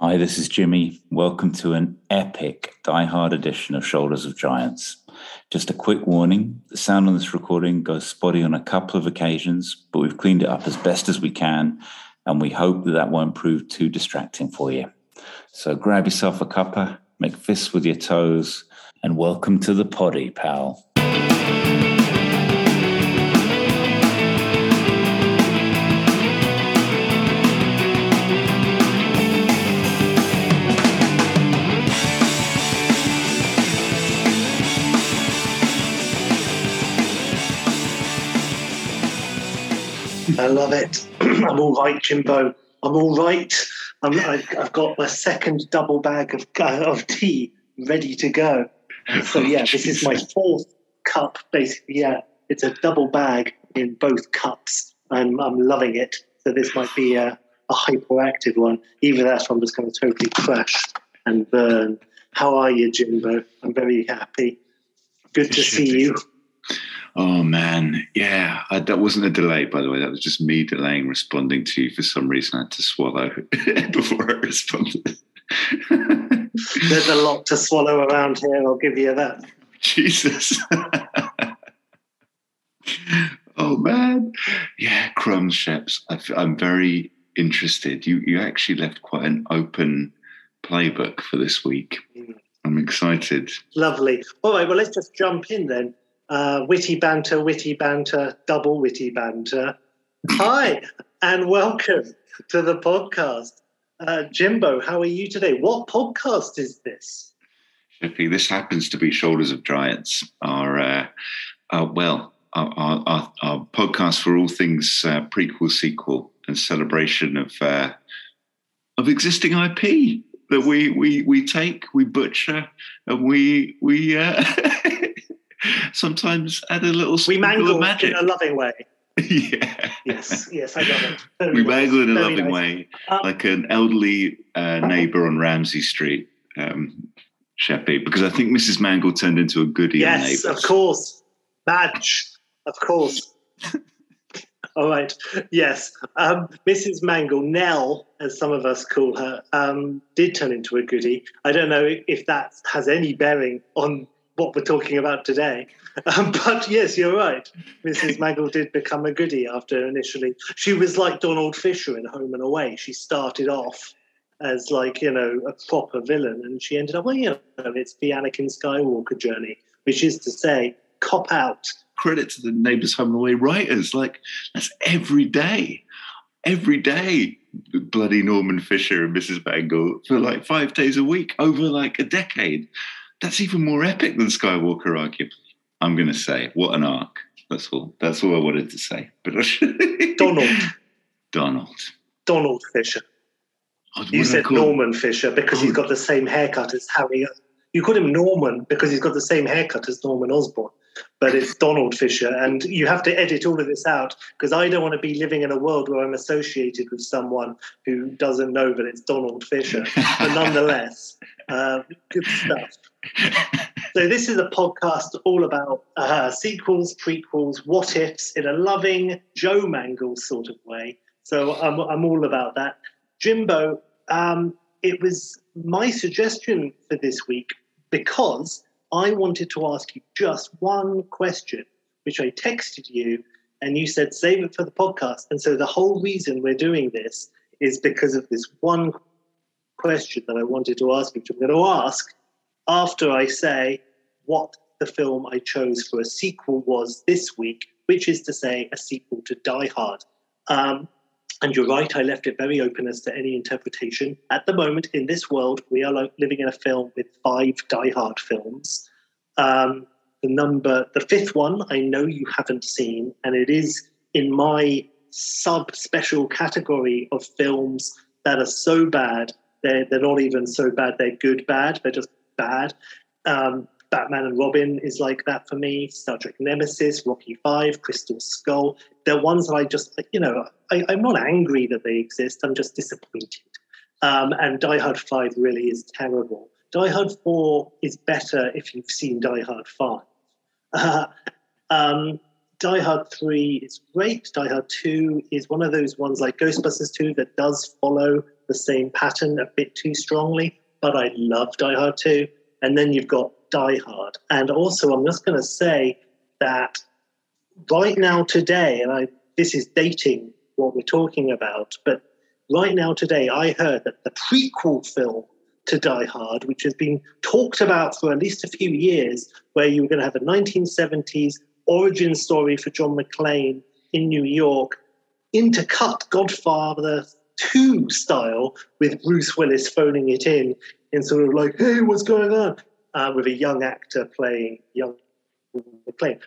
Hi, this is Jimmy. Welcome to an epic Die Hard edition of Shoulders of Giants. Just a quick warning the sound on this recording goes spotty on a couple of occasions, but we've cleaned it up as best as we can, and we hope that that won't prove too distracting for you. So grab yourself a cuppa, make fists with your toes, and welcome to the poddy, pal. I love it. I'm all right, Jimbo. I'm all right. I'm, I, have got my second double bag of uh, of tea ready to go. So yeah, this is my fourth cup. Basically, yeah, it's a double bag in both cups. I'm I'm loving it. So this might be a, a hyperactive one. Either that, I'm just going to totally crash and burn. How are you, Jimbo? I'm very happy. Good to see you. Oh man, yeah. I, that wasn't a delay, by the way. That was just me delaying responding to you for some reason. I had to swallow before I responded. There's a lot to swallow around here. I'll give you that. Jesus. oh man, yeah. Crumbs, Sheps. I'm very interested. You you actually left quite an open playbook for this week. Mm. I'm excited. Lovely. All right. Well, let's just jump in then uh, witty banter, witty banter, double witty banter. Hi, and welcome to the podcast. Uh, Jimbo, how are you today? What podcast is this? This happens to be Shoulders of Giants, our, uh, our well, our, our, our, podcast for all things uh, prequel, sequel, and celebration of uh, of existing IP that we we we take, we butcher, and we we uh, sometimes add a little we mangle magic. in a loving way. yeah. Yes. Yes, I got it. Very we mangle in a Very loving nice. way, Um, like an elderly uh, neighbour on Ramsay Street, um, Sheppy, because I think Mrs. Mangle turned into a goodie on yes, of course. Badge, of course. All right. Yes. Um, Mrs. Mangle, Nell, as some of us call her, um, did turn into a goodie. I don't know if that has any bearing on what we're talking about today. Um, but yes, you're right. Mrs. Mangle did become a goodie after initially. She was like Donald Fisher in Home and Away. She started off as like, you know, a proper villain and she ended up, well, you know, it's the Anakin Skywalker journey, which is to say, cop out. Credit to the Neighbours Home and Away writers. Like, that's every day. Every day, bloody Norman Fisher and Mrs. Mangle for like five days a week over like a decade. That's even more epic than Skywalker, arguably. I'm going to say, what an arc. That's all. That's all I wanted to say. But Donald. Donald. Donald Fisher. Oh, You said? Norman Fisher because he's got the same haircut as Harry. You called him Norman because he's got the same haircut as Norman Osborn, but it's Donald Fisher. And you have to edit all of this out because I don't want to be living in a world where I'm associated with someone who doesn't know that it's Donald Fisher. But nonetheless, uh, good stuff. So this is a podcast all about uh, sequels, prequels, what ifs in a loving Joe Mangle sort of way. So I'm, I'm all about that. Jimbo, um, it was my suggestion for this week because I wanted to ask you just one question, which I texted you, and you said save it for the podcast. And so the whole reason we're doing this is because of this one question that I wanted to ask which I'm going to ask after I say what the film I chose for a sequel was this week, which is to say a sequel to Die Hard. Um, and you're right, I left it very open as to any interpretation. At the moment, in this world, we are living in a film with five Die Hard films. Um, the number, the fifth one, I know you haven't seen, and it is in my sub special category of films that are so bad they're, they're not even so bad they're good bad they're just bad. Um, batman and robin is like that for me star trek nemesis rocky 5 crystal skull. They're ones that i just you know I, i'm not angry that they exist i'm just disappointed. Um, and die hard 5 really is terrible. Die hard 4 is better if you've seen die hard 5 uh, um, Die Hard 3 is great. Die Hard 2 is one of those ones like Ghostbusters 2 that does follow the same pattern a bit too strongly, but I love Die Hard 2. And then you've got Die Hard. And also, I'm just going to say that right now, today, and I, this is dating what we're talking about, but right now, today, I heard that the prequel film to Die Hard, which has been talked about for at least a few years, where you were going to have a 1970s origin story for John McClane in New York, intercut Godfather 2 style with Bruce Willis phoning it in in sort of like, hey, what's going on? Uh, with a young actor playing young McClane.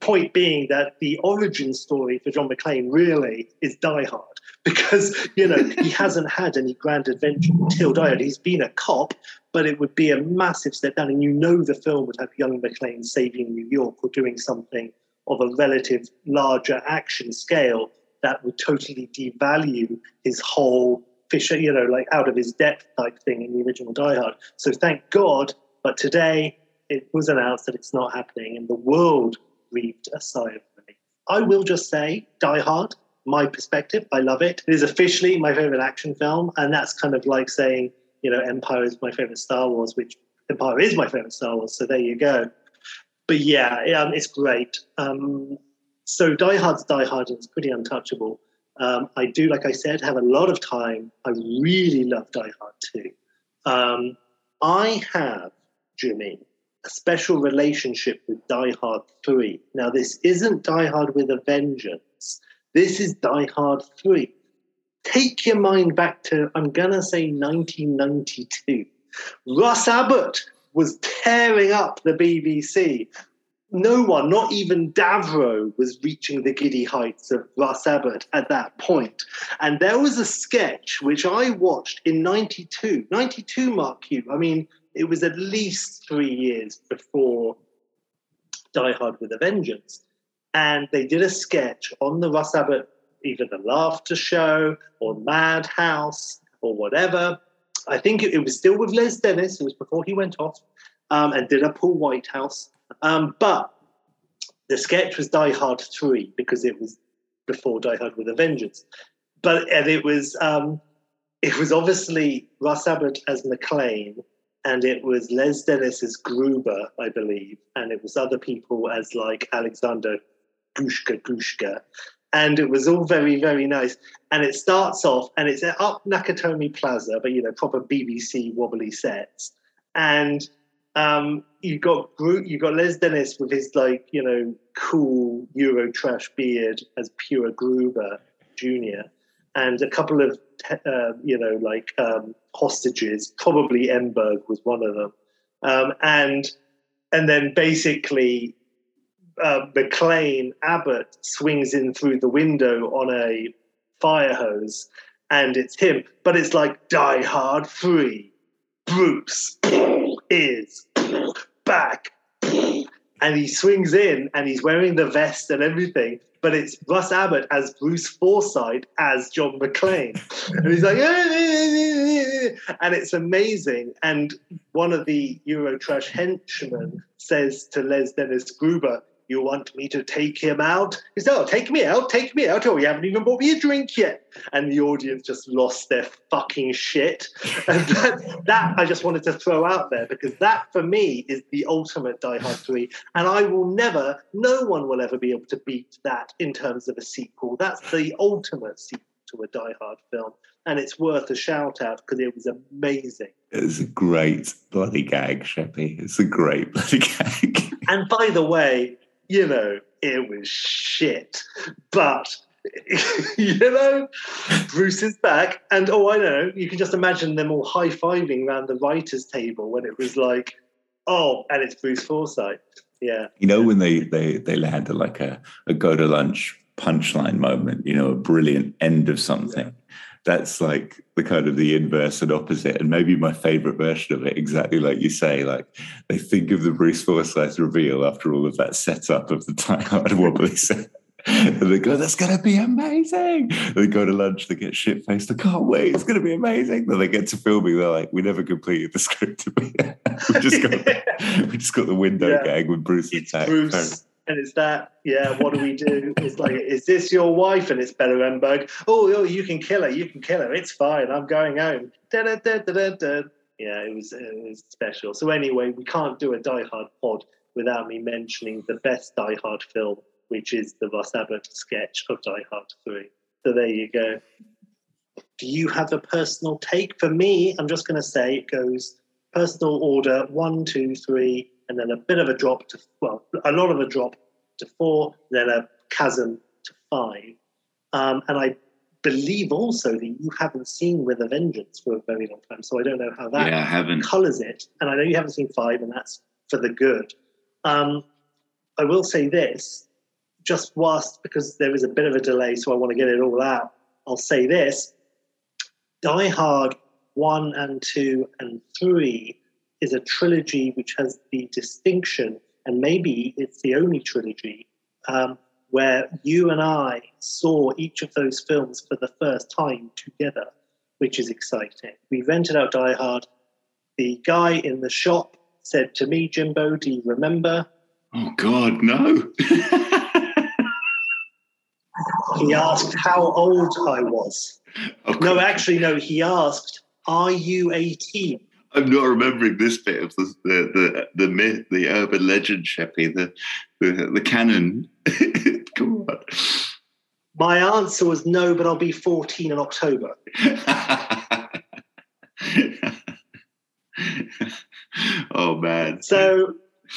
Point being that the origin story for John McClane really is Die Hard because, you know, he hasn't had any grand adventure until Die Hard. He's been a cop, but it would be a massive step down. And you know the film would have young McClane saving New York or doing something of a relative larger action scale that would totally devalue his whole Fisher, you know, like out of his depth type thing in the original Die Hard. So thank God, but today it was announced that it's not happening, and the world breathed a sigh of relief. I will just say, Die Hard, my perspective, I love it. It is officially my favorite action film, and that's kind of like saying, you know, Empire is my favorite Star Wars, which Empire is my favorite Star Wars. So there you go. But yeah, um, it's great. Um, so Die Hard's Die Hard, and it's pretty untouchable. Um, I do, like I said, have a lot of time. I really love Die Hard too. Um, I have, Jimmy, a special relationship with Die Hard 3. Now, this isn't Die Hard with a Vengeance. This is Die Hard 3. Take your mind back to, I'm going to say 1992. Russ Abbott was tearing up the BBC no one, not even Davro, was reaching the giddy heights of Russ Abbott at that point. And there was a sketch which I watched in 92. 92, Mark Hugh. I mean, it was at least three years before Die Hard with a Vengeance. And they did a sketch on the Russ Abbott, either the Laughter Show or Madhouse or whatever. I think it, it was still with Les Dennis. It was before he went off um, and did a Paul Whitehouse um, but the sketch was Die Hard 3 because it was before Die Hard with a Vengeance. But and it was um, it was obviously Russ Abbott as McClane, and it was Les Dennis as Gruber, I believe, and it was other people as like Alexander Gushka Gushka. And it was all very, very nice. And it starts off, and it's up Nakatomi Plaza, but you know, proper BBC wobbly sets. And um, you got you got Les Dennis with his like you know cool Euro trash beard as pure Gruber Junior, and a couple of uh, you know like um, hostages. Probably Emberg was one of them, um, and and then basically uh, McClane Abbott swings in through the window on a fire hose, and it's him. But it's like Die Hard Three, Bruce is back. And he swings in and he's wearing the vest and everything, but it's Russ Abbott as Bruce Forsyth as John McClane. And he's like, and it's amazing. And one of the Eurotrash henchmen says to Les Dennis Gruber, you want me to take him out? He said, Oh, take me out, take me out. Oh, you haven't even bought me a drink yet. And the audience just lost their fucking shit. And that, that I just wanted to throw out there because that for me is the ultimate Die Hard 3. And I will never, no one will ever be able to beat that in terms of a sequel. That's the ultimate sequel to a Die Hard film. And it's worth a shout out because it was amazing. It's a great bloody gag, Sheppy. It's a great bloody gag. And by the way, you know, it was shit. But you know, Bruce is back, and oh, I know, you can just imagine them all high fiving around the writers' table when it was like, oh, and it's Bruce Forsyth. Yeah. You know, when they they they land like a, a go to lunch punchline moment, you know, a brilliant end of something. Yeah that's like the kind of the inverse and opposite and maybe my favorite version of it exactly like you say like they think of the bruce forsyth reveal after all of that setup of the Die Hard wobbly set and they go that's going to be amazing! And they go to lunch they get shit faced i can't wait it's going to be amazing! Then they get to filming they're like we never completed the script we just got we just got the window yeah. gag with bruce it's bruce and it's that. Yeah, what do we do? It's like, is this your wife? And it's Bella Emberg. Oh, oh, you can kill her. You can kill her. It's fine. I'm going home. Da, da, da, da, da, da. Yeah, it was it was special. So anyway, we can't do a Die Hard pod without me mentioning the best Die Hard film, which is the Russ Abbott sketch of Die Hard Three. So there you go. Do you have a personal take? For me, I'm just going to say it goes personal order one, two, three, and then a bit of a drop to, well, a lot of a drop to four, then a chasm to five. Um, and I believe also that you haven't seen With a Vengeance for a very long time, so I don't know how that yeah, I haven't. colors it. And I know you haven't seen five, and that's for the good. Um, I will say this, just whilst because there is a bit of a delay, so I want to get it all out. I'll say this: Die Hard one and two and three is a trilogy which has the distinction, and maybe it's the only trilogy um, where you and I saw each of those films for the first time together, which is exciting. We rented out Die Hard. The guy in the shop said to me, Jimbo, do you remember? Oh, God, no. he asked how old I was. No, actually, no, he asked, Are you 18? I'm not remembering this bit of the the the, the myth, the urban legend, Sheppy, the the, the canon. Come on. My answer was no, but I'll be 14 in October. oh man. So,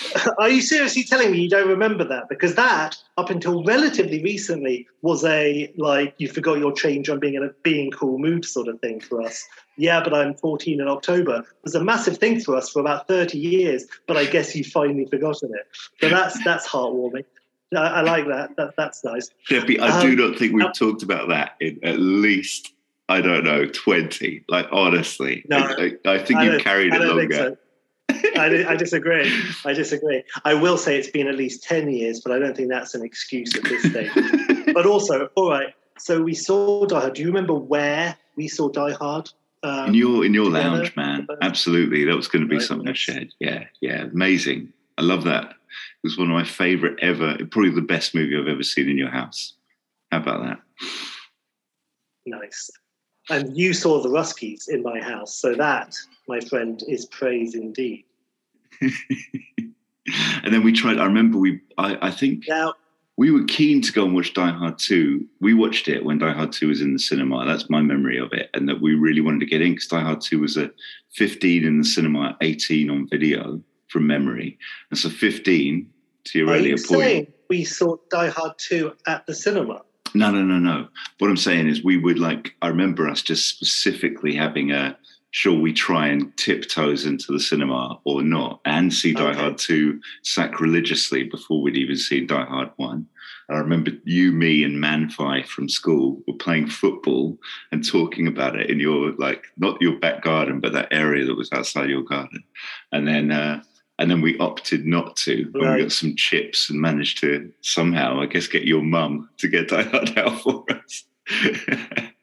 are you seriously telling me you don't remember that? Because that, up until relatively recently, was a like you forgot your change on being in a being cool mood sort of thing for us. Yeah, but I'm 14 in October. It was a massive thing for us for about 30 years, but I guess you've finally forgotten it. So that's that's heartwarming. I, I like that. that. That's nice. Debbie, I do Um, not think we've um, talked about that in at least I don't know twenty. Like honestly, No, I, I, think I you've carried it longer. I, I disagree. I disagree. I will say it's been at least 10 years, but I don't think that's an excuse at this stage. but also, all right. So we saw Die Hard. Do you remember where we saw Die Hard? Um, in your in your together. lounge, man. Absolutely, that was going to be Right, something I shared. Yeah, yeah, amazing. I love that. It was one of my favorite ever. Probably the best movie I've ever seen in your house. How about that? nice. And you saw the Ruskies in my house. So that, my friend, is praise indeed. and then we tried. I remember we. I, I think Now, we were keen to go and watch Die Hard 2. We watched it when Die Hard 2 was in the cinema. That's my memory of it. And that we really wanted to get in because Die Hard 2 was a 15 in the cinema, 18 on video from memory. And so 15, to your earlier point. saying we saw Die Hard 2 at the cinema? No, no, no, no. What I'm saying is we would like, I remember us just specifically having a, shall we try and tiptoes into the cinema or not and see Die Okay. Hard 2 sacrilegiously before we'd even seen Die Hard 1. And I remember you, me, and Manfi from school were playing football and talking about it in your, like, not your back garden, but that area that was outside your garden. And then, uh, and then we opted not to. And we got some chips and managed to somehow, I guess, get your mum to get Die Hard out for us.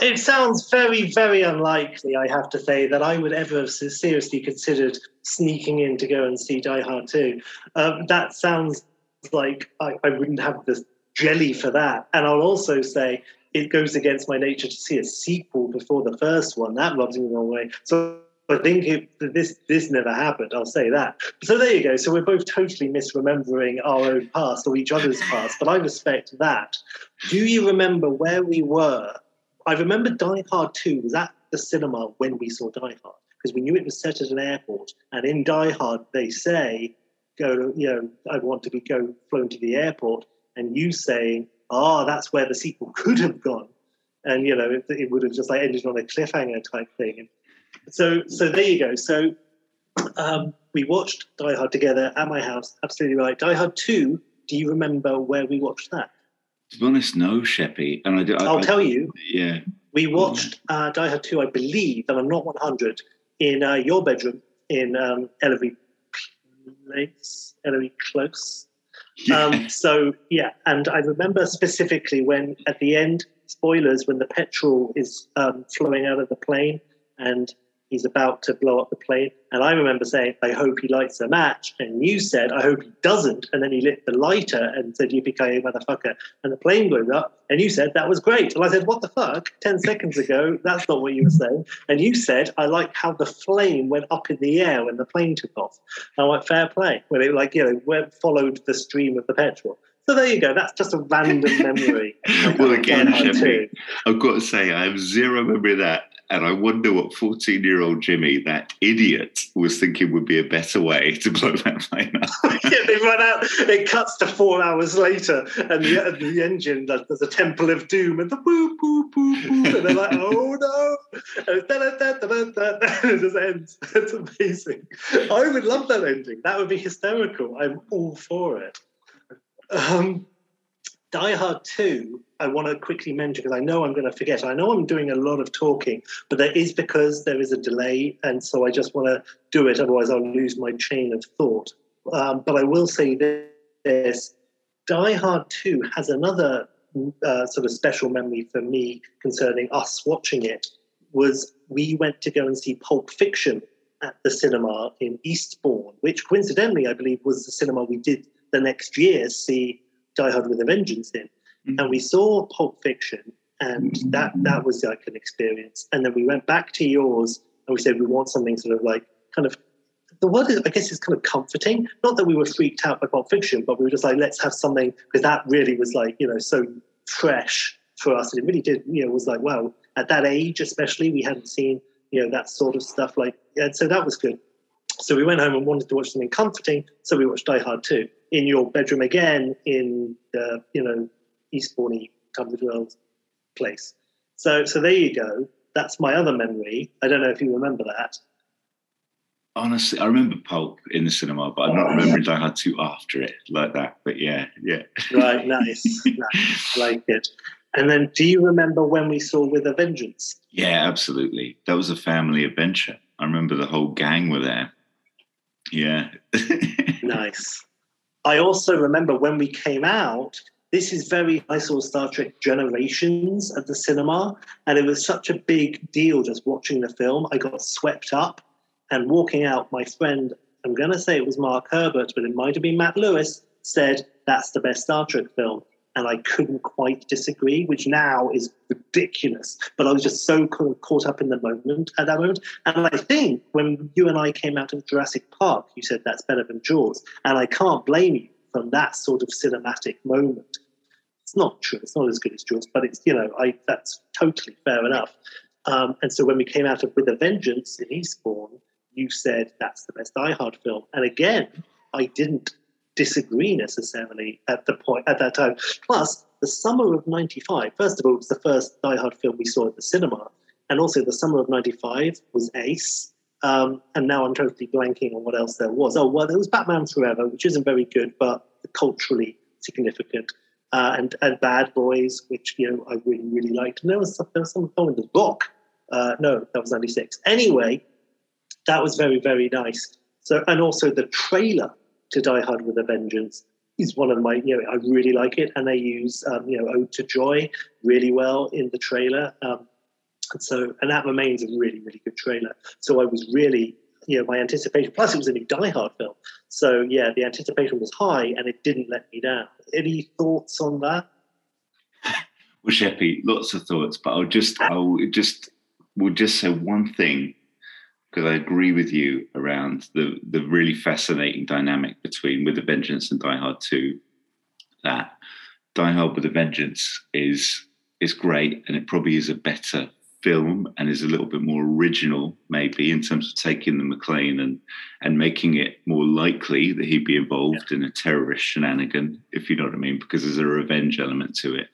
It sounds very, very unlikely, I have to say, that I would ever have seriously considered sneaking in to go and see Die Hard 2. Um, that sounds like I, I wouldn't have the jelly for that. And I'll also say it goes against my nature to see a sequel before the first one. That rubs me the wrong way. So I think it, this this never happened. I'll say that. So there you go. So we're both totally misremembering our own past or each other's past, but I respect that. Do you remember where we were I remember Die Hard 2 was at the cinema when we saw Die Hard because we knew it was set at an airport. And in Die Hard, they say, "Go, you know, I want to be go flown to the airport," and you saying, "Ah, that's where the sequel could have gone," and you know, it, it would have just like ended on a cliffhanger type thing. So, so there you go. So, um, we watched Die Hard together at my house. Absolutely right. Die Hard 2. Do you remember where we watched that? to be honest, no, Sheppy. And I do. I, I'll I- tell you. Yeah. We watched uh, Die Hard 2, I believe, and I'm not 100, in uh, your bedroom in um, Ellery Place, Ellery Close. Yeah. Um, so, yeah, and I remember specifically when at the end, spoilers, when the petrol is um, flowing out of the plane and he's about to blow up the plane. And I remember saying, I hope he lights a match. And you said, I hope he doesn't. And then he lit the lighter and said, You Yippee motherfucker. And the plane blew up. And you said, that was great. And I said, what the fuck? 10 seconds ago, that's not what you were saying. And you said, I like how the flame went up in the air when the plane took off. And I went, fair play. When it, like, you know, went, followed the stream of the petrol. So there you go. That's just a random memory. well, again, Jimmy, I've got to say, I have zero memory of that. And I wonder what 14 year old Jimmy, that idiot, was thinking would be a better way to blow that plane up. yeah, they run out. It cuts to four hours later, and the, the engine, there's a temple of doom, and the boo, boo, boo, boo. And they're like, oh no. And it just ends. It's amazing. I would love that ending. That would be hysterical. I'm all for it. Um, Die Hard 2, I want to quickly mention because I know I'm going to forget. I know I'm doing a lot of talking, but that is because there is a delay. And so I just want to do it, otherwise, I'll lose my chain of thought. Um, but I will say this Die Hard 2 has another uh, sort of special memory for me concerning us watching it. Was we went to go and see Pulp Fiction at the cinema in Eastbourne, which coincidentally, I believe, was the cinema we did the next year see Die Hard with a Vengeance in. Mm-hmm. And we saw Pulp Fiction, and that that was like an experience. And then we went back to yours, and we said we want something sort of like kind of the word is, I guess is kind of comforting. Not that we were freaked out by Pulp Fiction, but we were just like, let's have something because that really was like you know so fresh for us, and it really did. You know, was like wow at that age, especially we hadn't seen you know that sort of stuff like, and so that was good. So we went home and wanted to watch something comforting, so we watched Die Hard 2 in your bedroom again in the, you know, Eastbourne Tunbridge Wells place. So, so there you go. That's my other memory. I don't know if you remember that. Honestly, I remember Pulp in the cinema, but I'm not remembering Die Hard 2 after it like that. But yeah, yeah. Right, nice. nice. I like it. And then do you remember when we saw With a Vengeance? Yeah, absolutely. That was a family adventure. I remember the whole gang were there. Yeah. nice. I also remember when we came out, this is very, I saw Star Trek Generations at the cinema, and it was such a big deal just watching the film. I got swept up and walking out, my friend, I'm going to say it was Mark Herbert, but it might have been Matt Lewis, said, That's the best Star Trek film and I couldn't quite disagree, which now is ridiculous. But I was just so caught up in the moment at that moment. And I think when you and I came out of Jurassic Park, you said that's better than Jaws. And I can't blame you from that sort of cinematic moment. It's not true. It's not as good as Jaws, but it's, you know, I, that's totally fair enough. Um, and so when we came out of With a Vengeance in Eastbourne, you said that's the best Die Hard film. And again, I didn't disagree necessarily at the point at that time. Plus, the summer of '95. First of all, it was the first Die Hard film we saw at the cinema, and also the summer of '95 was Ace. Um, and now I'm totally blanking on what else there was. Oh well, there was Batman Forever, which isn't very good, but culturally significant. Uh, and, and Bad Boys, which you know I really really liked. And there was some, there was some film in the book. Uh, no, that was '96. Anyway, that was very very nice. So and also the trailer to Die Hard with a Vengeance is one of my, you know, I really like it. And they use, um, you know, Ode to Joy really well in the trailer. Um, and so, and that remains a really, really good trailer. So I was really, you know, my anticipation, plus it was a new Die Hard film. So yeah, the anticipation was high and it didn't let me down. Any thoughts on that? Well, Sheppy, lots of thoughts, but I'll just, I'll just, we'll just say one thing because I agree with you around the the really fascinating dynamic between With a Vengeance and Die Hard Two. That Die Hard with a Vengeance is is great, and it probably is a better film and is a little bit more original, maybe in terms of taking the McClane and and making it more likely that he'd be involved yeah. in a terrorist shenanigan, if you know what I mean, because there's a revenge element to it.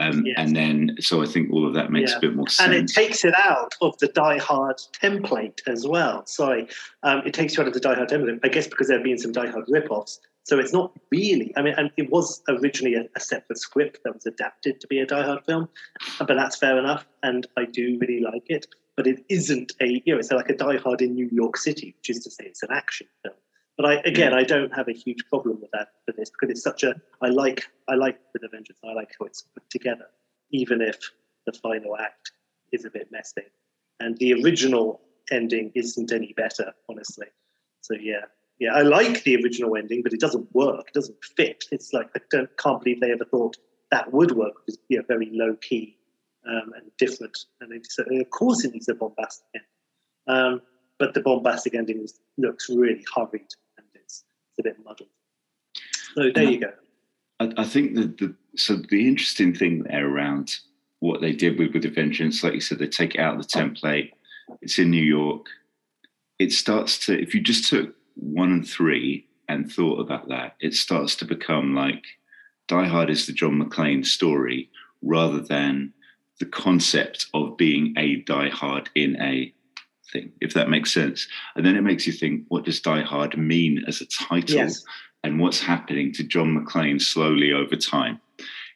Um, yes. And then, so I think all of that makes yeah. a bit more sense. And it takes it out of the Die Hard template as well. Sorry, um, it takes you out of the Die Hard template. I guess because there have been some Die Hard rip-offs. So it's not really. I mean, and it was originally a, a, separate script that was adapted to be a Die Hard film, but that's fair enough, and I do really like it. But it isn't a, you know, it's like a Die Hard in New York City, which is to say, it's an action film. But I, again, mm. I don't have a huge problem with that for this because it's such a. I like, I like the Avengers. I like how it's put together, even if the final act is a bit messy. And the original ending isn't any better, honestly. So yeah, yeah, I like the original ending, but it doesn't work. It doesn't fit. It's like I don't can't believe they ever thought that would work. It's yeah, very low key um, and different. And it's, of course, it needs a bombastic ending. Um, but the bombastic ending looks really hurried and it's, it's a bit muddled. So there you go. I, I think that the so the interesting thing there around what they did with with Vengeance, like you said, they take it out of the template. It's in New York. It starts to if you just took one and three and thought about that, it starts to become like Die Hard is the John McClane story rather than the concept of being a Die Hard in a thing, if that makes sense. And then it makes you think, what does Die Hard mean as a title? Yes. And what's happening to John McClane slowly over time?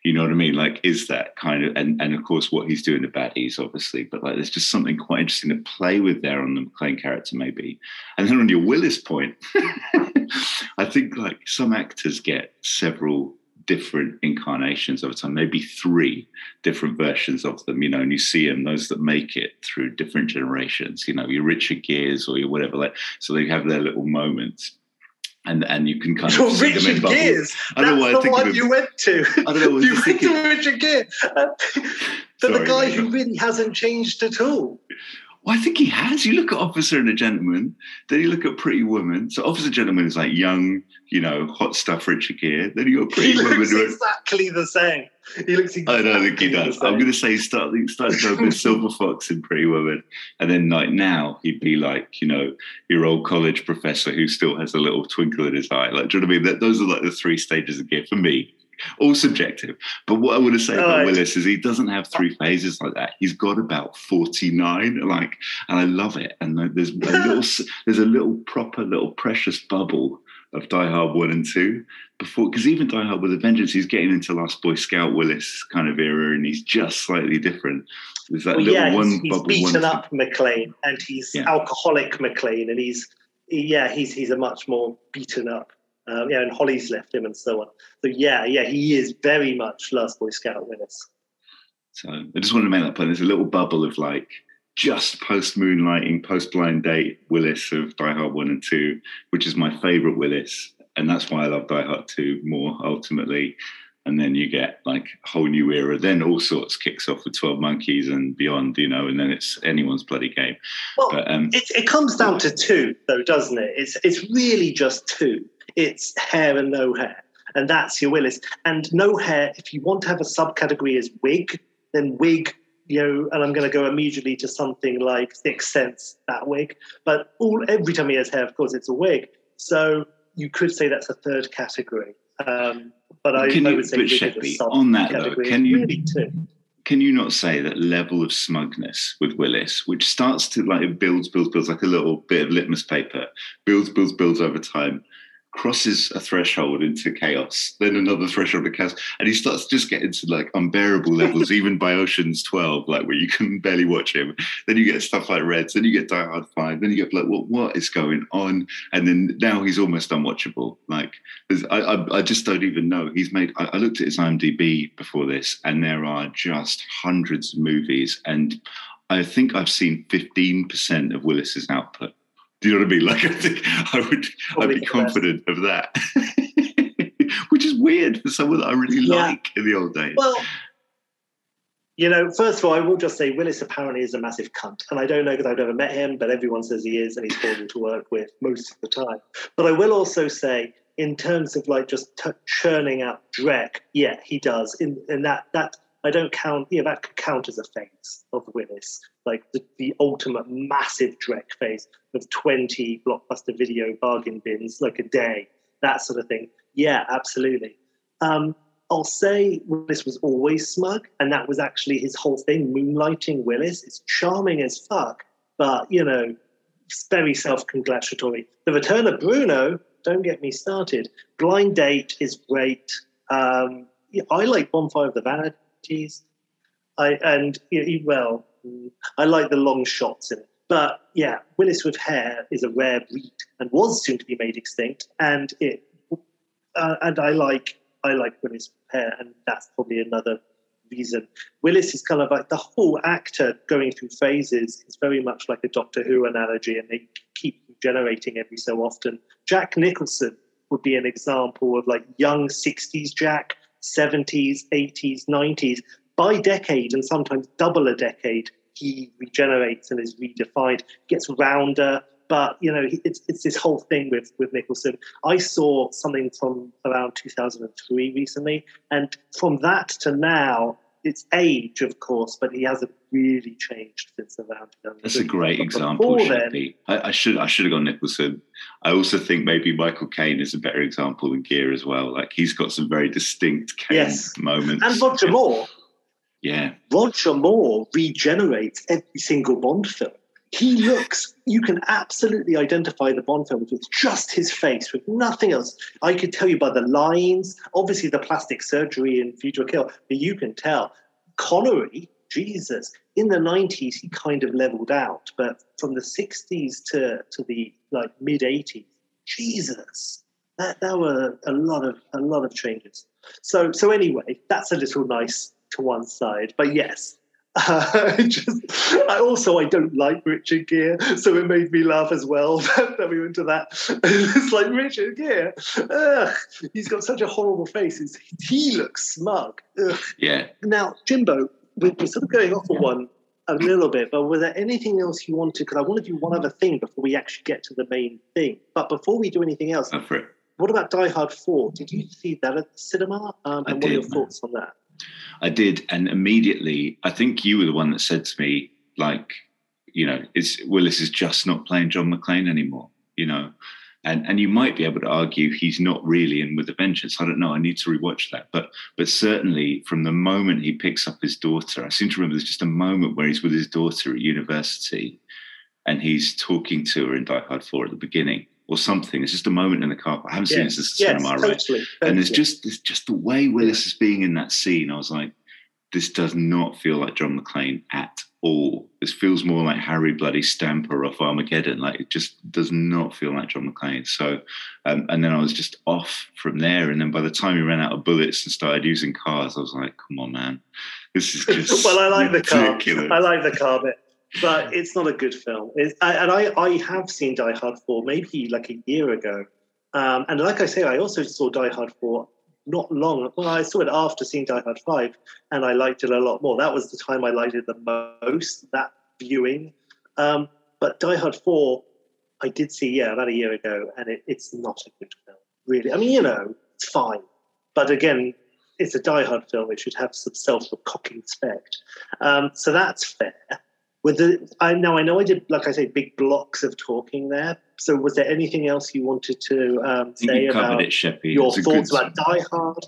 You know what I mean? Like, is that kind of, and, and of course, what he's doing the baddies, obviously, but like, there's just something quite interesting to play with there on the McClane character, maybe. And then on your Willis point, I think like some actors get several different incarnations over time, maybe three different versions of them, you know, and you see them, those that make it through different generations, you know, your Richard Geres or your whatever, like, so they have their little moments. And, and you can kind of Your see them in Richard. Gere's. I don't know That's I the one you went to. I don't know, you went thinking- to Richard Gere. But the guy mate. who really hasn't changed at all. Well, I think he has. You look at Officer and a Gentleman, then you look at Pretty Woman. So Officer and Gentleman is like young, you know, hot stuff Richard Gere. Then you got He Pretty Woman. looks exactly the same. He looks exactly I don't think he does. I'm going to say start start to go a bit Silver Fox in Pretty Woman, and then like now he'd be like you know your old college professor who still has a little twinkle in his eye. Like, do you know what I mean? That, those are like the three stages of Gere for me. All subjective, but what I want to say about Right. Willis is he doesn't have three phases like that. He's got about forty nine, like, and I love it. And there's a little, there's a little proper little precious bubble of Die Hard one and two before because even Die Hard with a Vengeance, he's getting into Last Boy Scout Willis kind of era, and he's just slightly different. There's that Well, little yeah, one he's, he's bubble. beaten one up McClane, and he's Yeah. alcoholic McClane, and he's yeah, he's he's a much more beaten up. Um, yeah, and Holly's left him, and so on. So yeah, yeah, he is very much Last Boy Scout Willis. So I just wanted to make that point. There's a little bubble of like just post moonlighting, post blind date Willis of Die Hard one and two, which is my favorite Willis, and that's why I love Die Hard two more ultimately. And then you get like a whole new era. Then all sorts kicks off with Twelve Monkeys and beyond, you know. And then it's anyone's bloody game. Well, But um, it, it comes down to two, though, doesn't it? It's it's really just two. It's hair and no hair, and that's your Willis. And no hair. If you want to have a subcategory as wig, then wig. You know, and I'm going to go immediately to something like Sixth Sense, that wig. But all every time he has hair, of course, it's a wig. So you could say that's a third category. Um, but I, Can I you- would say is a Sheppy, on that though, can you- really two? can you not say that level of smugness with Willis, which starts to like it builds, builds, builds like a little bit of litmus paper, builds, builds, builds over time, crosses a threshold into chaos, then another threshold of chaos, and he starts just getting to like unbearable levels, even by Ocean's Twelve, like where you can barely watch him. Then you get stuff like Reds, then you get Die Hard Five, then you get like, what what is going on? And then now he's almost unwatchable. Like I, I, I just don't even know. He's made. I, I looked at his IMDb before this, and there are just hundreds of movies, and I think I've seen fifteen percent of Willis's output. Do you know what I mean? Like I think I would, Probably I'd be confident of that, which is weird for someone that I really Yeah. like in the old days. Well, you know, first of all, I will just say Willis apparently is a massive cunt. And I don't know because I've never met him, but everyone says he is, and he's horrible to work with most of the time. But I will also say, in terms of like just t- churning out Drek, yeah, he does. In, in that, that I don't count, yeah, that could count as a phase of Willis, like the, the ultimate massive Drek phase of 20 blockbuster video bargain bins, like a day, that sort of thing. Yeah, absolutely. Um, I'll say Willis was always smug, and that was actually his whole thing. Moonlighting Willis is charming as fuck, but you know, it's very self-congratulatory. The Return of Bruno, don't get me started. Blind Date is great. Um, I like Bonfire of the Vanities. I and you well, I like the long shots in it. But yeah, Willis with hair is a rare breed and was soon to be made extinct. And it uh, and I like I like Willis with hair, and that's probably another reason. Willis is kind of like the whole actor going through phases is very much like a Doctor Who analogy, and they keep generating every so often. Jack Nicholson would be an example of like young 60s Jack, 70s, 80s, 90s. By decade, and sometimes double a decade, he regenerates and is redefined, gets rounder, but you know, it's it's this whole thing with with Nicholson. I saw something from around 2003 recently, and from that to now, it's age, of course, but he hasn't really changed since around. That's a great example. Then, I, I, should I should have gone Nicholson. I also think maybe Michael Caine is a better example than Gere as well. Like he's got some very distinct Caine yes. moments. And Roger Moore. Yeah. Roger Moore regenerates every single Bond film he looks, you can absolutely identify the Bond films with just his face, with nothing else. I could tell you by the lines, obviously the plastic surgery in Future Kill, but you can tell. Connery, Jesus, in the 90s, he kind of leveled out, but from the 60s to, to the like mid 80s, Jesus, that, that were a lot of a lot of changes. So so anyway, that's a little nice to one side. But yes, uh, just, I also I don't like Richard Gere, so it made me laugh as well that we went to that. it's like Richard Gere, ugh, he's got such a horrible face. It's, he looks smug. Ugh. Yeah. Now, Jimbo, we're, we're sort of going off of one a little bit, but was there anything else you wanted? Because I want to do one other thing before we actually get to the main thing. But before we do anything else, what about Die Hard Four? Did you see that at the cinema? Um, and what are your thoughts on that? I did, and immediately, I think you were the one that said to me, like, you know, it's Willis is just not playing John McClane anymore, you know, and and you might be able to argue he's not really in with a vengeance. I don't know. I need to rewatch that, but but certainly from the moment he picks up his daughter, I seem to remember there's just a moment where he's with his daughter at university, and he's talking to her in Die Hard Four at the beginning, or something. It's just a moment in the car. I haven't yes, seen it since the yes, cinema, totally, right? Totally. And it's just there's just the way Willis is being in that scene. I was like, this does not feel like John McClane at all. This feels more like Harry Bloody Stamper off Armageddon. Like it just does not feel like John McClane. So, um, and then I was just off from there. And then by the time he ran out of bullets and started using cars, I was like, come on, man, this is just well. I like ridiculous. the car. I like the car bit but it's not a good film. It's, I, and I, I have seen Die Hard 4 maybe like a year ago. Um, and like I say, I also saw Die Hard 4 not long. Well, I saw it after seeing Die Hard 5, and I liked it a lot more. That was the time I liked it the most, that viewing. Um, but Die Hard 4, I did see, yeah, about a year ago, and it, it's not a good film, really. I mean, you know, it's fine. But again, it's a Die Hard film. It should have some self-cocking respect. Um, so that's fair. With the, I know, I know, I did, like I say, big blocks of talking there. So, was there anything else you wanted to um, say you about it, Sheppy. your thoughts about Die Hard?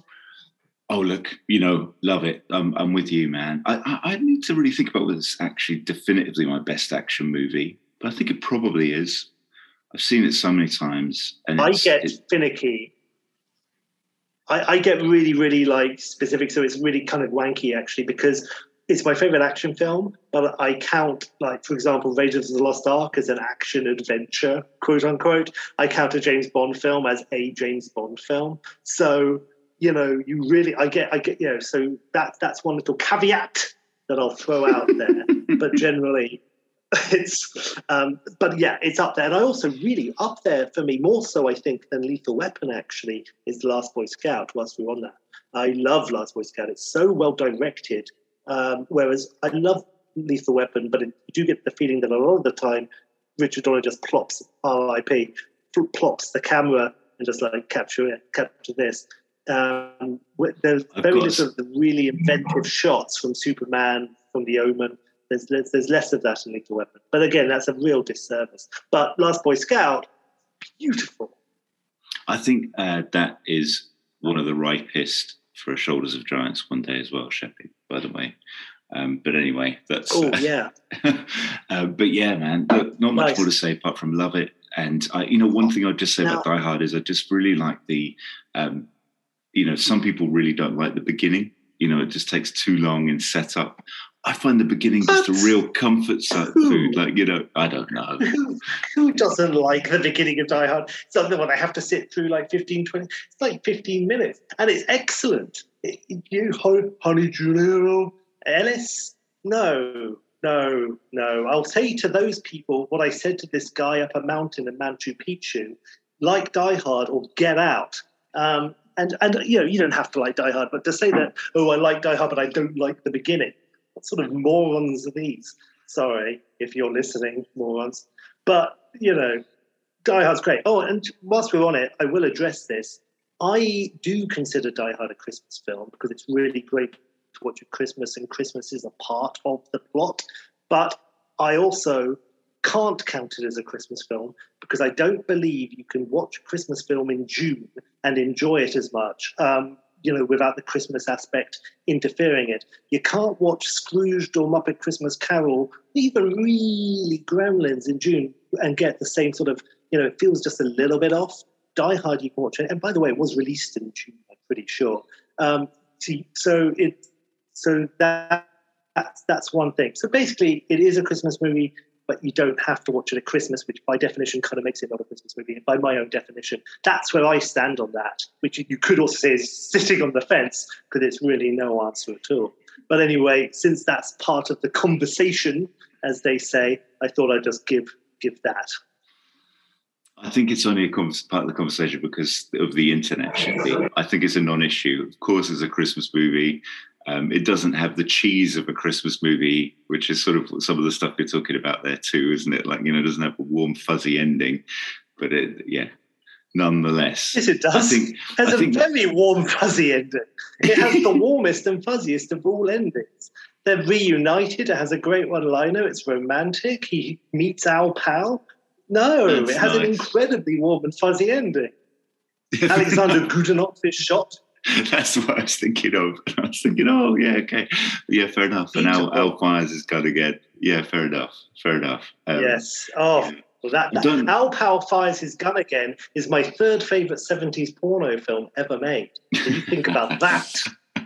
Oh, look, you know, love it. I'm, I'm with you, man. I, I, I need to really think about whether it's actually definitively my best action movie, but I think it probably is. I've seen it so many times, and I get finicky. I, I get really, really like specific, so it's really kind of wanky actually because it's my favorite action film, but I count, like, for example, Raiders of the Lost Ark as an action adventure, quote unquote. I count a James Bond film as a James Bond film. So, you know, you really, I get, I get, you know, so that, that's one little caveat that I'll throw out there. but generally, it's, um, but yeah, it's up there. And I also really, up there for me, more so, I think, than Lethal Weapon actually, is The Last Boy Scout, whilst we're on that. I love Last Boy Scout. It's so well directed um, whereas I love Lethal Weapon, but it, you do get the feeling that a lot of the time Richard Donner just plops RIP, plops the camera and just like capture it, capture this. Um, there's of very course. little of the really inventive shots from Superman, from The Omen. There's, there's, there's less of that in Lethal Weapon. But again, that's a real disservice. But Last Boy Scout, beautiful. I think uh, that is one of the ripest for Shoulders of Giants one day as well, Sheppy, by the way. Um, but anyway, that's. Oh, uh, yeah. uh, but yeah, man, look, not much nice. more to say apart from love it. And, I, you know, one thing I'd just say now, about Die Hard is I just really like the, um, you know, some people really don't like the beginning. You know, it just takes too long in setup. I find the beginning just a real comfort food. Like you know, I don't know. who, who doesn't like the beginning of Die Hard? it's Something where they have to sit through like 15, 20, it's like 15 minutes. And it's excellent. It- you, Hon- Honey Julio Ellis? No, no, no. I'll say to those people what I said to this guy up a mountain in Machu Picchu like Die Hard or Get Out. Um, and, and, you know, you don't have to like Die Hard, but to say that, oh, I like Die Hard, but I don't like the beginning. What sort of morons are these? Sorry if you're listening, morons. But, you know, Die Hard's great. Oh, and whilst we're on it, I will address this. I do consider Die Hard a Christmas film because it's really great to watch at Christmas, and Christmas is a part of the plot. But I also can't count it as a Christmas film because I don't believe you can watch a Christmas film in June and enjoy it as much, um, you know, without the Christmas aspect interfering it. You can't watch Scrooged or Muppet Christmas Carol, even really Gremlins in June, and get the same sort of, you know, it feels just a little bit off. Die Hard, you can watch it, and by the way, it was released in June. I'm pretty sure. Um, so it, so that that's that's one thing. So basically, it is a Christmas movie, but you don't have to watch it at Christmas, which by definition kind of makes it not a Christmas movie. By my own definition, that's where I stand on that. Which you could also say is sitting on the fence because it's really no answer at all. But anyway, since that's part of the conversation, as they say, I thought I'd just give give that. I think it's only a part of the conversation because of the internet. Shippy. I think it's a non-issue. Of course, it's a Christmas movie. Um, it doesn't have the cheese of a Christmas movie, which is sort of some of the stuff you're talking about there too, isn't it? Like you know, it doesn't have a warm, fuzzy ending, but it, yeah, nonetheless. Yes, it does. I think It has I a think- very warm, fuzzy ending. It has the warmest and fuzziest of all endings. They're reunited. It has a great one-liner. It's romantic. He meets Al Powell. No, That's it has an incredibly warm and fuzzy ending. Alexander Godunov is shot. That's what I was thinking of. I was thinking, oh yeah, okay, yeah, fair enough. And Al, Beautiful. Al Fires is going to get, yeah, fair enough, fair enough. Um, yes. Oh, well, that, that Al Powell fires his gun again is my third favorite '70s porno film ever made. So you think about that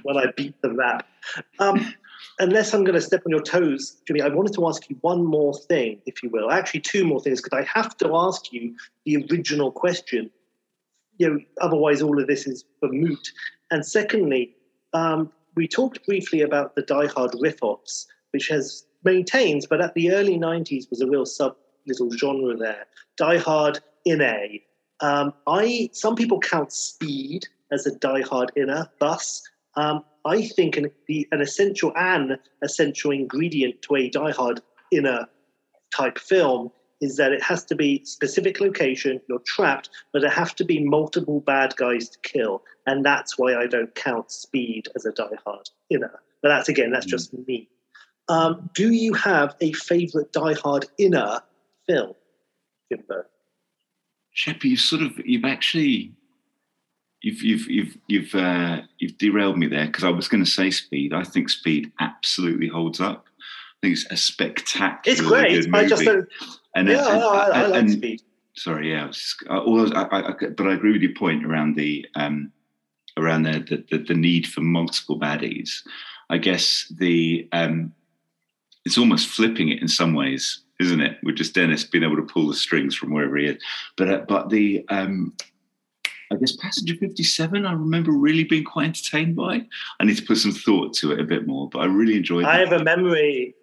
when I beat the rap. Um, unless I'm going to step on your toes, Jimmy, I wanted to ask you one more thing, if you will. Actually, two more things, because I have to ask you the original question. You know, otherwise, all of this is moot. And secondly, um, we talked briefly about the Die Hard riff-offs, which has maintains, but at the early '90s was a real sub little genre there. Die Hard in A. Um, I some people count Speed as a Die Hard inner bus. Um, I think an, the, an essential and essential ingredient to a Die Hard inner type film is that it has to be specific location, you're trapped, but it have to be multiple bad guys to kill. And that's why I don't count speed as a Die Hard inner. But that's again, that's Mm. just me. Um, do you have a favorite Die Hard inner film, Jimbo? Sheppy, you've sort of, you've actually, you've you've you've you've uh, you've derailed me there because I was going to say Speed. I think Speed absolutely holds up. I think it's a spectacular. It's great. I just don't. And, yeah, and- no, I, I like and- speed. sorry, yeah. I was uh, all those, I, I, I- but I agree with your point around the um, around the, the the the need for multiple baddies. I guess the um, it's almost flipping it in some ways, isn't it? With just Dennis being able to pull the strings from wherever he is. But uh, but the um, I guess Passenger Fifty Seven, I remember really being quite entertained by. I need to put some thought to it a bit more, but I really enjoyed. I that. have a memory.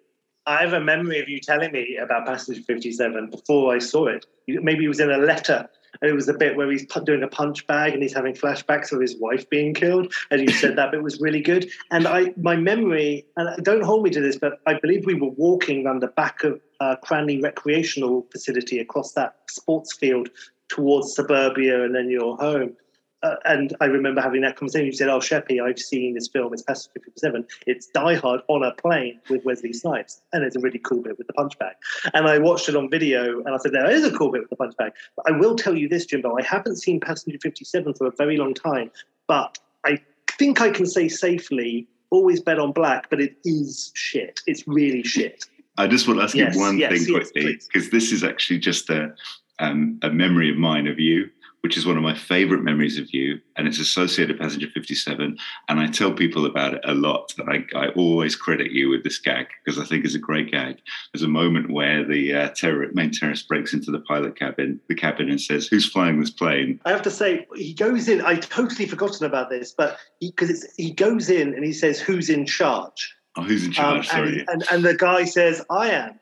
I have a memory of you telling me about Passenger 57 before I saw it. Maybe it was in a letter, and it was the bit where he's doing a punch bag and he's having flashbacks of his wife being killed. And you said that bit was really good. And I, my memory, and don't hold me to this, but I believe we were walking around the back of uh, Cranley Recreational Facility across that sports field towards suburbia and then your home. Uh, and I remember having that conversation. You said, "Oh, Sheppy, I've seen this film. It's Passenger 57. It's Die Hard on a plane with Wesley Snipes, and it's a really cool bit with the punch bag." And I watched it on video, and I said, "There is a cool bit with the punch bag." But I will tell you this, Jimbo. I haven't seen Passenger 57 for a very long time, but I think I can say safely, always bet on black. But it is shit. It's really shit. I just want to ask Yes, you one yes, thing yes, quickly because this is actually just a um, a memory of mine of you. Which is one of my favorite memories of you, and it's associated Passenger 57. And I tell people about it a lot. I, I always credit you with this gag because I think it's a great gag. There's a moment where the uh, terror, main terrorist breaks into the pilot cabin, the cabin, and says, "Who's flying this plane?" I have to say, he goes in. I totally forgotten about this, but because it's he goes in and he says, "Who's in charge?" Oh, who's in charge? Um, Sorry. and, and, and the guy says, I am.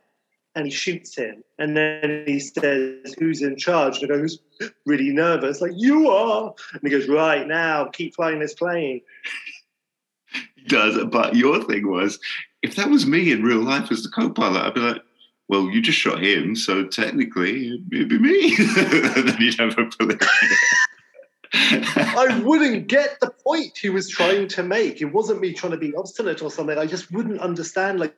And he shoots him. And then he says, Who's in charge? And goes, Really nervous, like, You are. And he goes, Right now, keep flying this plane. He does. But your thing was, if that was me in real life as the co-pilot, I'd be like, "Well, you just shot him, so technically it'd be me." and then you'd have a bullet. I wouldn't get the point he was trying to make. It wasn't me trying to be obstinate or something. I just wouldn't understand. Like,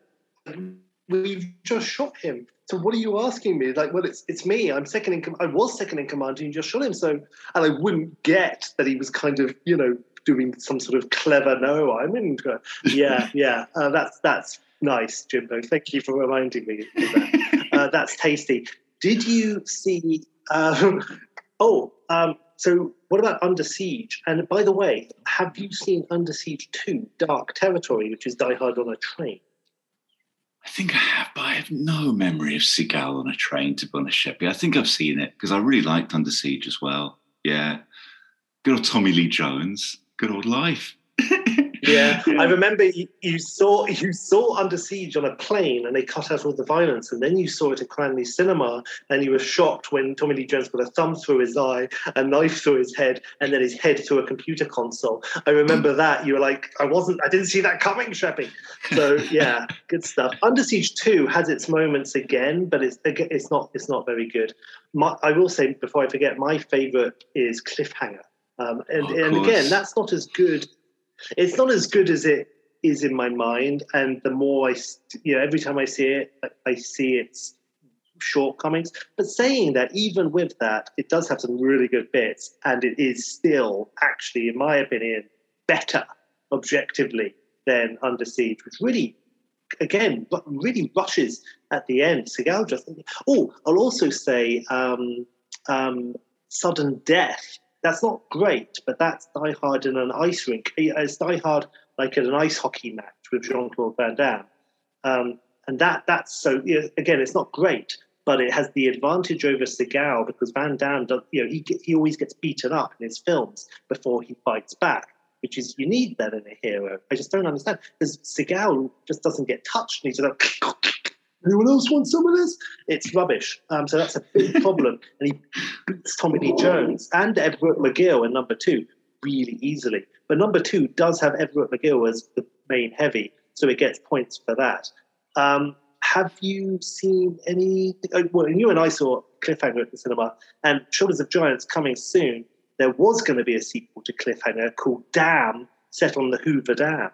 we've just shot him. So what are you asking me? Like, well, it's it's me. I'm second in. Com- I was second in command, and you just shot him. So, and I wouldn't get that he was kind of, you know, doing some sort of clever. No, I'm in. Yeah, yeah. Uh, that's that's nice, Jimbo. Thank you for reminding me. Of that. Uh, that's tasty. Did you see? Um, oh, um, so what about Under Siege? And by the way, have you seen Under Siege 2, Dark Territory, which is Die Hard on a train? I think I have, but I have no memory of Seagal on a train, to honest, I think I've seen it because I really liked Under Siege as well. Yeah. Good old Tommy Lee Jones. Good old life. Yeah, I remember you, you saw you saw Under Siege on a plane, and they cut out all the violence, and then you saw it at Cranley Cinema, and you were shocked when Tommy Lee Jones put a thumb through his eye, a knife through his head, and then his head through a computer console. I remember that. You were like, I wasn't, I didn't see that coming, Sheppy. So yeah, good stuff. Under Siege Two has its moments again, but it's it's not it's not very good. My, I will say before I forget, my favorite is Cliffhanger. Um, and, Of and again, that's not as good. It's not as good as it is in my mind. And the more I, you know, every time I see it, I, see its shortcomings. But saying that, even with that, it does have some really good bits, and it is still actually, in my opinion, better objectively than Under Siege, which really, again, really rushes at the end. Seagal just. Oh, I'll also say um, um, Sudden Death. That's not great, but that's Die Hard in an ice rink. It's Die Hard like at an ice hockey match with Jean Claude Van Damme. Um, and that that's so you know, again, it's not great, but it has the advantage over Seagal because Van Damme does, you know, he he always gets beaten up in his films before he fights back, which is you need that in a hero. I just don't understand because Seagal just doesn't get touched, and he's like. Anyone else want some of this? It's rubbish. Um, so that's a big problem. And he beats Tommy Lee Jones and Everett McGill in number two really easily. But number two does have Everett McGill as the main heavy, so it gets points for that. Um, have you seen any? oh, Well, you and I saw Cliffhanger at the cinema, and Shoulders of Giants coming soon. There was going to be a sequel to Cliffhanger called Dam, set on the Hoover Dam,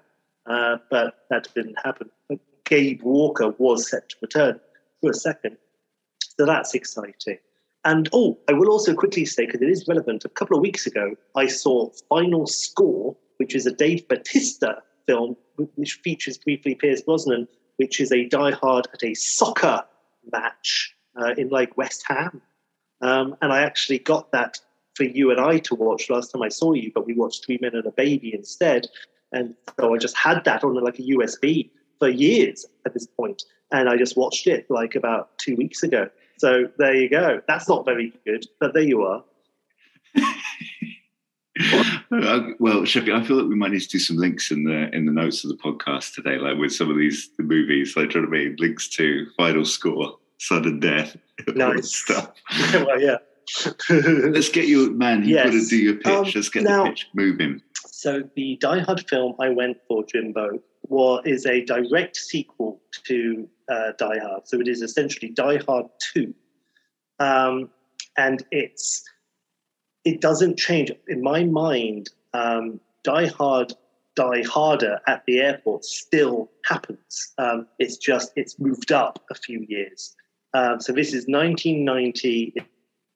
uh, but that didn't happen. Gabe Walker was set to return for a second, so that's exciting. And oh, I will also quickly say, because it is relevant, a couple of weeks ago, I saw Final Score, which is a Dave Batista film, which features briefly Pierce Brosnan, which is a Die Hard at a soccer match uh, in like West Ham. Um, and I actually got that for you and I to watch last time I saw you, but we watched Three Men and a Baby instead. And so I just had that on like a USB for years at this point, and I just watched it like about two weeks ago. So there you go. That's not very good, but there you are. Well, Sheppy, I feel like we might need to do some links in the in the notes of the podcast today, like with some of these the movies, like trying to make links to Final Score, Sudden Death, Nice. stuff. well, yeah. Let's get your man. You've got to do your pitch. Um, Let's get now- the pitch moving. So the Die Hard film I went for, Jimbo, was is a direct sequel to uh, Die Hard. So it is essentially Die Hard Two, um, and it's it doesn't change in my mind. Um, Die Hard, Die Harder at the airport still happens. Um, it's just it's moved up a few years. Um, so this is 1990.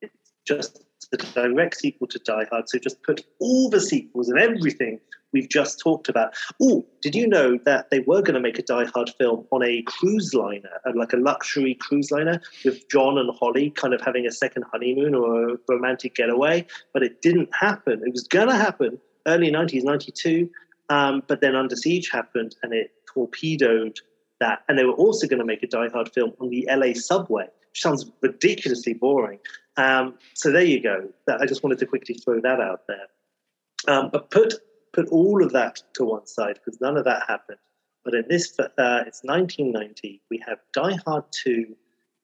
It's just the direct sequel to Die Hard. So just put all the sequels and everything we've just talked about. Oh, did you know that they were going to make a Die Hard film on a cruise liner, uh, like a luxury cruise liner, with John and Holly kind of having a second honeymoon or a romantic getaway? But it didn't happen. It was going to happen early 90s, 92, um, but then Under Siege happened and it torpedoed that. And they were also going to make a Die Hard film on the LA subway, which sounds ridiculously boring. Um, so there you go. I just wanted to quickly throw that out there. Um, but put put all of that to one side because none of that happened. But in this, uh, it's 1990. We have Die Hard 2,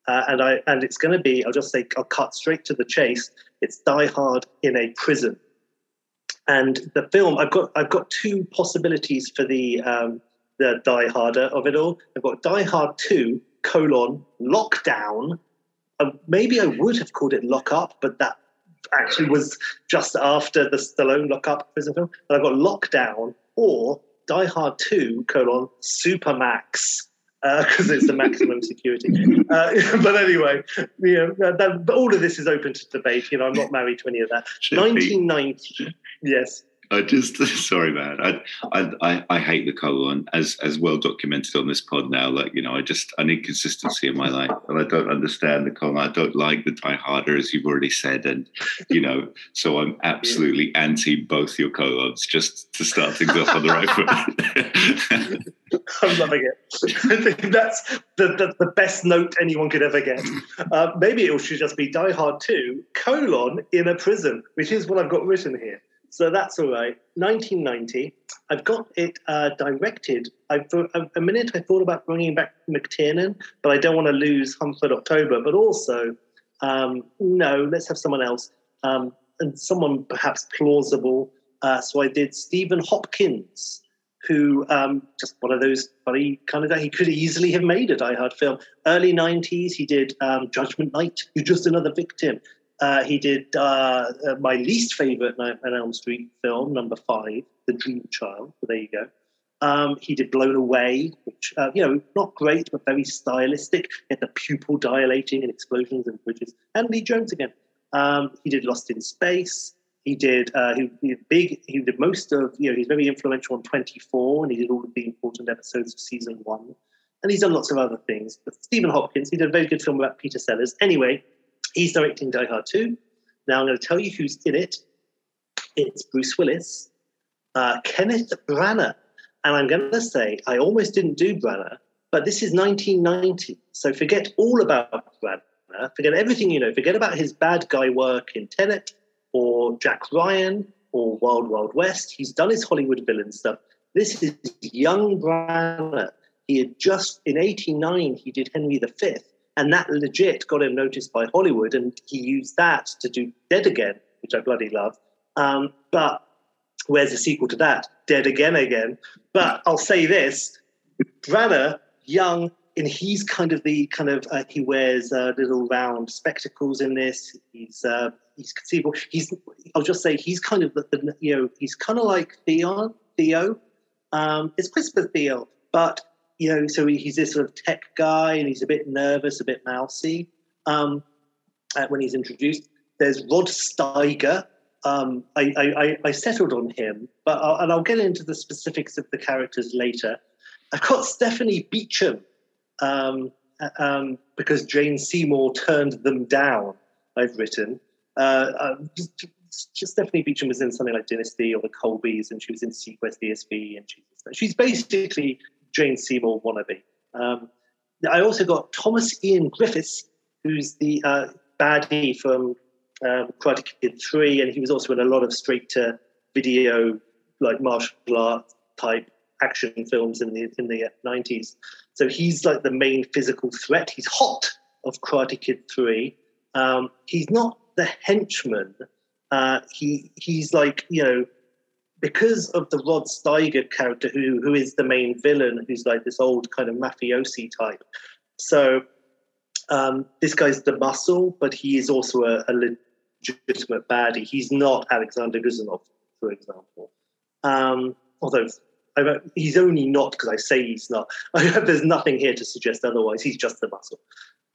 uh, and I and it's going to be. I'll just say I'll cut straight to the chase. It's Die Hard in a prison, and the film. I've got I've got two possibilities for the um, the Die Harder of it all. I've got Die Hard 2 colon lockdown. Um, maybe I would have called it Lock Up, but that actually was just after the Stallone lockup prison film. But I've got Lockdown or Die Hard 2 colon Supermax because uh, it's the maximum security. Uh, but anyway, you know, that, all of this is open to debate. You know, I'm not married to any of that. 1990, yes. I just sorry, man. I, I I hate the colon as as well documented on this pod now. Like you know, I just I need consistency in my life, and I don't understand the colon. I don't like the die harder, as you've already said, and you know, so I'm absolutely anti both your colons. Just to start things off on the right foot. I'm loving it. I think that's the, the, the, best note anyone could ever get. Uh, maybe it should just be Die Hard 2, colon, in a prison, which is what I've got written here. So that's all right. 1990. I've got it uh, directed. I thought a minute I thought about bringing back McTiernan, but I don't want to lose Hunt for Red October. But also, um, no, let's have someone else um, and someone perhaps plausible. Uh, so I did Stephen Hopkins, who um, just one of those funny kind of guy. He could easily have made a Die Hard film. Early 90s, he did um, Judgment Night. You're just another victim. Uh, he did uh, uh, my least favorite Nightmare on Elm Street film, number five, The Dream Child. So there you go. Um, he did Blown Away, which, uh, you know, not great, but very stylistic. He had the pupil dilating and explosions and bridges. And Lee Jones again. Um, he did Lost in Space. He did, uh, he, he, did big, he did most of, you know, he's very influential on 24, and he did all of the important episodes of season one. And he's done lots of other things. But Stephen Hopkins, he did a very good film about Peter Sellers. Anyway, He's directing Die Hard 2. Now I'm going to tell you who's in it. It's Bruce Willis, uh, Kenneth Branagh, and I'm going to say I almost didn't do Branagh, but this is 1990, so forget all about Branagh. Forget everything you know. Forget about his bad guy work in Tenet or Jack Ryan or Wild Wild West. He's done his Hollywood villain stuff. This is young Branagh. He had just in '89 he did Henry V and that legit got him noticed by Hollywood, and he used that to do Dead Again, which I bloody love. Um, but where's the sequel to that? Dead Again Again. But I'll say this: Branagh, young, and he's kind of the kind of uh, he wears uh, little round spectacles in this. He's uh, he's conceivable. He's I'll just say he's kind of the, the you know he's kind of like Theon Theo. Um, it's Christopher Theo, but you know, so he's this sort of tech guy and he's a bit nervous, a bit mousy um, uh, when he's introduced. There's Rod Steiger. Um, I, I, I, settled on him, but I'll, and I'll get into the specifics of the characters later. I've got Stephanie Beacham um, uh, um, because Jane Seymour turned them down. I've written. Uh, uh, just, just Stephanie Beacham was in something like Dynasty or The Colbys, and she was in seaQuest DSV, and she's she's basically Jane Seymour wannabe. Um, I also got Thomas Ian Griffiths, who's the uh, baddie from um, Karate Kid 3, and he was also in a lot of straight to video, like martial art type action films in the in the 90s. So he's like the main physical threat. He's hot of Karate Kid 3. Um, he's not the henchman. Uh, he he's like you know because of the Rod Steiger character, who who is the main villain, who's like this old kind of mafiosi type. So um, this guy's the muscle, but he is also a, a legitimate baddie. He's not Alexander Godunov, for example. Um, although I, he's only not because I say he's not. There's nothing here to suggest otherwise. He's just the muscle.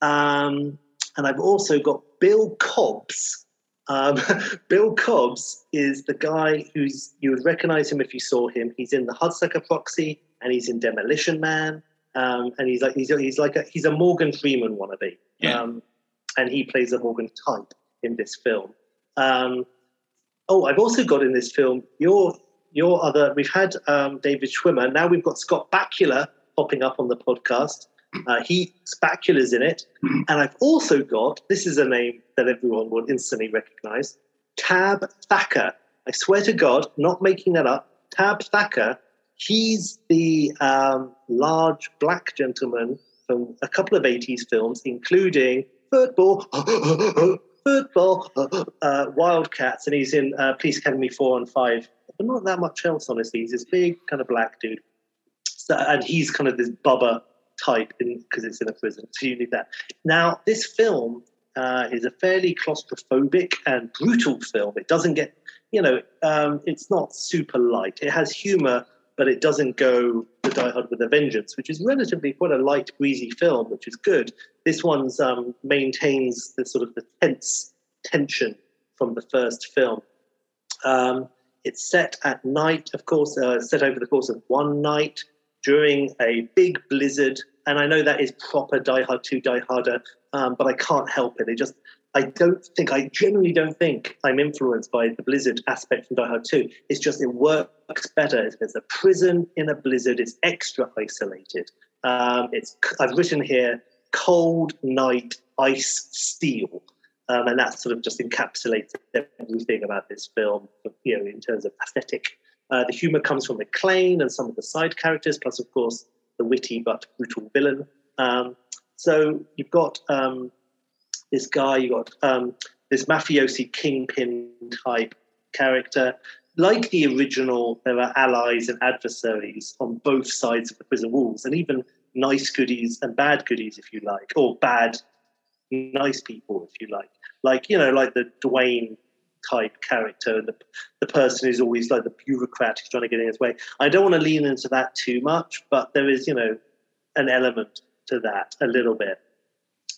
Um, and I've also got Bill Cobbs, Um, Bill Cobbs is the guy who's you would recognize him if you saw him. He's in the Hudsucker Proxy and he's in Demolition Man. Um, and he's like he's, he's like a, he's a Morgan Freeman wannabe. Yeah. Um, and he plays a Morgan type in this film. Um, oh, I've also got in this film your your other. We've had um, David Schwimmer. Now we've got Scott Bakula popping up on the podcast. Uh, he Bakula's in it, and I've also got this is a name that everyone will instantly recognise. Tab Thacker. I swear to God, not making that up. Tab Thacker. He's the um, large black gentleman from a couple of 80s films, including Football, Football, uh, Wildcats, and he's in uh, Police Academy 4 and 5. But not that much else, honestly. He's this big kind of black dude. So, and he's kind of this bubba type because it's in a prison. So you need that. Now, this film uh, is a fairly claustrophobic and brutal film. It doesn't get, you know, um, it's not super light. It has humor, but it doesn't go the Die Hard with a Vengeance, which is relatively quite a light, breezy film, which is good. This one's um, maintains the sort of the tense tension from the first film. Um, it's set at night, of course, uh, set over the course of one night during a big blizzard. And I know that is proper Die Hard 2, Die Harder, um, but I can't help it. It just, I don't think, I genuinely don't think I'm influenced by the blizzard aspect from Die Hard 2. It's just, it works better. If there's a prison in a blizzard, it's extra isolated. Um, it's, I've written here, cold night, ice, steel. Um, and that sort of just encapsulates everything about this film, you know, in terms of aesthetic. Uh, the humor comes from McClane and some of the side characters, plus, of course, the witty but brutal villain. Um, so you've got um, this guy, you've got um, this mafiosi kingpin type character. Like the original, there are allies and adversaries on both sides of the prison walls, and even nice goodies and bad goodies, if you like, or bad, nice people, if you like like you know, like the Dwayne type character, and the the person who's always like the bureaucrat who's trying to get in his way. I don't want to lean into that too much, but there is, you know, an element to that a little bit,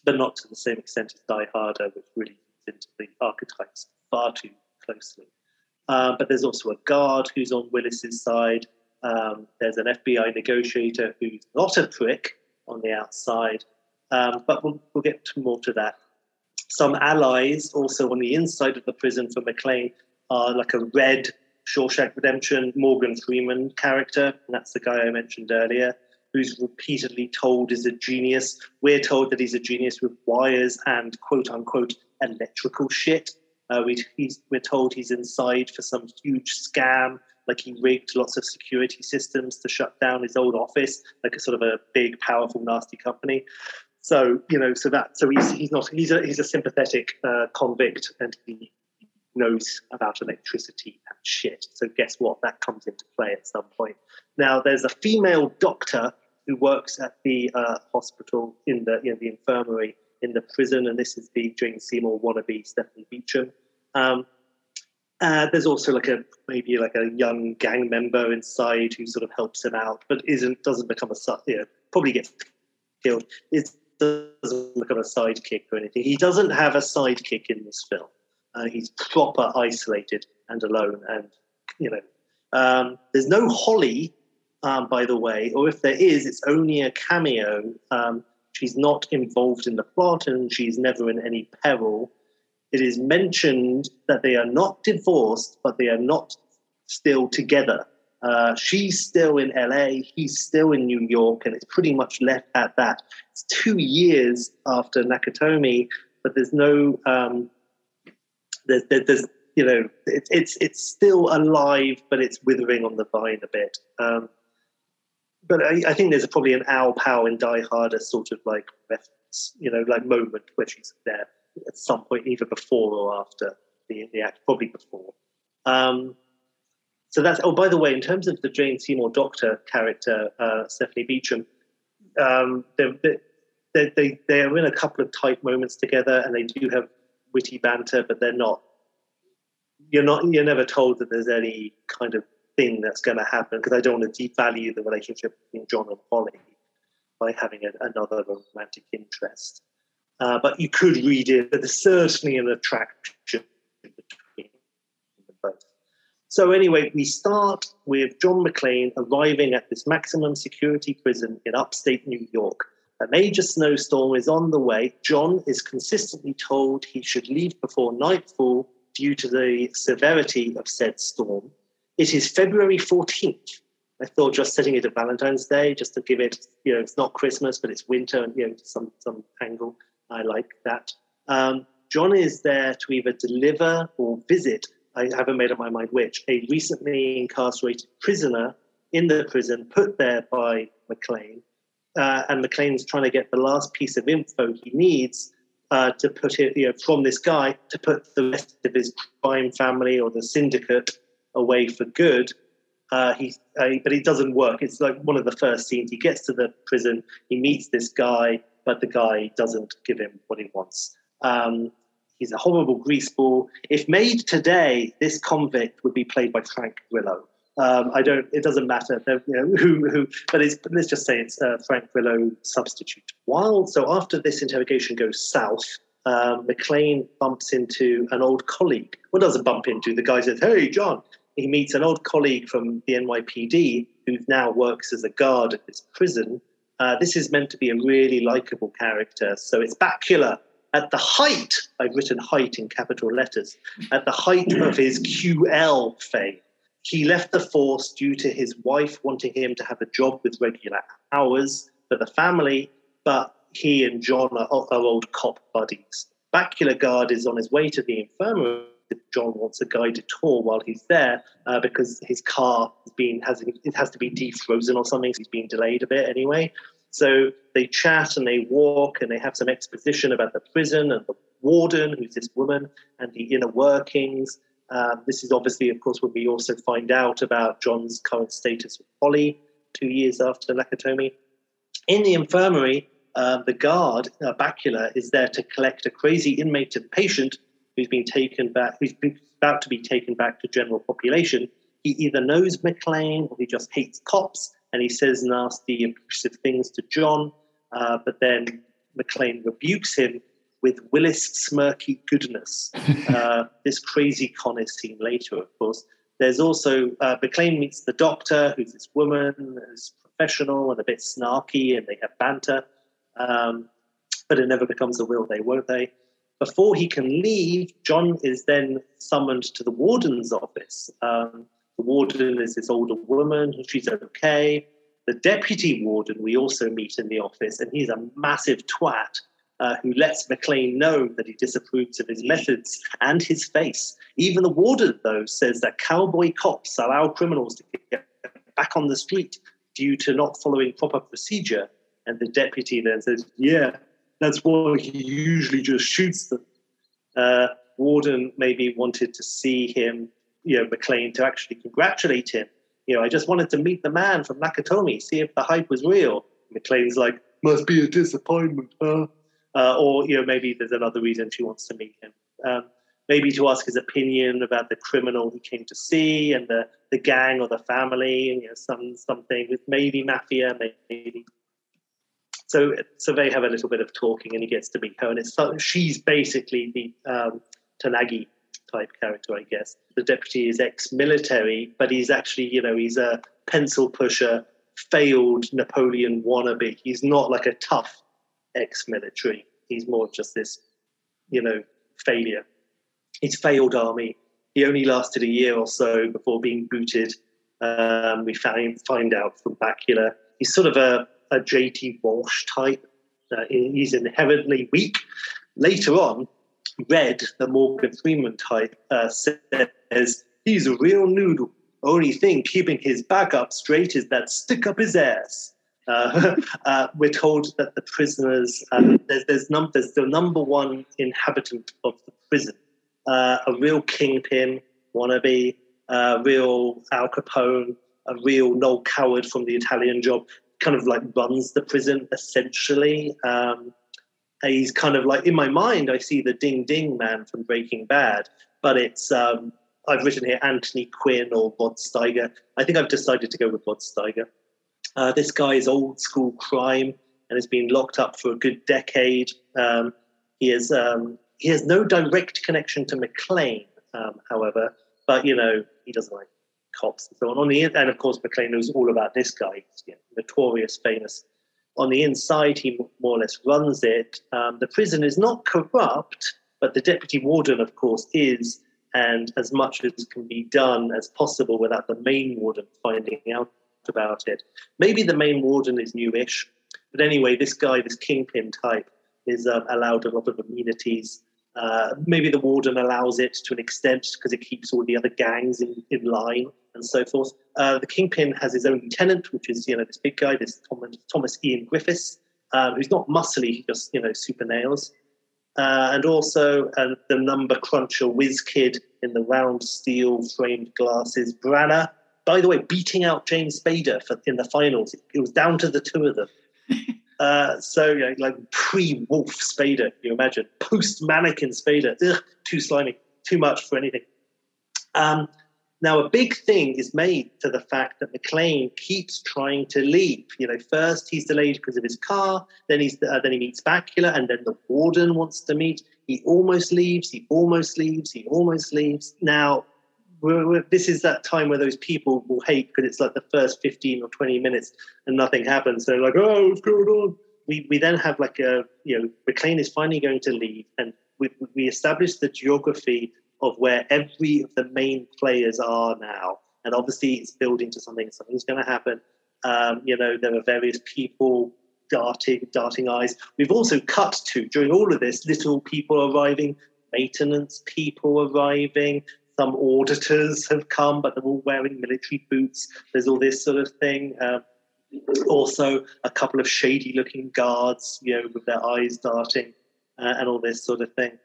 but not to the same extent as Die Harder, which really into the archetypes far too closely. Uh, but there's also a guard who's on Willis's side. Um, there's an FBI negotiator who's not a prick on the outside. Um, but we'll, we'll get more to that some allies also on the inside of the prison for McClane are like a red Shawshank Redemption Morgan Freeman character. And that's the guy I mentioned earlier, who's repeatedly told is a genius. We're told that he's a genius with wires and quote unquote electrical shit. Uh, we, we're told he's inside for some huge scam, like he rigged lots of security systems to shut down his old office, like a sort of a big, powerful, nasty company. So you know, so that so he's he's not he's a he's a sympathetic uh, convict, and he knows about electricity and shit. So guess what? That comes into play at some point. Now there's a female doctor who works at the uh, hospital in the in the infirmary in the prison, and this is the Jane Seymour wannabe Stephanie Beacham. Um, uh, there's also like a maybe like a young gang member inside who sort of helps him out, but isn't doesn't become a you know probably gets killed. Is doesn't become a sidekick or anything. He doesn't have a sidekick in this film. Uh, he's proper isolated and alone. And, you know, um, there's no Holly, um, by the way, or if there is, it's only a cameo. Um, she's not involved in the plot and she's never in any peril. It is mentioned that they are not divorced, but they are not still together. Uh, she's still in LA, he's still in New York, and it's pretty much left at that. It's two years after Nakatomi, but there's no, um, there's, there's, you know, it, it's it's still alive, but it's withering on the vine a bit. Um, but I, I, think there's probably an Al Powell in Die Hard, a sort of like you know, like moment where she's there at some point, either before or after the, the act, probably before. Um, so that's oh by the way in terms of the jane seymour doctor character uh, stephanie beacham um, they, they, they are in a couple of tight moments together and they do have witty banter but they're not you're not you're never told that there's any kind of thing that's going to happen because i don't want to devalue the relationship between john and holly by having a, another romantic interest. Uh, but you could read it but there's certainly an attraction So anyway, we start with John McClane arriving at this maximum security prison in upstate New York. A major snowstorm is on the way. John is consistently told he should leave before nightfall due to the severity of said storm. It is February 14th. I thought just setting it at Valentine's Day, just to give it, you know, it's not Christmas, but it's winter, and you know, some some angle. I like that. Um, John is there to either deliver or visit. I haven't made up my mind which. A recently incarcerated prisoner in the prison, put there by McClane. uh, and McClane's trying to get the last piece of info he needs uh, to put it, you know, from this guy to put the rest of his crime family or the syndicate away for good. Uh, he, uh, but it doesn't work. It's like one of the first scenes. He gets to the prison, he meets this guy, but the guy doesn't give him what he wants. Um, he's a horrible greaseball. If made today, this convict would be played by Frank Grillo. Um, I don't. It doesn't matter. You know, who, who, but let's just say it's uh, Frank Grillo substitute. While so after this interrogation goes south, um, McClane bumps into an old colleague. Well, doesn't bump into the guy says, "Hey, John." He meets an old colleague from the NYPD who now works as a guard at this prison. Uh, this is meant to be a really likable character. So it's Bakula at the height. I've written height in capital letters. At the height of his QL fame he left the force due to his wife wanting him to have a job with regular hours for the family, but he and John are, are old cop buddies. Bakula Guard is on his way to the infirmary. John wants a guided tour while he's there uh, because his car has been has it has to be defrozen or something. So he's been delayed a bit anyway. So they chat and they walk and they have some exposition about the prison and the warden, who's this woman, and the inner workings. Um, this is obviously, of course, when we also find out about John's current status with Polly two years after Nakatomi. In the infirmary, uh, the guard, uh, is there to collect a crazy inmate and patient who's been taken back, who's about to be taken back to general population. He either knows McClane or he just hates cops and he says nasty, abusive things to John, uh, but then McClane rebukes him with Willis Smirky goodness. Uh, this crazy con is seen later, of course. There's also uh, McClane meets the doctor, who's this woman, who's professional and a bit snarky, and they have banter. Um, but it never becomes a will they, won't they? Before he can leave, John is then summoned to the warden's office. Um, the warden is this older woman. She's okay. The deputy warden we also meet in the office, and he's a massive twat uh, who lets McClane know that he disapproves of his methods and his face. Even the warden, though, says that cowboy cops allow criminals to get back on the street due to not following proper procedure. And the deputy then says, Yeah, that's why he usually just shoots them. Uh, warden maybe wanted to see him, you know, McClane to actually congratulate him. You know, I just wanted to meet the man from Nakatomi, see if the hype was real. McClane's like, must be a disappointment, huh? uh, or you know maybe there's another reason she wants to meet him. Um, maybe to ask his opinion about the criminal he came to see and the, the gang or the family, you know, some something with maybe mafia, maybe. So so they have a little bit of talking, and he gets to meet her, and it's she's basically the um, Takagi type character, I guess. The deputy is ex-military, but he's actually you know he's a pencil pusher, failed Napoleon wannabe. He's not like a tough ex-military. He's more just this, you know, failure. He's failed army. He only lasted a year or so before being booted. Um, we find find out from Bakula. He's sort of a, a JT Walsh type. Uh, he's inherently weak. Later on, Red, the Morgan Freeman type, uh, says he's a real noodle. Only thing keeping his back up straight is that stick up his ass. Uh, uh, we're told that the prisoners, uh, there's, there's, num- there's, the number one inhabitant of the prison, uh, a real kingpin wannabe, a real Al Capone, a real Noel Coward from the Italian job, kind of like runs the prison essentially. Um, he's kind of like, in my mind, I see the ding ding man from Breaking Bad, but it's, um, I've written here Anthony Quinn or Rod Steiger. I think I've decided to go with Rod Steiger. Uh, this guy is old school crime and has been locked up for a good decade. Um, he has um, he has no direct connection to McClane, um, however, but you know he doesn't like cops and so on. On the and of course McClane knows all about this guy, He's, you know, notorious, famous. On the inside, he more or less runs it. Um, the prison is not corrupt, but the deputy warden, of course, is. And as much as can be done as possible without the main warden finding out about it. Maybe the main warden is newish, but anyway, this guy, this kingpin type, is um, allowed a lot of amenities. Uh, maybe the warden allows it to an extent because it keeps all the other gangs in, in line and so forth. Uh, the kingpin has his own lieutenant, which is you know this big guy, this Thomas, Thomas Ian Griffiths, um, who's not muscly, he just you know super nails. Uh, and also uh, the number cruncher whiz kid in the round steel framed glasses, Branagh, By the way, beating out James Spader for, in the finals. It was down to the two of them. Uh, so you know, like pre-Wolf Spader, you imagine post-mannequin Spader, ugh, too slimy, too much for anything. Um, now, a big thing is made to the fact that McClane keeps trying to leave. You know, first he's delayed because of his car, then he's uh, then he meets Bakula, and then the warden wants to meet. He almost leaves. He almost leaves. He almost leaves. Now, we're, we're, this is that time where those people will hate because it's like the first 15 or 20 minutes and nothing happens. They're like, oh, what's going on? We, we then have like a, you know, McClane is finally going to leave and we, we establish the geography of where every of the main players are now. And obviously, it's building to something. Something's going to happen. Um, you know, there are various people darting, darting eyes. We've also cut to during all of this, little people arriving, maintenance people arriving. Some auditors have come, but they're all wearing military boots. There's all this sort of thing. Um, also, a couple of shady-looking guards, you know, with their eyes darting, uh, and all this sort of thing.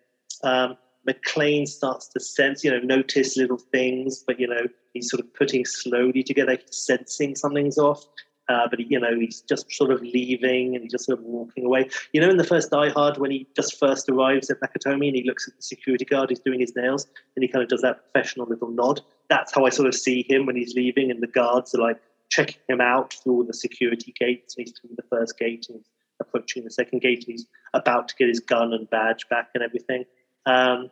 Um, McClane starts to sense, you know, notice little things, but you know, he's sort of putting slowly together, he's sensing something's off. Uh, but you know, he's just sort of leaving and he's just sort of walking away. You know, in the first Die Hard, when he just first arrives at Nakatomi and he looks at the security guard who's doing his nails, and he kind of does that professional little nod. That's how I sort of see him when he's leaving, and the guards are like checking him out through the security gates. He's through the first gate and he's approaching the second gate. He's about to get his gun and badge back and everything. Um,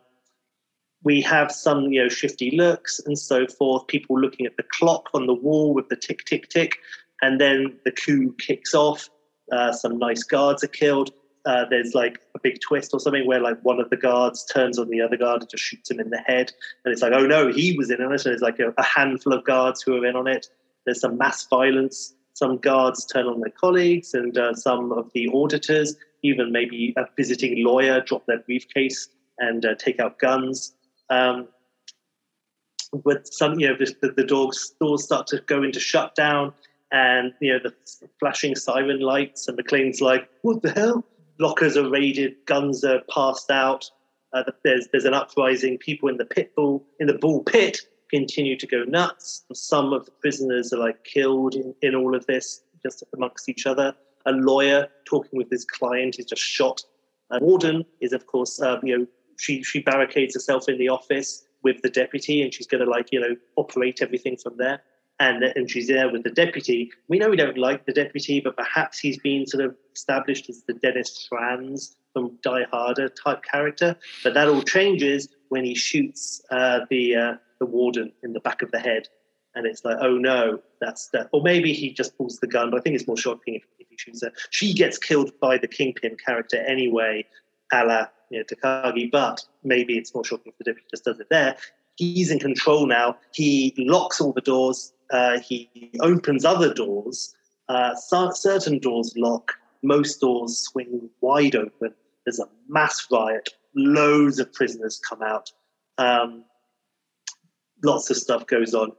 we have some you know shifty looks and so forth people looking at the clock on the wall with the tick tick tick and then the coup kicks off uh, some nice guards are killed uh, there's like a big twist or something where like one of the guards turns on the other guard and just shoots him in the head and it's like oh no he was in on it and there's like a, a handful of guards who are in on it. There's some mass violence some guards turn on their colleagues and uh, some of the auditors even maybe a visiting lawyer drop their briefcase and uh, take out guns um, with some, you know, the, the dogs doors start to go into shutdown, and you know the flashing siren lights, and McClane's like, "What the hell?" Lockers are raided, guns are passed out. Uh, there's there's an uprising. People in the pit bull in the bull pit continue to go nuts. Some of the prisoners are like killed in, in all of this, just amongst each other. A lawyer talking with his client is just shot. A warden is, of course, uh, you know, she she barricades herself in the office with the deputy, and she's going to like you know operate everything from there. And and she's there with the deputy. We know we don't like the deputy, but perhaps he's been sort of established as the Dennis Franz from Die Harder type character. But that all changes when he shoots uh, the uh, the warden in the back of the head, and it's like, oh no, that's that. Or maybe he just pulls the gun. But I think it's more shocking if, if he shoots her. She gets killed by the kingpin character anyway, a la you know, Takagi, but maybe it's more shocking if the deputy just does it there. He's in control now. He locks all the doors. Uh, he opens other doors. Uh, certain doors lock. Most doors swing wide open. There's a mass riot. Loads of prisoners come out. Um, lots of stuff goes on.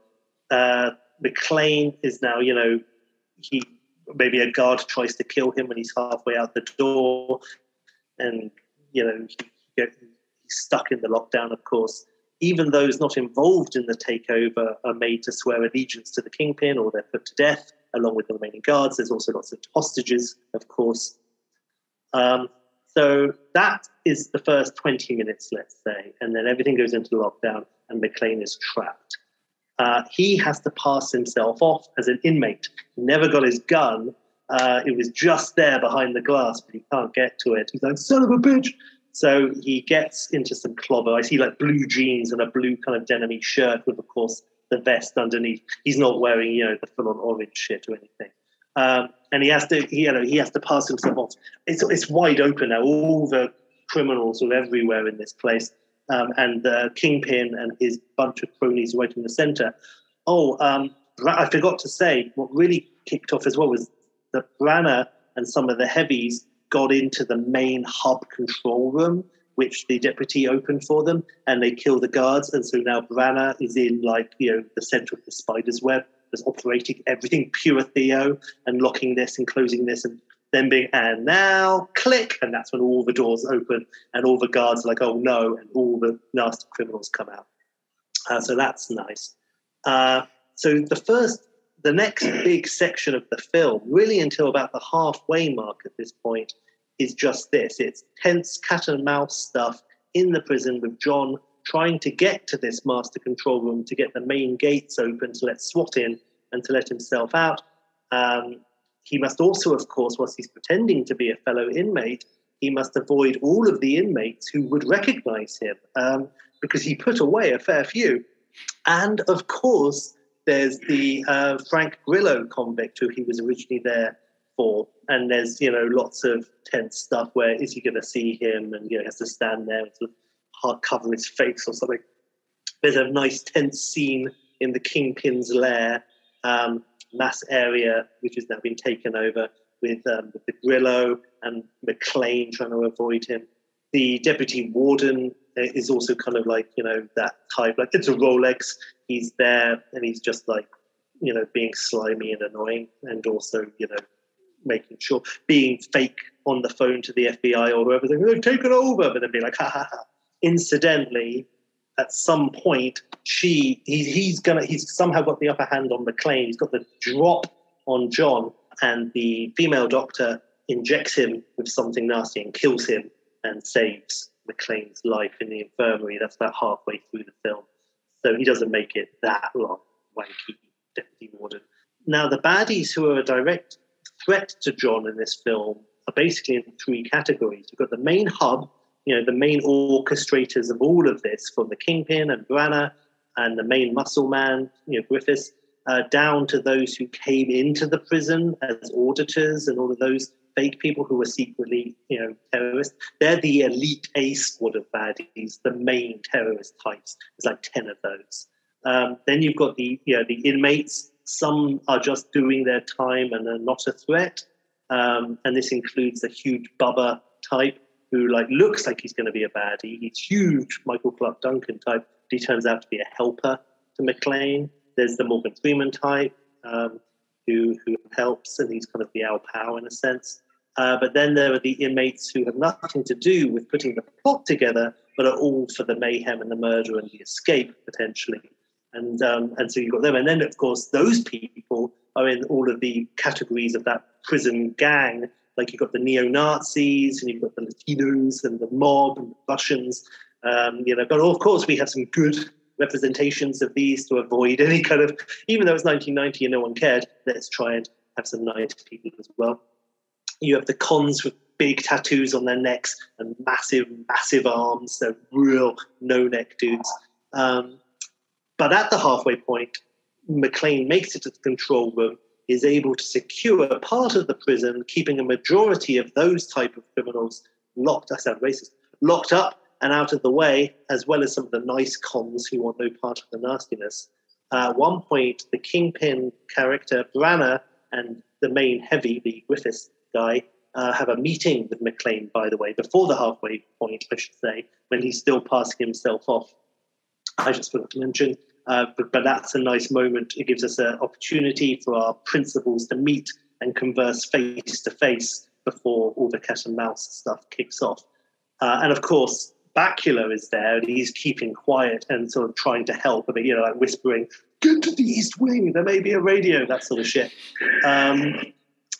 Uh, McClane is now, you know, he maybe a guard tries to kill him when he's halfway out the door, and you know, he, he's stuck in the lockdown, of course. Even those not involved in the takeover are made to swear allegiance to the kingpin or they're put to death along with the remaining guards. There's also lots of hostages, of course. Um, so that is the first 20 minutes, let's say, and then everything goes into lockdown and McClane is trapped. Uh, he has to pass himself off as an inmate. He never got his gun, uh, it was just there behind the glass, but he can't get to it. He's like, son of a bitch. So he gets into some clobber. I see like blue jeans and a blue kind of denim shirt with, of course, the vest underneath. He's not wearing, you know, the full on orange shit or anything. Um, and he has to, he, you know, he has to pass himself off. It's it's wide open now. All the criminals are everywhere in this place, um, and the kingpin and his bunch of cronies right in the center. Oh, um, I forgot to say what really kicked off as well was that Branagh and some of the heavies got into the main hub control room, which the deputy opened for them, and they killed the guards. And so now Branagh is in like you know the center of the spider's web, that's operating everything pure Theo and locking this and closing this and then being and now click! And that's when all the doors open and all the guards are like oh no and all the nasty criminals come out. Uh, so that's nice. Uh, so the first the next big section of the film really until about the halfway mark at this point is just this it's tense cat and mouse stuff in the prison with john trying to get to this master control room to get the main gates open to let swat in and to let himself out um, he must also, of course, whilst he's pretending to be a fellow inmate, he must avoid all of the inmates who would recognize him um, because he put away a fair few. And of course, there's the uh, Frank Grillo convict who he was originally there for. And there's, you know, lots of tense stuff where is he going to see him and, you know, has to stand there and sort of hard cover his face or something. There's a nice tense scene in the Kingpin's lair um, mass area, which has now been taken over with, um, with the Grillo and McClane trying to avoid him. The deputy warden is also kind of like, you know, that type, like it's a Rolex. He's there and he's just like, you know, being slimy and annoying and also, you know, making sure, being fake on the phone to the FBI or whoever, saying, they've taken over, but then be like, ha ha ha. Incidentally, at some point she he, he's gonna he's somehow got the upper hand on McClane. He's got the drop on John, and the female doctor injects him with something nasty and kills him and saves McClane's life in the infirmary. That's about halfway through the film, so he doesn't make it that long. Wanky deputy warden. Now the baddies who are a direct threat to John in this film are basically in three categories. You've got the main hub, you know, the main orchestrators of all of this, from the Kingpin and Branagh and the main muscle man, you know, Griffiths, uh, down to those who came into the prison as auditors and all of those fake people who are secretly, you know, terrorists. They're the elite A squad of baddies, the main terrorist types. There's like 10 of those. Um, then you've got the, you know, the inmates. Some are just doing their time and are not a threat. Um, and this includes the huge Bubba type who like looks like he's going to be a baddie. He's huge, Michael Clarke Duncan type. But he turns out to be a helper to McClane. There's the Morgan Freeman type um, who who helps, and he's kind of the Al Pow in a sense. Uh, but then there are the inmates who have nothing to do with putting the plot together, but are all for the mayhem and the murder and the escape potentially. And um, and so you've got them, and then of course those people are in all of the categories of that prison gang like you've got the neo Nazis and you've got the Latinos and the mob and the Russians. Um, you know, but of course we have some good representations of these to avoid any kind of, even though it's 1990 and no one cared, let's try and have some nice people as well. You have the cons with big tattoos on their necks and massive, massive arms. They're real no neck dudes. Um, but at the halfway point, McClane makes it to the control room is able to secure part of the prison, keeping a majority of those type of criminals locked. I sound racist. Locked up and out of the way, as well as some of the nice cons who want no part of the nastiness. Uh, at one point, the kingpin character Branagh and the main heavy, the Griffiths guy, uh, have a meeting with McClane. By the way, before the halfway point, I should say, when he's still passing himself off. I just forgot to mention uh, but, but that's a nice moment. It gives us an opportunity for our principals to meet and converse face to face before all the cat and mouse stuff kicks off. Uh, and of course, Bakula is there and he's keeping quiet and sort of trying to help a bit, you know, like whispering, get to the East Wing, there may be a radio, that sort of shit. Um,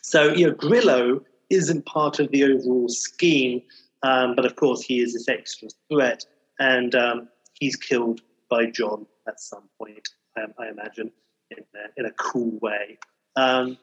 so, you know, Grillo isn't part of the overall scheme, um, but of course he is this extra threat and um, he's killed by John at some point, um, I imagine, in, uh, in a cool way. Um,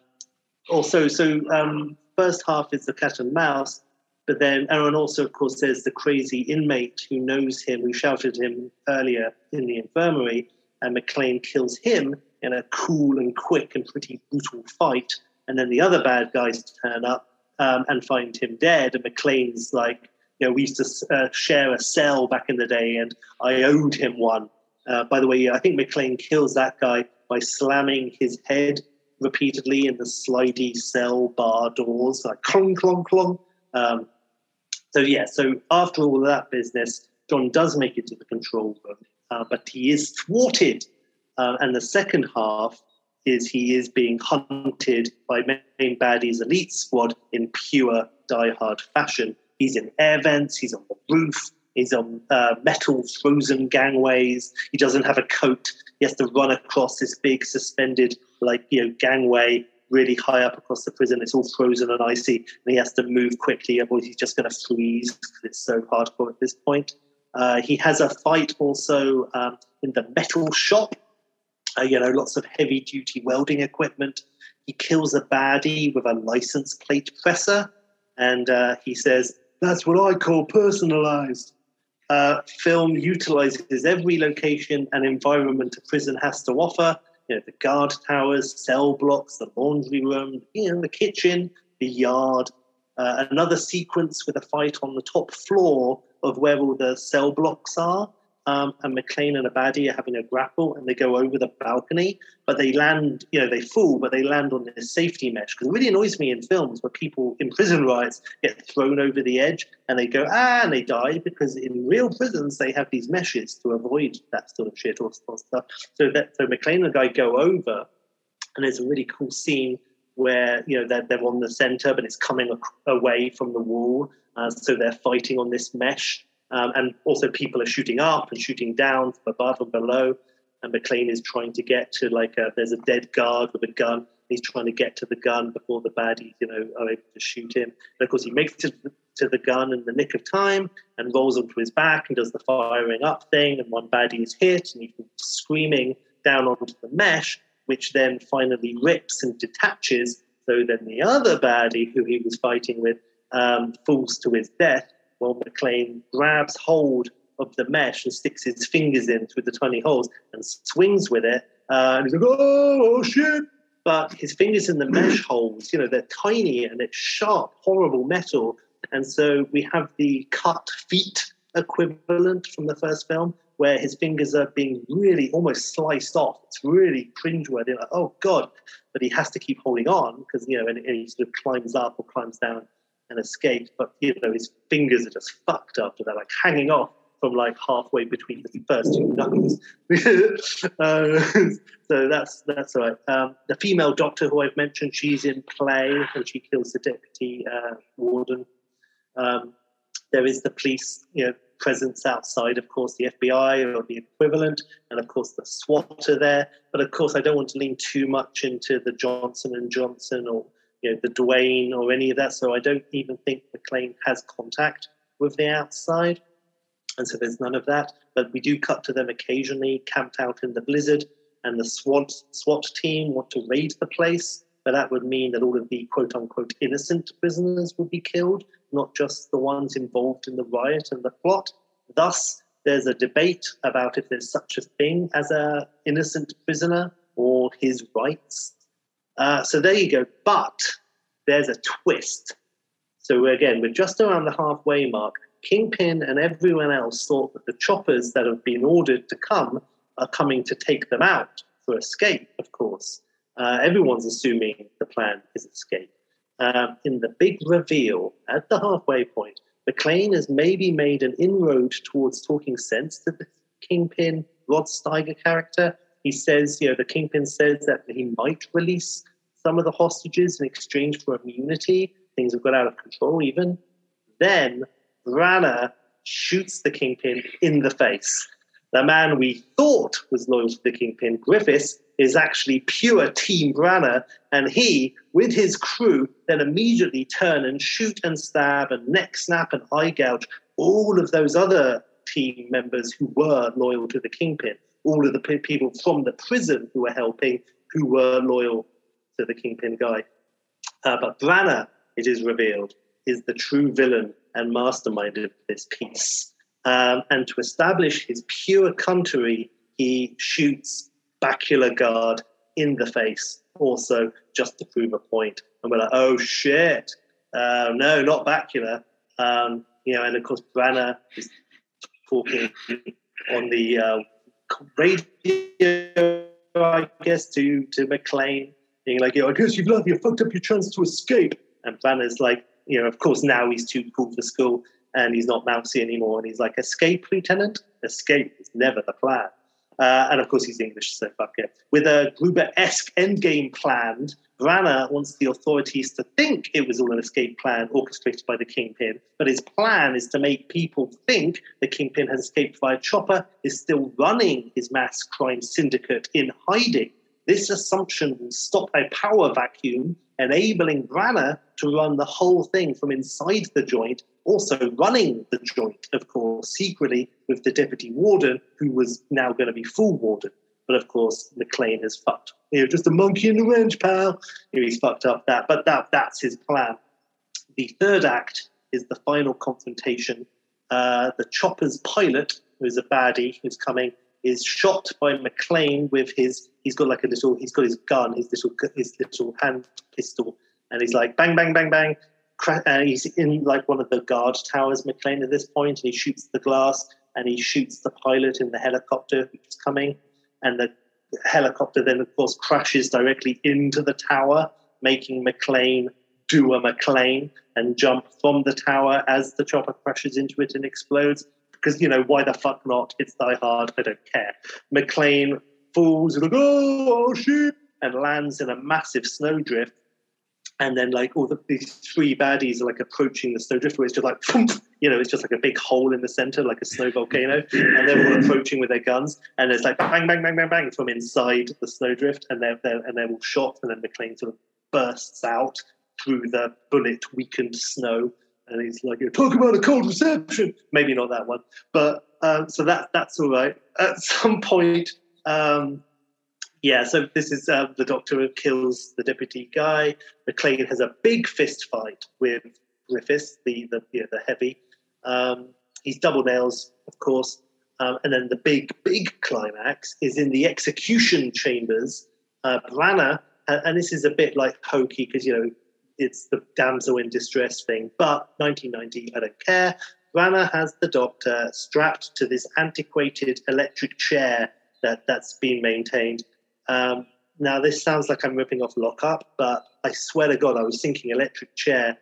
also, so um, first half is the cat and mouse, but then Aaron also, of course, there's the crazy inmate who knows him, who shouted him earlier in the infirmary, and McClane kills him in a cool and quick and pretty brutal fight. And then the other bad guys turn up um, and find him dead. And McClane's like, you know, we used to uh, share a cell back in the day, and I owed him one. Uh, by the way, I think McClane kills that guy by slamming his head repeatedly in the slidey cell bar doors, like clong, clong, clong. Um, so yeah, so after all of that business, John does make it to the control room, uh, but he is thwarted. Uh, and the second half is he is being hunted by main baddie's elite squad in pure die-hard fashion. He's in air vents, he's on the roof, he's on uh, metal frozen gangways. He doesn't have a coat. He has to run across this big suspended, like you know, gangway really high up across the prison. It's all frozen and icy, and he has to move quickly, otherwise he's just going to freeze because it's so hardcore at this point. Uh, he has a fight also um, in the metal shop. Uh, you know, lots of heavy duty welding equipment. He kills a baddie with a license plate presser, and uh, he says, "That's what I call personalized." Uh, film utilizes every location and environment a prison has to offer. You know, the guard towers, cell blocks, the laundry room, you know, the kitchen, the yard. Uh, another sequence with a fight on the top floor of where all the cell blocks are. Um, and McClane and Abadi are having a grapple and they go over the balcony, but they land, you know, they fall, but they land on this safety mesh. Because it really annoys me in films where people in prison riots get thrown over the edge and they go, ah, and they die because in real prisons they have these meshes to avoid that sort of shit or, or stuff. So that so McClane and the guy go over, and there's a really cool scene where you know they're, they're on the center, but it's coming away from the wall. Uh, so they're fighting on this mesh, um, and also people are shooting up and shooting down from above and below. And McClane is trying to get to like a, there's a dead guard with a gun. He's trying to get to the gun before the baddies, you know, are able to shoot him. And of course, he makes it to the, gun in the nick of time and rolls onto his back and does the firing up thing. And one baddie is hit, and he's screaming down onto the mesh, which then finally rips and detaches. So then the other baddie who he was fighting with um, falls to his death while McClane grabs hold of the mesh and sticks his fingers in through the tiny holes and swings with it. Uh, and he's like, oh, oh, shit. But his fingers in the mesh holes, you know, they're tiny and it's sharp, horrible metal. And so we have the cut feet equivalent from the first film, where his fingers are being really almost sliced off. It's really cringeworthy. Like, oh God! But he has to keep holding on because you know, and, and, he sort of climbs up or climbs down and escaped. But you know, his fingers are just fucked after that, like hanging off from like halfway between the first two knuckles. uh, so that's that's all right. Um, the female doctor who I've mentioned, she's in play and she kills the deputy uh, warden. Um, there is the police, you know, presence outside, of course, the FBI or the equivalent, and of course the SWAT are there. But of course, I don't want to lean too much into the Johnson and Johnson or you know, the Duane or any of that. So I don't even think McClane has contact with the outside. And so there's none of that. But we do cut to them occasionally camped out in the blizzard, and the SWAT, SWAT team want to raid the place. But that would mean that all of the quote unquote innocent prisoners would be killed, not just the ones involved in the riot and the plot. Thus, there's a debate about if there's such a thing as an innocent prisoner or his rights uh, so there you go. But there's a twist. So again, we're just around the halfway mark. Kingpin and everyone else thought that the choppers that have been ordered to come are coming to take them out for escape, of course. Uh, everyone's assuming the plan is escape. Uh, in the big reveal at the halfway point, McClane has maybe made an inroad towards talking sense to the Kingpin Rod Steiger character, he says, you know, the kingpin says that he might release some of the hostages in exchange for immunity. Things have got out of control, even. Then Branagh shoots the kingpin in the face. The man we thought was loyal to the kingpin, Griffiths, is actually pure Team Branagh, and he, with his crew, then immediately turn and shoot and stab and neck snap and eye gouge all of those other team members who were loyal to the kingpin all of the people from the prison who were helping, who were loyal to the Kingpin guy. Uh, but Branagh, it is revealed, is the true villain and mastermind of this piece. Um, and to establish his pure country, he shoots Bakula Guard in the face, also just to prove a point. And we're like, oh shit, uh, no, not Bakula. Um, you know, and of course, Branagh is talking on the uh, radio, I guess, to to McClane, being like, "I guess you've learned you fucked up your chance to escape." And Branagh's like, you know, of course, now he's too cool for school and he's not Mousy anymore. And he's like, "Escape, Lieutenant. Escape is never the plan." Uh, and of course, he's English, so fuck it. With a Gruber-esque endgame planned, Branagh wants the authorities to think it was all an escape plan orchestrated by the Kingpin, but his plan is to make people think the Kingpin has escaped via chopper, is still running his mass crime syndicate in hiding. This assumption will stop a power vacuum, enabling Branagh to run the whole thing from inside the joint also running the joint, of course, secretly with the deputy warden, who was now going to be full warden. But of course, McClane has fucked. You're just a monkey in the wrench, pal. He's fucked up that. But that that's his plan. The third act is the final confrontation. Uh, the chopper's pilot, who's a baddie, who's coming, is shot by McClane with his. He's got like a little. He's got his gun, his little his little hand pistol, and he's like bang, bang, bang, bang uh, he's in like one of the guard towers, McClane, at this point, and he shoots the glass and he shoots the pilot in the helicopter who's coming. And the helicopter then, of course, crashes directly into the tower, making McClane do a McClane and jump from the tower as the chopper crashes into it and explodes. Because, you know, why the fuck not? It's Die Hard. I don't care. McClane falls like, oh, shit, and lands in a massive snowdrift and then like all the, these three baddies are like approaching the snowdrift where it's just like you know it's just like a big hole in the center like a snow volcano. And they're all approaching with their guns. And it's like bang bang bang bang bang from inside the snowdrift and they're, they're and they're all shot. And then McClane sort of bursts out through the bullet weakened snow. And he's like you talk about a cold reception. Maybe not that one. But um, so that that's all right. At some point um, yeah, so this is uh, the doctor who kills the deputy guy. McClane has a big fist fight with Griffiths, the the, you know, the heavy. Um, he's double nails, of course. Um, and then the big, big climax is in the execution chambers. Uh, and, this is a bit like hokey because, you know, it's the damsel in distress thing, but 1990, I don't care. Branagh has the doctor strapped to this antiquated electric chair that, that's been maintained um, now, this sounds like I'm ripping off Lockup, but I swear to God, I was thinking electric chair,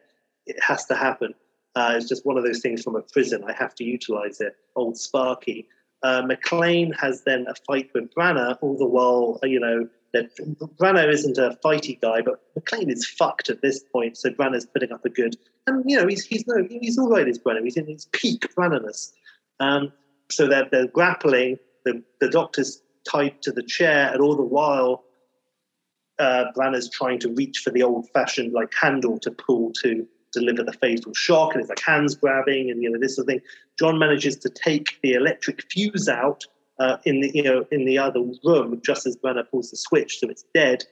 it has to happen. Uh, it's just one of those things from a prison. I have to utilize it. Old Sparky. Uh, McClane has then a fight with Branagh, all the while, uh, you know, that Branagh isn't a fighty guy, but McClane is fucked at this point. So Branagh's putting up a good, and you know, he's he's no, he's all right as Branagh. He's in his peak Branahness. Um, so they're, they're grappling. The, the doctor's tied to the chair, and all the while, uh, Branagh's trying to reach for the old-fashioned like handle to pull to deliver the fatal shock, and it's like hands grabbing, and you know this sort of thing. John manages to take the electric fuse out uh, in the you know in the other room just as Branagh pulls the switch, so it's dead.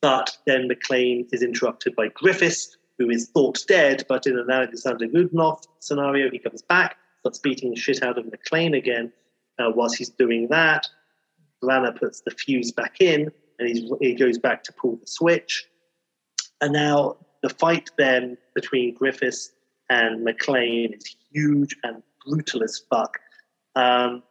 But then McClane is interrupted by Griffiths, who is thought dead, but in an Alexander Godunov scenario, he comes back, starts beating the shit out of McClane again. Uh, whilst he's doing that, Branagh puts the fuse back in and he goes back to pull the switch. And now the fight then between Griffiths and McClane is huge and brutal as fuck. Um,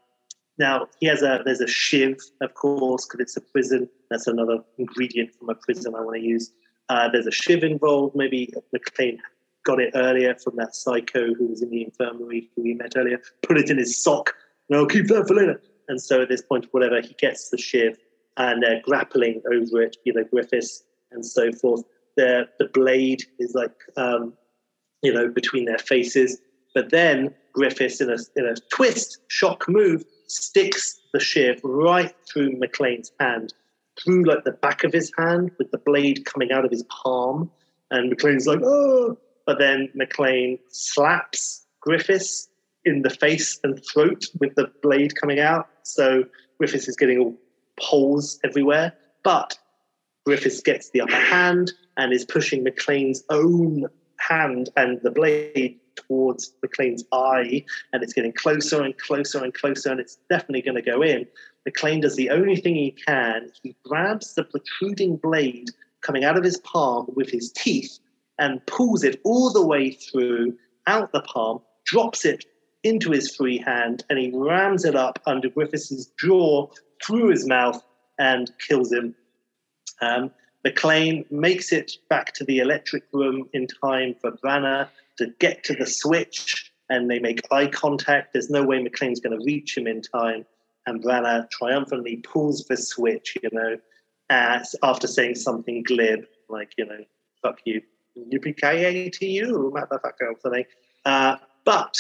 now he has a there's a shiv, of course, because it's a prison. That's another ingredient from a prison I want to use. Uh, there's a shiv involved. Maybe McClane got it earlier from that psycho who was in the infirmary who we met earlier. Put it in his sock. No, keep that for later. And so at this point, whatever, he gets the shiv and they're grappling over it, you know, Griffiths and so forth. The, the blade is like, um, you know, between their faces. But then Griffiths, in a, in a twist, shock move, sticks the shiv right through McClane's hand, through like the back of his hand, with the blade coming out of his palm. And McClane's like, oh. But then McClane slaps Griffiths in the face and throat with the blade coming out. So Griffiths is getting all holes everywhere. But Griffiths gets the upper hand and is pushing McClane's own hand and the blade towards McClane's eye, and it's getting closer and closer and closer, and it's definitely going to go in. McClane does the only thing he can. He grabs the protruding blade coming out of his palm with his teeth and pulls it all the way through out the palm, drops it into his free hand, and he rams it up under Griffiths' jaw through his mouth and kills him. Um, McClane makes it back to the electric room in time for Branagh to get to the switch, and they make eye contact. There's no way McClane's going to reach him in time, and Branagh triumphantly pulls the switch, you know, as, after saying something glib, like, you know, fuck you, yippee to you, motherfucker, or something. Uh, but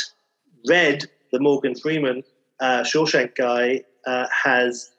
Red, the Morgan Freeman uh, Shawshank guy, uh, has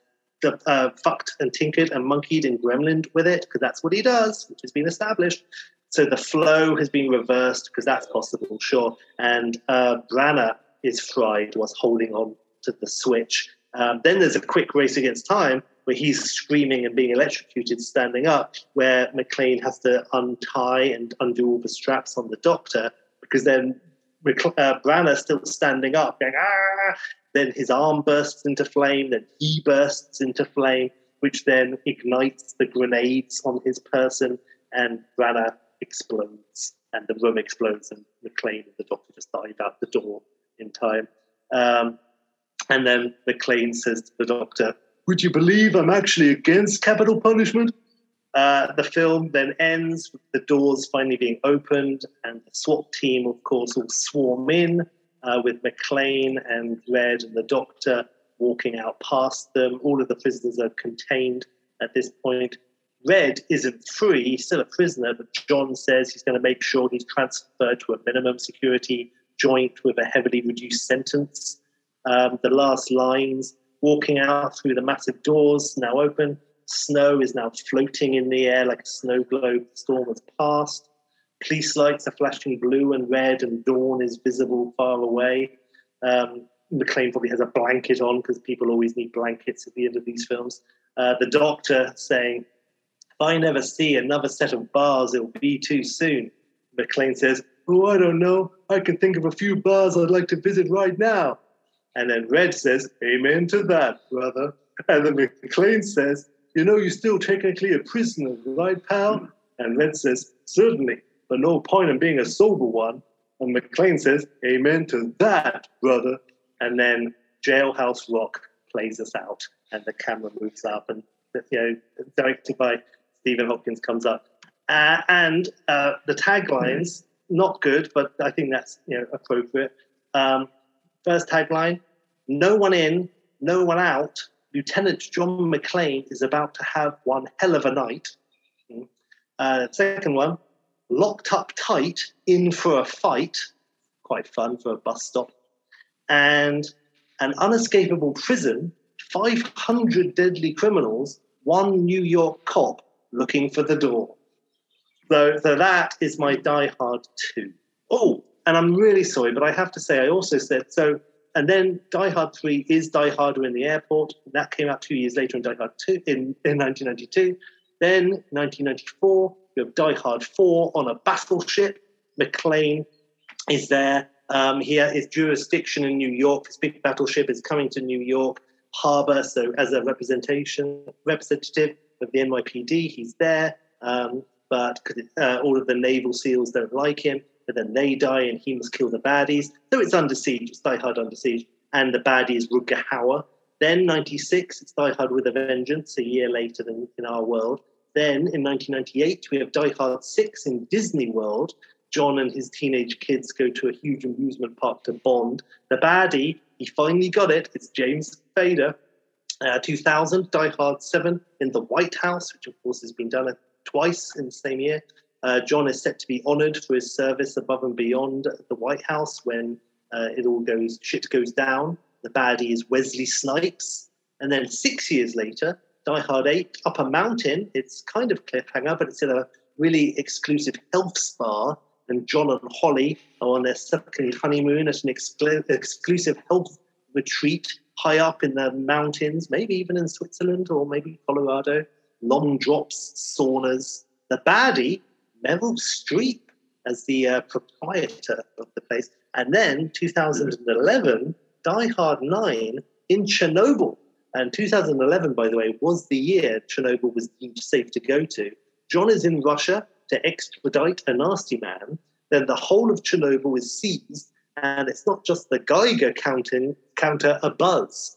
the, uh, fucked and tinkered and monkeyed and gremlined with it because that's what he does, which has been established. So the flow has been reversed because that's possible, sure. And uh, Branagh is fried was holding on to the switch. Um, then there's a quick race against time where he's screaming and being electrocuted standing up, where McClane has to untie and undo all the straps on the doctor because then uh, Branagh still standing up, going, ah, then his arm bursts into flame, then he bursts into flame, which then ignites the grenades on his person, and Branagh explodes, and the room explodes, and McClane and the doctor just dive out the door in time. Um, and then McClane says to the doctor, Would you believe I'm actually against capital punishment? Uh, the film then ends with the doors finally being opened, and the SWAT team, of course, all swarm in uh, with McClane and Red and the doctor walking out past them. All of the prisoners are contained at this point. Red isn't free, he's still a prisoner, but John says he's going to make sure he's transferred to a minimum security joint with a heavily reduced sentence. Um, the last lines walking out through the massive doors now open. Snow is now floating in the air like a snow globe. The storm has passed. Police lights are flashing blue and red, and dawn is visible far away. Um, McClane probably has a blanket on because people always need blankets at the end of these films. Uh, the doctor saying, If I never see another set of bars, it'll be too soon. McClane says, Oh, I don't know. I can think of a few bars I'd like to visit right now. And then Red says, Amen to that, brother. And then McClane says, You know, you're still technically a prisoner, right, pal? And Red says, Certainly but no point in being a sober one. And McClane says, Amen to that, brother. And then Jailhouse Rock plays us out, and the camera moves up, and you know, directed by Stephen Hopkins comes up. Uh, and uh, the taglines, not good, but I think that's you know appropriate. Um, first tagline: No one in, no one out. Lieutenant John McClane is about to have one hell of a night. Uh, second one: locked up tight, in for a fight, quite fun for a bus stop, and an unescapable prison, 500 deadly criminals, one New York cop looking for the door. So, so that is my Die Hard 2. Oh, and I'm really sorry, but I have to say, I also said so. And then Die Hard 3 is Die Harder in the Airport. That came out two years later in Die Hard 2 in, in 1992. Then 1994, you have Die Hard 4 on a battleship. McClane is there. Um, here is jurisdiction in New York. This big battleship is coming to New York Harbor. So, as a representation representative of the NYPD, he's there. Um, but uh, all of the naval seals don't like him. But then they die, and he must kill the baddies. So it's under siege. It's Die Hard under siege, and the baddie is Rutger Hauer. Then 96, it's Die Hard with a Vengeance, a year later than in our world. Then in 1998, we have Die Hard 6 in Disney World. John and his teenage kids go to a huge amusement park to bond. The baddie, he finally got it. It's James Spader. Uh, 2000, Die Hard 7 in the White House, which of course has been done twice in the same year. Uh, John is set to be honored for his service above and beyond the White House when uh, it all goes, shit goes down. The baddie is Wesley Snipes. And then six years later, Die Hard 8 up a mountain. It's kind of cliffhanger, but it's in a really exclusive health spa. And John and Holly are on their second honeymoon at an exclu- exclusive health retreat high up in the mountains, maybe even in Switzerland or maybe Colorado. Long drops, saunas. The baddie, Meryl Streep. as the uh, proprietor of the place. And then 2011, Die Hard 9 in Chernobyl. And 2011, by the way, was the year Chernobyl was deemed safe to go to. John is in Russia to extradite a nasty man. Then the whole of Chernobyl is seized. And it's not just the Geiger counting, counter a buzz.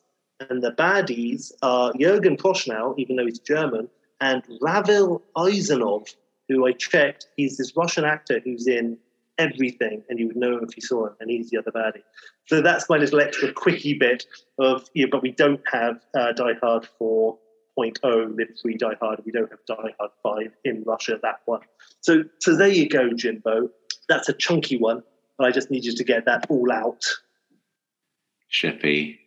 And the baddies are Jürgen Prochnow, even though he's German, and Ravil Isyanov, who I checked, he's this Russian actor who's in everything, and you would know him if you saw him, and he's the other baddie. So that's my little extra quickie bit of, know, but we don't have uh, Die Hard 4.0, Live Free Die Hard. We don't have Die Hard 5 in Russia, that one. So, so there you go, Jimbo. That's a chunky one, but I just need you to get that all out. Sheppy,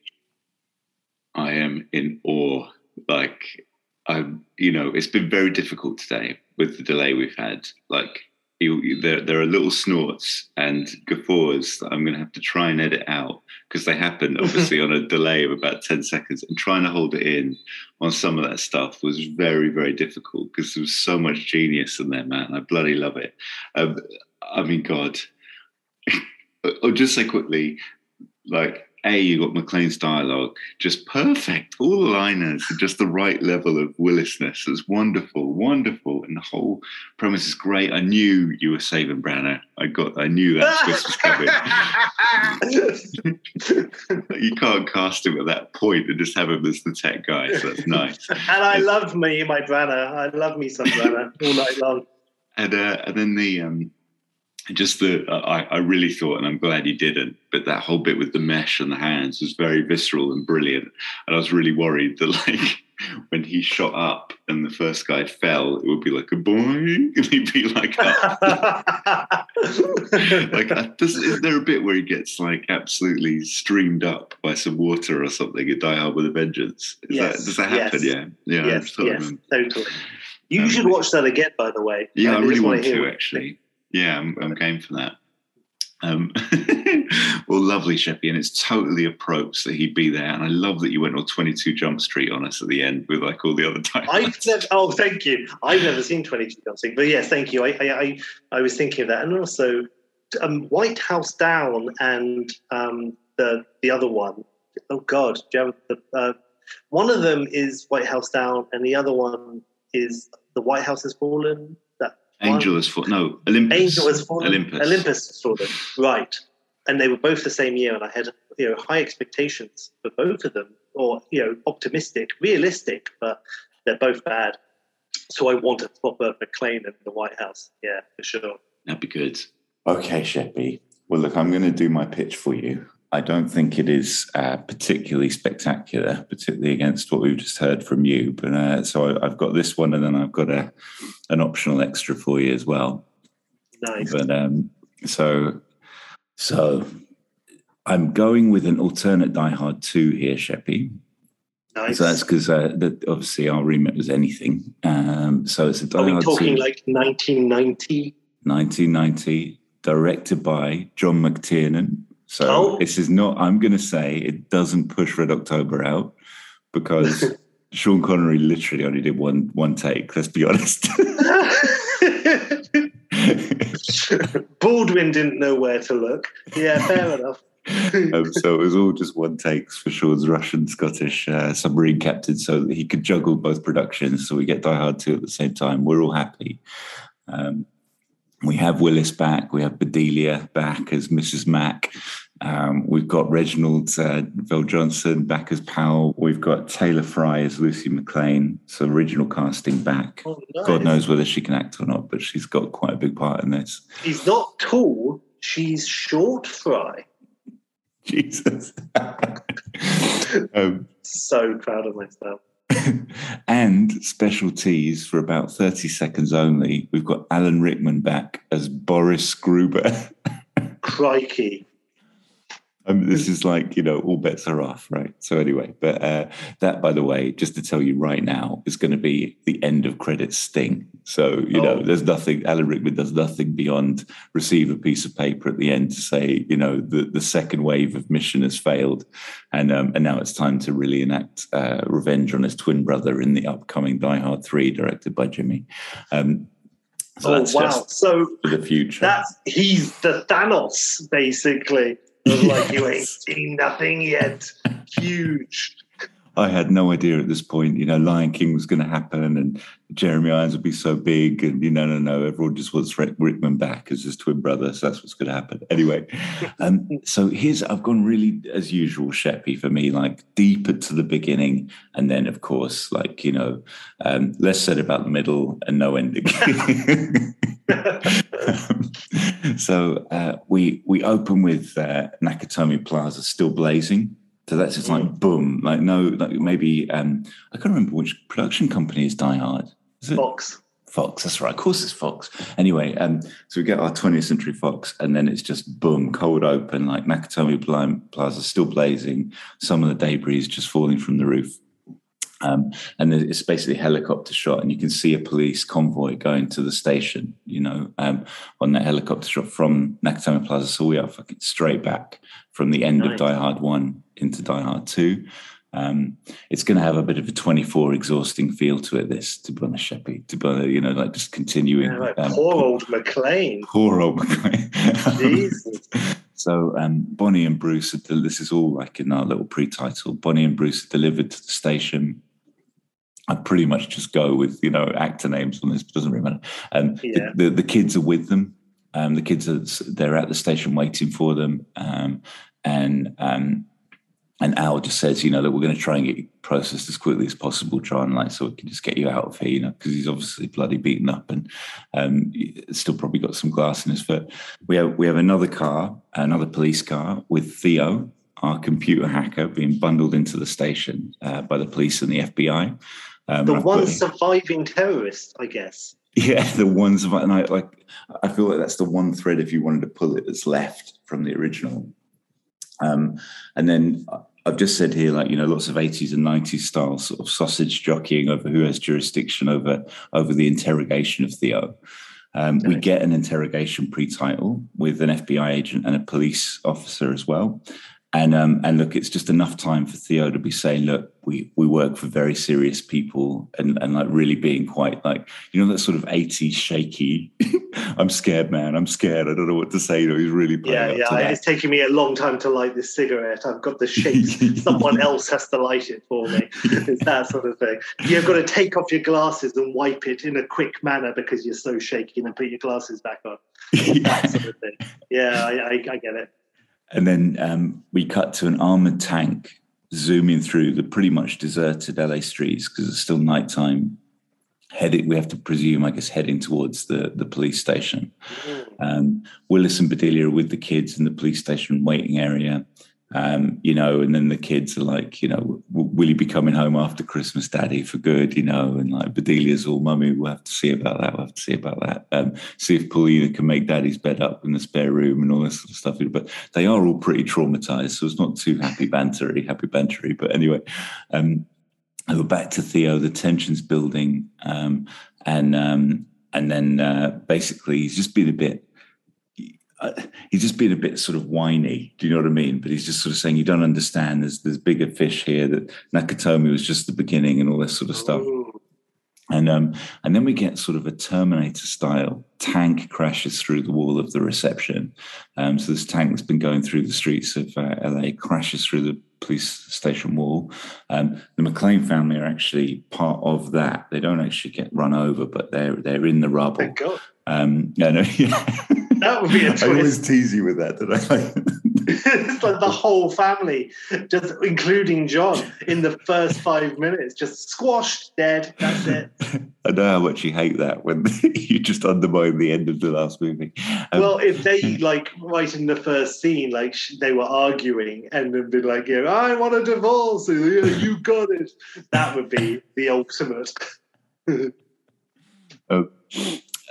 I am in awe. Like, I'm, you know, it's been very difficult today with the delay we've had. Like, you, you, there, there are little snorts and guffaws that I'm going to have to try and edit out because they happen obviously on a delay of about 10 seconds. And trying to hold it in on some of that stuff was very, very difficult because there was so much genius in there, man. I bloody love it. Um, I mean, God. I'll just say quickly, like a, you got McClane's dialogue, just perfect. All the liners are just the right level of Willisness. It's wonderful, wonderful, and the whole premise is great. I knew you were saving Branagh. I got, I knew that twist was coming. you can't cast him at that point and just have him as the tech guy. So that's nice. and I love me, my Branagh. I love me some Branagh all night long. And uh, and then the um, just the I, I really thought, and I'm glad you didn't, but that whole bit with the mesh and the hands was very visceral and brilliant. And I was really worried that like when he shot up and the first guy fell, it would be like a boing, and he'd be like, like does, is there a bit where he gets like absolutely streamed up by some water or something in Die Hard with a Vengeance? Is Yes, that, does that happen? yes. Yeah, yeah. Yes, yes, remember. totally. You Um, should watch that again, by the way. Yeah, I just really want to actually. Yeah, I'm, I'm game for that. Um, well, lovely, Sheppy, and it's totally approach that he'd be there. And I love that you went on 22 Jump Street on us at the end with like all the other times. I've never, oh, thank you. I've never seen 22 Dancing, but yes, thank you. I, I, I, was thinking of that. And also, um, White House Down and um, the the other one. Oh, God. The, uh, one of them is White House Down, and the other one is The White House Has Fallen. That Angel one. has fallen. No, Olympus. Angel has fallen. Olympus. Olympus has fallen. Right. And they were both the same year, and I had you know high expectations for both of them, or you know optimistic, realistic, but they're both bad. So I want a proper McClane in the White House. Yeah, for sure. That'd be good. Okay, Sheppy. Well, look, I'm going to do my pitch for you. I don't think it is uh, particularly spectacular, particularly against what we've just heard from you. But uh, so I, I've got this one, and then I've got a an optional extra for you as well. Nice. But um, so so I'm going with an alternate Die Hard two here, Sheppy. nice. So that's because uh, that obviously our remit was anything. Um, so it's a Die Are we Hard talking two. like 1990? 1990, directed by John McTiernan. So Oh. this is not, I'm going to say it doesn't push Red October out because Sean Connery literally only did one one take, let's be honest. Baldwin didn't know where to look. Yeah, fair enough. um, so it was all just one takes for Sean's Russian Scottish uh, submarine captain so that he could juggle both productions. So we get Die Hard 2 at the same time. We're all happy. Um, we have Willis back. We have Bedelia back as Mrs. Mack. Um, we've got Reginald uh, Vel Johnson back as Powell. We've got Taylor Fry as Lucy McClane. So original casting back. Oh, nice. God knows whether she can act or not, but she's got quite a big part in this. She's not tall. She's short fry. Jesus. um, So proud of myself. and special tease for about 30 seconds only. We've got Alan Rickman back as Boris Gruber. Crikey. Um, this is like, you know, all bets are off, right? So, anyway, but uh, that, by the way, just to tell you right now, is going to be the end of credits sting. So, you know, Oh. there's nothing, Alan Rickman does nothing beyond receive a piece of paper at the end to say, you know, the, the second wave of mission has failed. And, um, and now it's time to really enact uh, revenge on his twin brother in the upcoming Die Hard 3, directed by Jimmy. Um, So oh wow! just So for the future. that's he's the Thanos basically. Like you ain't seen nothing yet. Huge. I had no idea at this point, you know, Lion King was going to happen and Jeremy Irons would be so big. And, you know, no, no, everyone just wants Rick Rickman back as his twin brother. So that's what's going to happen. Anyway, um, so here's, I've gone really, as usual, Sheppy for me, like deeper to the beginning. And then, of course, like, you know, um, less said about the middle and no ending. so uh, we we open with uh, Nakatomi Plaza still blazing. So that's just like boom, like no, like maybe um, I can't remember which production company is Die Hard. Is it Fox. Fox? That's right. Of course, it's Fox. Anyway, um, so we get our 20th Century Fox, and then it's just boom, cold open, like Nakatomi Plaza still blazing. Some of the debris just falling from the roof. Um, and it's basically a helicopter shot, and you can see a police convoy going to the station, you know, um, on that helicopter shot from Nakatomi Plaza. So we are fucking straight back from the end of Die Hard 1 into Die Hard 2. Um, it's going to have a bit of a 24 exhausting feel to it, this, to be honest, Sheppy, to be honest, you know, like just continuing. Yeah, like um, poor old McClane. poor old McClane. Jesus. So um, Bonnie and Bruce, are, this is all like in our little pre-title. Bonnie and Bruce are delivered to the station. I pretty much just go with you know actor names on this, but doesn't really matter. Um, the- Yeah. the, the kids are with them. Um, the kids are they're at the station waiting for them, um, and um, and Al just says, you know, that we're going to try and get you processed as quickly as possible, try and like so we can just get you out of here, you know, because he's obviously bloody beaten up and um, still probably got some glass in his foot. We have we have another car, another police car with Theo, our computer hacker, being bundled into the station uh, by the police and the FBI. Um, The one put- surviving terrorist, I guess. yeah, the ones of and I like. I feel like that's the one thread if you wanted to pull it that's left from the original. Um, and then I've just said here, like you know, lots of eighties and nineties style sort of sausage jockeying over who has jurisdiction over over the interrogation of Theo. Um, we get an interrogation pre-title with an FBI agent and a police officer as well. And um, and look, it's just enough time for Theo to be saying, look, we we work for very serious people, and and like really being quite like you know that sort of 80s shaky. I'm scared, man. I'm scared. I don't know what to say. You know, he's really playing Yeah, yeah. It's taking me a long time to light this cigarette. I've got the shakes. Someone else has to light it for me. It's that sort of thing. You've got to take off your glasses and wipe it in a quick manner because you're so shaky and put your glasses back on. That sort of thing. Yeah, I, I, I get it. And then um, we cut to an armored tank zooming through the pretty much deserted LA streets because it's still nighttime. Heading, we have to presume, I guess, heading towards the the police station. Um, Willis and Bedelia are with the kids in the police station waiting area. Um, you know, and then the kids are like, you know, will you be coming home after Christmas, Daddy, for good? You know, and like Bedelia's all, Mummy, we'll have to see about that. We'll have to see about that. Um, see if Paulina can make Daddy's bed up in the spare room and all this sort of stuff. But they are all pretty traumatized, so it's not too happy bantery, happy bantery. But anyway, um, we're back to Theo. The tension's building, um, and um, and then uh, basically he's just been a bit. Uh, he's just been a bit sort of whiny. Do you know what I mean? But he's just sort of saying, "You don't understand. There's there's bigger fish here. That Nakatomi was just the beginning, and all this sort of stuff." Ooh. And um, and then we get sort of a Terminator style tank crashes through the wall of the reception. Um, so this tank that's been going through the streets of uh, LA crashes through the police station wall. Um, the McClane family are actually part of that. They don't actually get run over, but they're they're in the rubble. Um, no, no, yeah. That would be a I always tease you with that, did I? it's like the whole family, just including John, in the first five minutes, just squashed, dead. That's it. I know how much you hate that when you just undermine the end of the last movie. Um, well, if they like right in the first scene, like sh- they were arguing and then be like, "Yeah, I want a divorce," yeah, you got it. That would be the ultimate.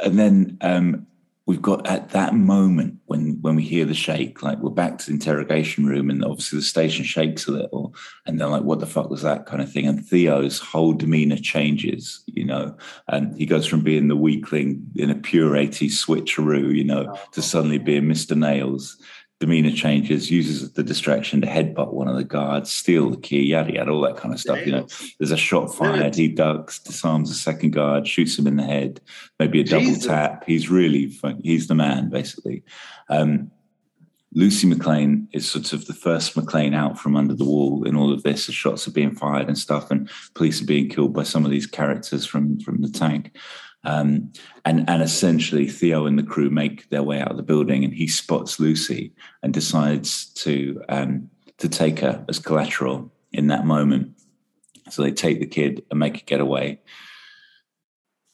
And then um, we've got at that moment when when we hear the shake, like we're back to the interrogation room, and obviously the station shakes a little, and they're like, "What the fuck was that?" kind of thing. And Theo's whole demeanor changes, you know, and he goes from being the weakling in a pure '80s switcheroo, you know, to suddenly being Mr. Nails. Demeanor changes, uses the distraction to headbutt one of the guards, steal the key, yada yada, all that kind of stuff. You know, there's a shot fired, he ducks, disarms the second guard, shoots him in the head, maybe a double Jesus. tap. He's really fun. he's the man, basically. Um, Lucy McClane is sort of the first McClane out from under the wall in all of this. The shots are being fired and stuff, and police are being killed by some of these characters from from the tank. Um, and and essentially, Theo and the crew make their way out of the building, and he spots Lucy and decides to um, to take her as collateral in that moment. So they take the kid and make a getaway.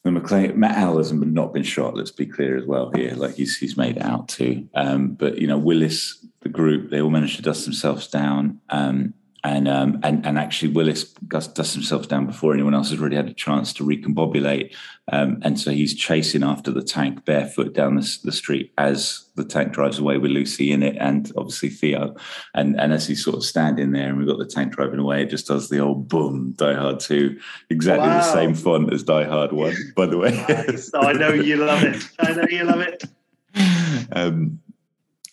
The McClane, Matt Howell has not been shot. Let's be clear as well here. Like he's he's made out to. Um, but you know, Willis, the group, they all managed to dust themselves down. Um, and um, and and actually Willis dusts himself down before anyone else has really had a chance to recombobulate, um, and so he's chasing after the tank barefoot down the, the, street as the tank drives away with Lucy in it, and obviously Theo, and and as he's sort of standing there, and we've got the tank driving away, it just does the old boom, Die Hard two, exactly wow. the same font as Die Hard one, by the way. Nice. oh, I know you love it. I know you love it. Um,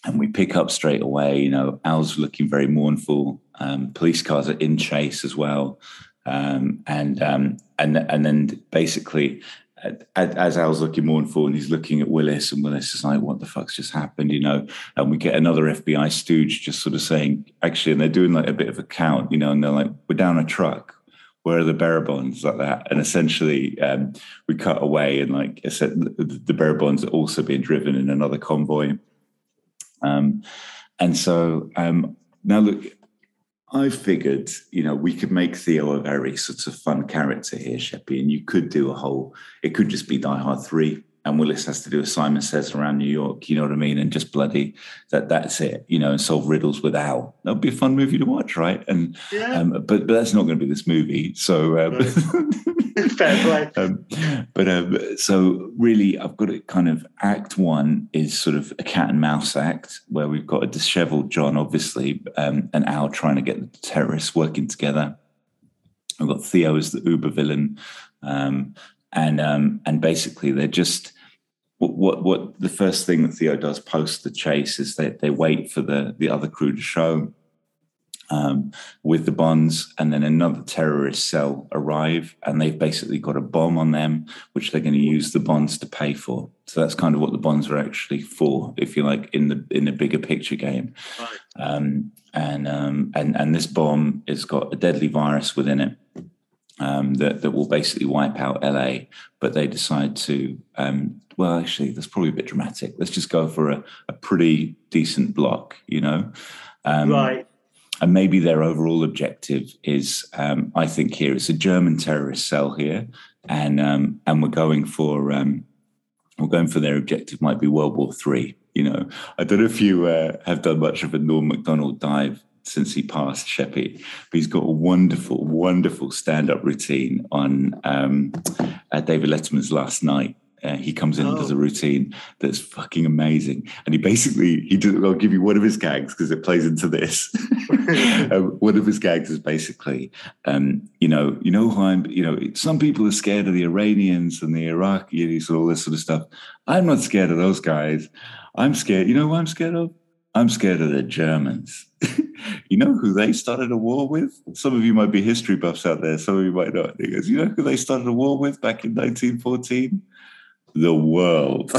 and we pick up straight away. You know, Al's looking very mournful. Um, police cars are in chase as well, um, and um, and and then basically, as Al's looking mournful, and he's looking at Willis, and Willis is like, "What the fuck's just happened?" You know, and we get another FBI stooge just sort of saying, "Actually," and they're doing like a bit of a count, you know, and they're like, "We're down a truck." Where are the bearer bonds like that? And essentially, um, we cut away, and like I said, the, the bearer bonds are also being driven in another convoy um, and so um, now look, I figured, you know, we could make Theo a very sort of fun character here, Sheppy, and you could do a whole, it could just be Die Hard 3 and Willis has to do a Simon Says around New York, you know what I mean? And just bloody that that's it, you know, and solve riddles with Al. That would be a fun movie to watch, right? And yeah. um, but but that's not going to be this movie. So um, fair play. Um, but um, so really, I've got it kind of act one is sort of a cat and mouse act where we've got a disheveled John, obviously, um, and Al trying to get the terrorists working together. I've got Theo as the uber villain. Um, and um, and basically they're just what, what, what the first thing that Theo does post the chase is they they wait for the the other crew to show um, with the bonds, and then another terrorist cell arrive, and they've basically got a bomb on them, which they're going to use the bonds to pay for. So that's kind of what the bonds are actually for, if you like, in the in the bigger picture game. Right. Um, and um, and and this bomb has got a deadly virus within it, um, that, that will basically wipe out LA, but they decide to, um, well, actually, that's probably a bit dramatic. Let's just go for a, a pretty decent block, you know? Um, right. And maybe their overall objective is, um, I think here it's a German terrorist cell here, and um, and we're going for um, we're going for their objective might be World War Three. You know, I don't know if you uh, have done much of a Norm Macdonald dive since he passed Sheppy. But he's got a wonderful, wonderful stand-up routine on um, uh, David Letterman's Last Night. Uh, he comes in oh. and does a oh. routine that's fucking amazing, and he basically he does. I'll give you one of his gags because it plays into this. um, one of his gags is basically, um, you know, you know who I'm. You know, some people are scared of the Iranians and the Iraqis and all this sort of stuff. I'm not scared of those guys. I'm scared. You know who I'm scared of? I'm scared of the Germans. you know who they started a war with? Some of you might be history buffs out there. Some of you might not. He goes, you know who they started a war with back in 1914? The world.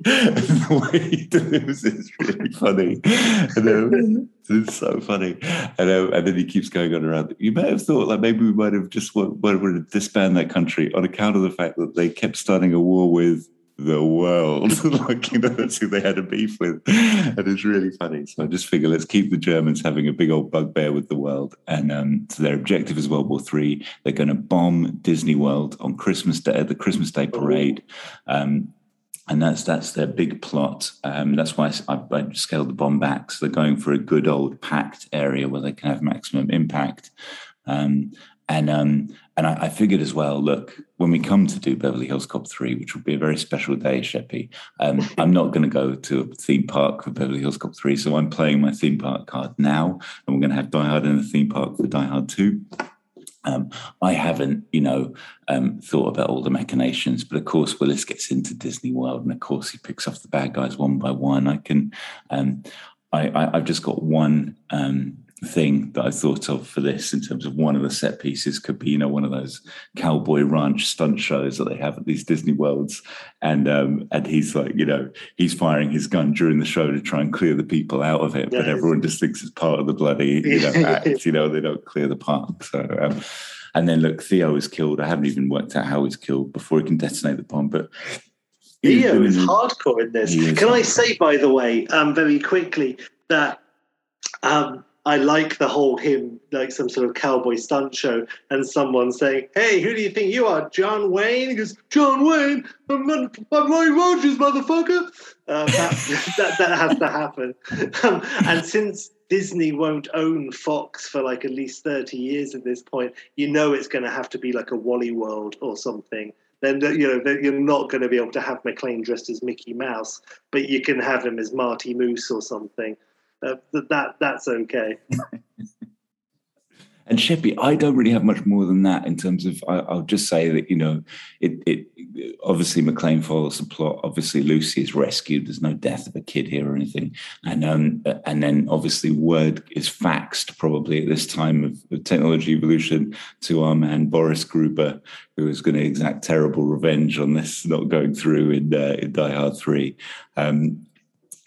the way he delivers is really funny. And, um, it's so funny. And, um, and then he keeps going on around. You may have thought like maybe we might have just wanted to disband that country on account of the fact that they kept starting a war with the world. like, you know, that's who they had a beef with. And it's really funny. So I just figure let's keep the Germans having a big old bugbear with the world. And um, so their objective is World War Three. They're going to bomb Disney World on Christmas Day, the Christmas Day parade. Um, and that's that's their big plot. Um, that's why I, I, scaled the bomb back. So they're going for a good old packed area where they can have maximum impact. Um, and um, and I, I, figured as well, look, when we come to do Beverly Hills Cop 3, which will be a very special day, Sheppy, um, I'm not going to go to a theme park for Beverly Hills Cop 3. So I'm playing my theme park card now, and we're going to have Die Hard in the theme park for Die Hard 2. Um, I haven't, you know, um, thought about all the machinations, but of course Willis gets into Disney World, and of course he picks off the bad guys one by one. I can, um, I, have just got one um, thing that I thought of for this in terms of one of the set pieces could be, you know, one of those cowboy ranch stunt shows that they have at these Disney worlds. And um, and he's like, you know, he's firing his gun during the show to try and clear the people out of it, but everyone just thinks it's part of the bloody, you know, act, you know, they don't clear the park. So um, and then look, Theo is killed. I haven't even worked out how he's killed before he can detonate the bomb, but Theo is hardcore in this. Can I say, by the way, um, very quickly, that um, I like the whole him like some sort of cowboy stunt show, and someone saying, "Hey, who do you think you are, John Wayne?" He goes, "John Wayne, I'm I'm Roy Rogers, motherfucker." Uh, that, that, that has to happen. Um, and since Disney won't own Fox for like at least thirty years at this point, you know it's going to have to be like a Wally World or something. Then you know you're not going to be able to have McClane dressed as Mickey Mouse, but you can have him as Marty Moose or something uh, that that's okay. and Sheppy, I don't really have much more than that in terms of. I, will just say that you know, it, it obviously McClane follows the plot. Obviously, Lucy is rescued. There's no death of a kid here or anything, and um, and then obviously word is faxed probably at this time of, of technology evolution to our man Boris Gruber, who is going to exact terrible revenge on this not going through in uh, in Die Hard three. Um,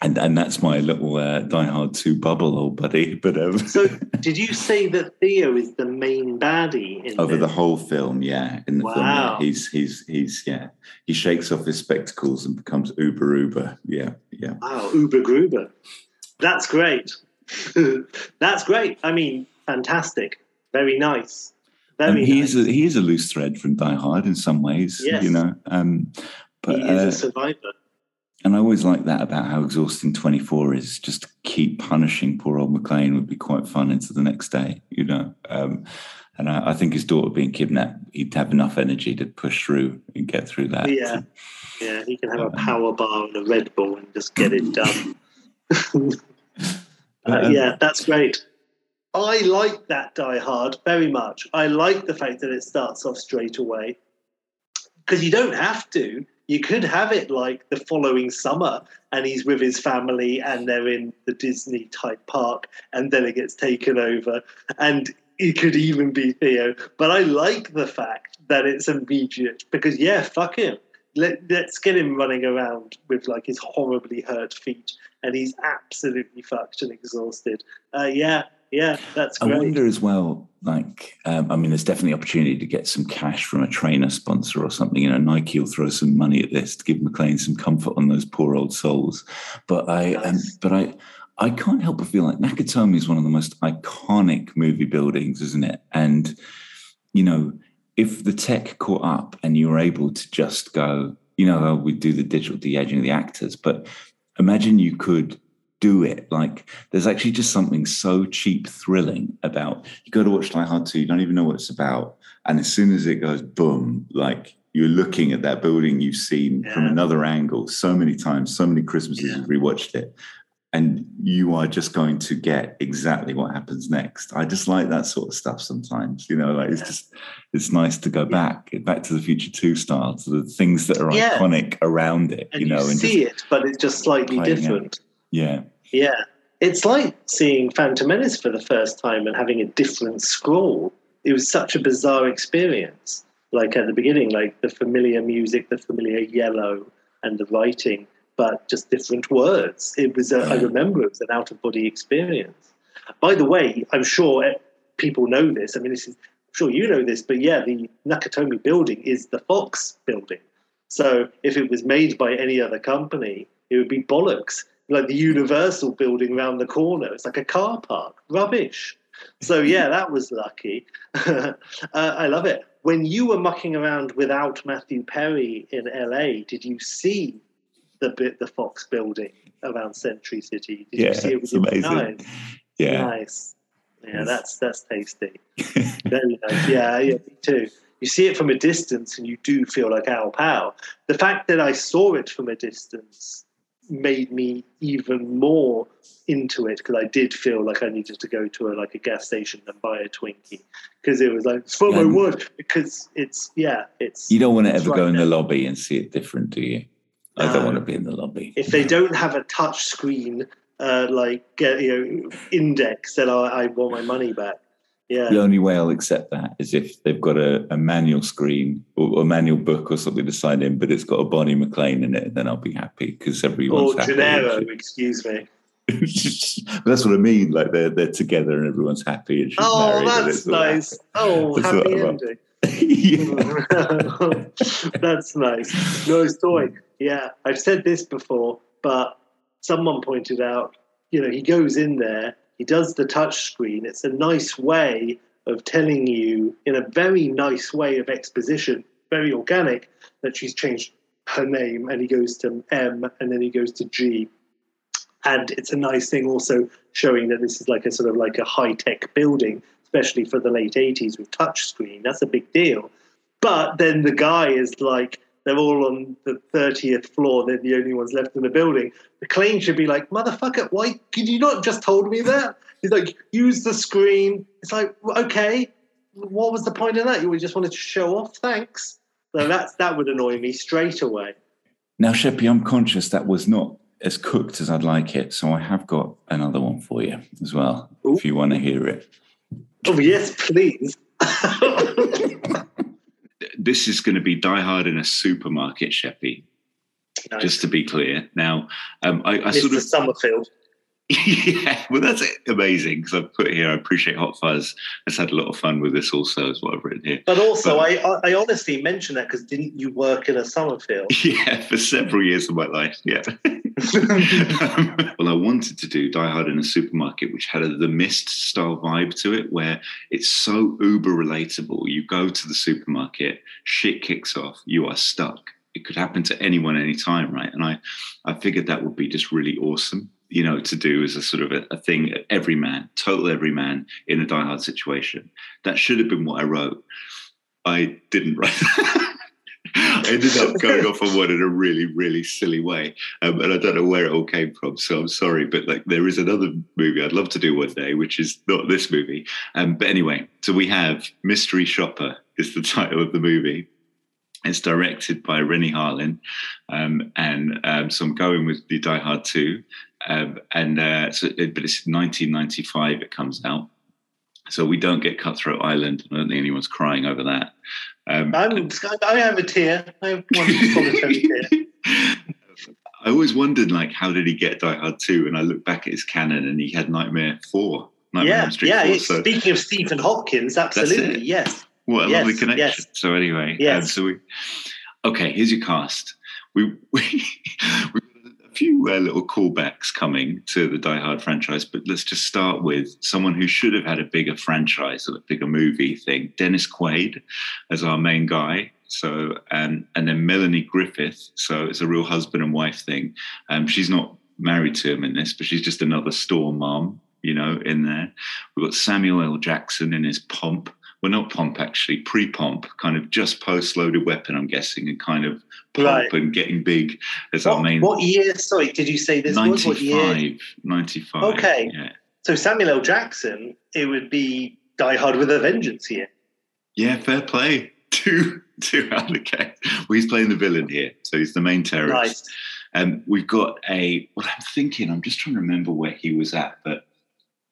and and that's my little uh, Die Hard two bubble, old buddy. But um, so, did you say that Theo is the main baddie in over this? the whole film? Yeah, in the wow. film, yeah. he's he's he's yeah, he shakes off his spectacles and becomes uber uber. Yeah, yeah. Wow, uber gruber. That's great. that's great. I mean, fantastic. Very nice. Very um, he nice. is a, he is a loose thread from Die Hard in some ways. Yes. you know. Um, but, he is uh, a survivor and I always like that about how exhausting 24 is. Just to keep punishing poor old McClane would be quite fun into the next day, you know. Um, and I, I, think his daughter being kidnapped, he'd have enough energy to push through and get through that. Yeah, yeah, he can have um, a power bar and a Red Bull and just get it done. uh, yeah, that's great. I like that Die Hard very much. I like the fact that it starts off straight away because you don't have to you could have it like the following summer and he's with his family and they're in the Disney type park and then it gets taken over and it could even be Theo. But I like the fact that it's immediate because yeah, fuck him. Let, let's get him running around with like his horribly hurt feet and he's absolutely fucked and exhausted. Uh, yeah, yeah, that's great. I wonder as well, like, um, I mean, there's definitely opportunity to get some cash from a trainer sponsor or something. You know, Nike will throw some money at this to give McClane some comfort on those poor old souls. But I, um, but I, I can't help but feel like Nakatomi is one of the most iconic movie buildings, isn't it? And you know, if the tech caught up and you were able to just go, you know, we do the digital de-aging of the actors, but imagine you could do it. Like there's actually just something so cheap thrilling about you go to watch Die Hard 2, you don't even know what it's about. And as soon as it goes boom, like you're looking at that building you've seen yeah. from another angle so many times, so many Christmases yeah. you've rewatched it. And you are just going to get exactly what happens next. I just like that sort of stuff sometimes, you know, like it's just it's nice to go back, back to the future two style, to the things that are iconic around it, and you know, you and see it, but it's just slightly different. Out. Yeah. Yeah. It's like seeing Phantom Menace for the first time and having a different scroll. It was such a bizarre experience. Like at the beginning, like the familiar music, the familiar yellow, and the writing, but just different words. It was, a, I remember it was an out of body experience. By the way, I'm sure people know this. I mean, this is, I'm sure you know this, but yeah, the Nakatomi building is the Fox building. So if it was made by any other company, it would be bollocks like the Universal building around the corner. It's like a car park. Rubbish. So yeah, that was lucky. uh, I love it. When you were mucking around without Matthew Perry in LA, did you see the bit the Fox building around Century City? Did yeah, you see it with your amazing. eyes? Yeah, nice. Yeah, that's that's tasty. Very nice. Yeah, yeah, me too. You see it from a distance, and you do feel like Al Powell. The fact that I saw it from a distance made me even more into it because I did feel like I needed to go to a like a gas station and buy a Twinkie because it was like it's for my word because it's yeah it's You don't want to ever right go in the lobby and see it different, do you? I don't want to be in the lobby. if they don't have a touch screen uh, like uh, you know index then I, I want my money back yeah The only way I'll accept that is if they've got a, a manual screen or a manual book or something to sign in, but it's got a Bonnie McClane in it, then I'll be happy because everyone's or happy. Gennaro excuse me But that's what I mean. Like they're they're together and everyone's happy. And she's oh married that's nice oh That's happy ending. That's nice. No story. Yeah, I've said this before, but someone pointed out, you know, he goes in there, he does the touch screen. It's a nice way of telling you, in a very nice way of exposition, very organic, that she's changed her name and he goes to M and then he goes to G. And it's a nice thing also showing that this is like a sort of like a high tech building, especially for the late 80s with touch screen. That's a big deal. But then the guy is like, they're all on the 30th floor. They're the only ones left in the building. The claim should be like, motherfucker, why could you not just told me that? He's like, use the screen. It's like, okay, what was the point of that? You just wanted to show off? Thanks. So that's that would annoy me straight away. Now, Sheppy, I'm conscious that was not as cooked as I'd like it, so I have got another one for you as well, Ooh. if you want to hear it. Oh yes, please. This is going to be Die Hard in a supermarket, Sheppy. Nice. Just to be clear. Now, um, I, I sort of Somerfield. Yeah, well, that's amazing because I've put here. I appreciate Hot Fuzz has had a lot of fun with this. Also, is what I've written here. But also, But- I, I honestly mention that because didn't you work in a Somerfield? Yeah, for several years of my life. Yeah. well, I wanted to do Die Hard in a supermarket, which had a The Mist style vibe to it, where it's so uber relatable. You go to the supermarket, shit kicks off, you are stuck. It could happen to anyone anytime, right? And I, I figured that would be just really awesome, you know, to do as a sort of a, a thing, every man, total every man in a Die Hard situation. That should have been what I wrote. I didn't write that. I ended up going off on one in a really, really silly way. Um, and I don't know where it all came from, so I'm sorry. But like, there is another movie I'd love to do one day, which is not this movie. Um, but anyway, so we have Mystery Shopper is the title of the movie. It's directed by Renny Harlin, um, and um, so I'm going with the Die Hard Two, um, and uh, so it, but it's 1995. It comes out, so we don't get Cutthroat Island. I don't think anyone's crying over that. Um, I'm, I have a tear. I have one solitary tear. I always wondered, like, how did he get Die Hard 2? And I look back at his canon and he had Nightmare 4. Nightmare Yeah, Street yeah. 4. So Speaking of Stephen Hopkins, absolutely, yes. what a yes, lovely connection. yes. So anyway, um, Yes. so we, okay, here's your cast. We, we, we few uh, little callbacks coming to the Die Hard franchise, but let's just start with someone who should have had a bigger franchise or a bigger movie thing. Dennis Quaid as our main guy. So and and then Melanie Griffith. So it's a real husband and wife thing. Um, she's not married to him in this, but she's just another store mom, you know, in there. We've got Samuel L. Jackson in his pomp. Well, not pomp actually, pre-pomp, kind of just post-loaded weapon, I'm guessing, and kind of pomp Right. and getting big as our What, main. what year? Sorry, did you say this was what year? 95, 95. Okay. Yeah. So Samuel L. Jackson, it would be Die Hard with a Vengeance here. Yeah, fair play. Two, two out of the. Well, he's playing the villain here, so he's the main terrorist. Nice. Um, we've got a. What I'm thinking, I'm just trying to remember where he was at, but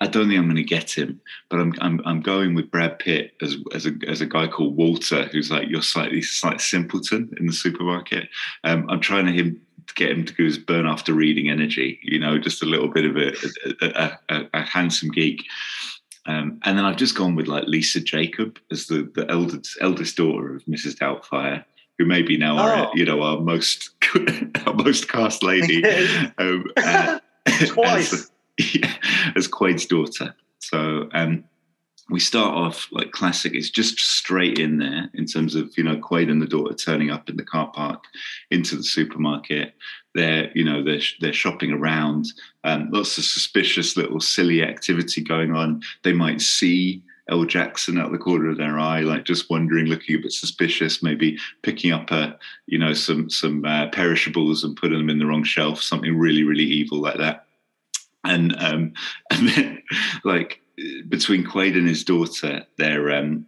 I don't think I'm going to get him. But I'm, I'm, I'm going with Brad Pitt as as a as a guy called Walter, who's like your slightly slight simpleton in the supermarket. Um, I'm trying to him to get him to go his burn after reading energy. You know, just a little bit of a a, a, a, handsome geek. Um, and then I've just gone with like Lisa Jakub as the, the eldest eldest daughter of Mrs. Doubtfire, who may be now Oh. you know our most our most cast lady. um, uh, Twice. as, as Quaid's daughter. So um, we start off like classic. It's just straight in there in terms of you know Quaid and the daughter turning up in the car park into the supermarket. They're you know they're they're shopping around. Um, lots of suspicious little silly activity going on. They might see L. Jackson out the corner of their eye, like just wondering, looking a bit suspicious, maybe picking up a, you know, some some uh, perishables and putting them in the wrong shelf, something really really evil like that. And um, and then like between Quaid and his daughter, they're um,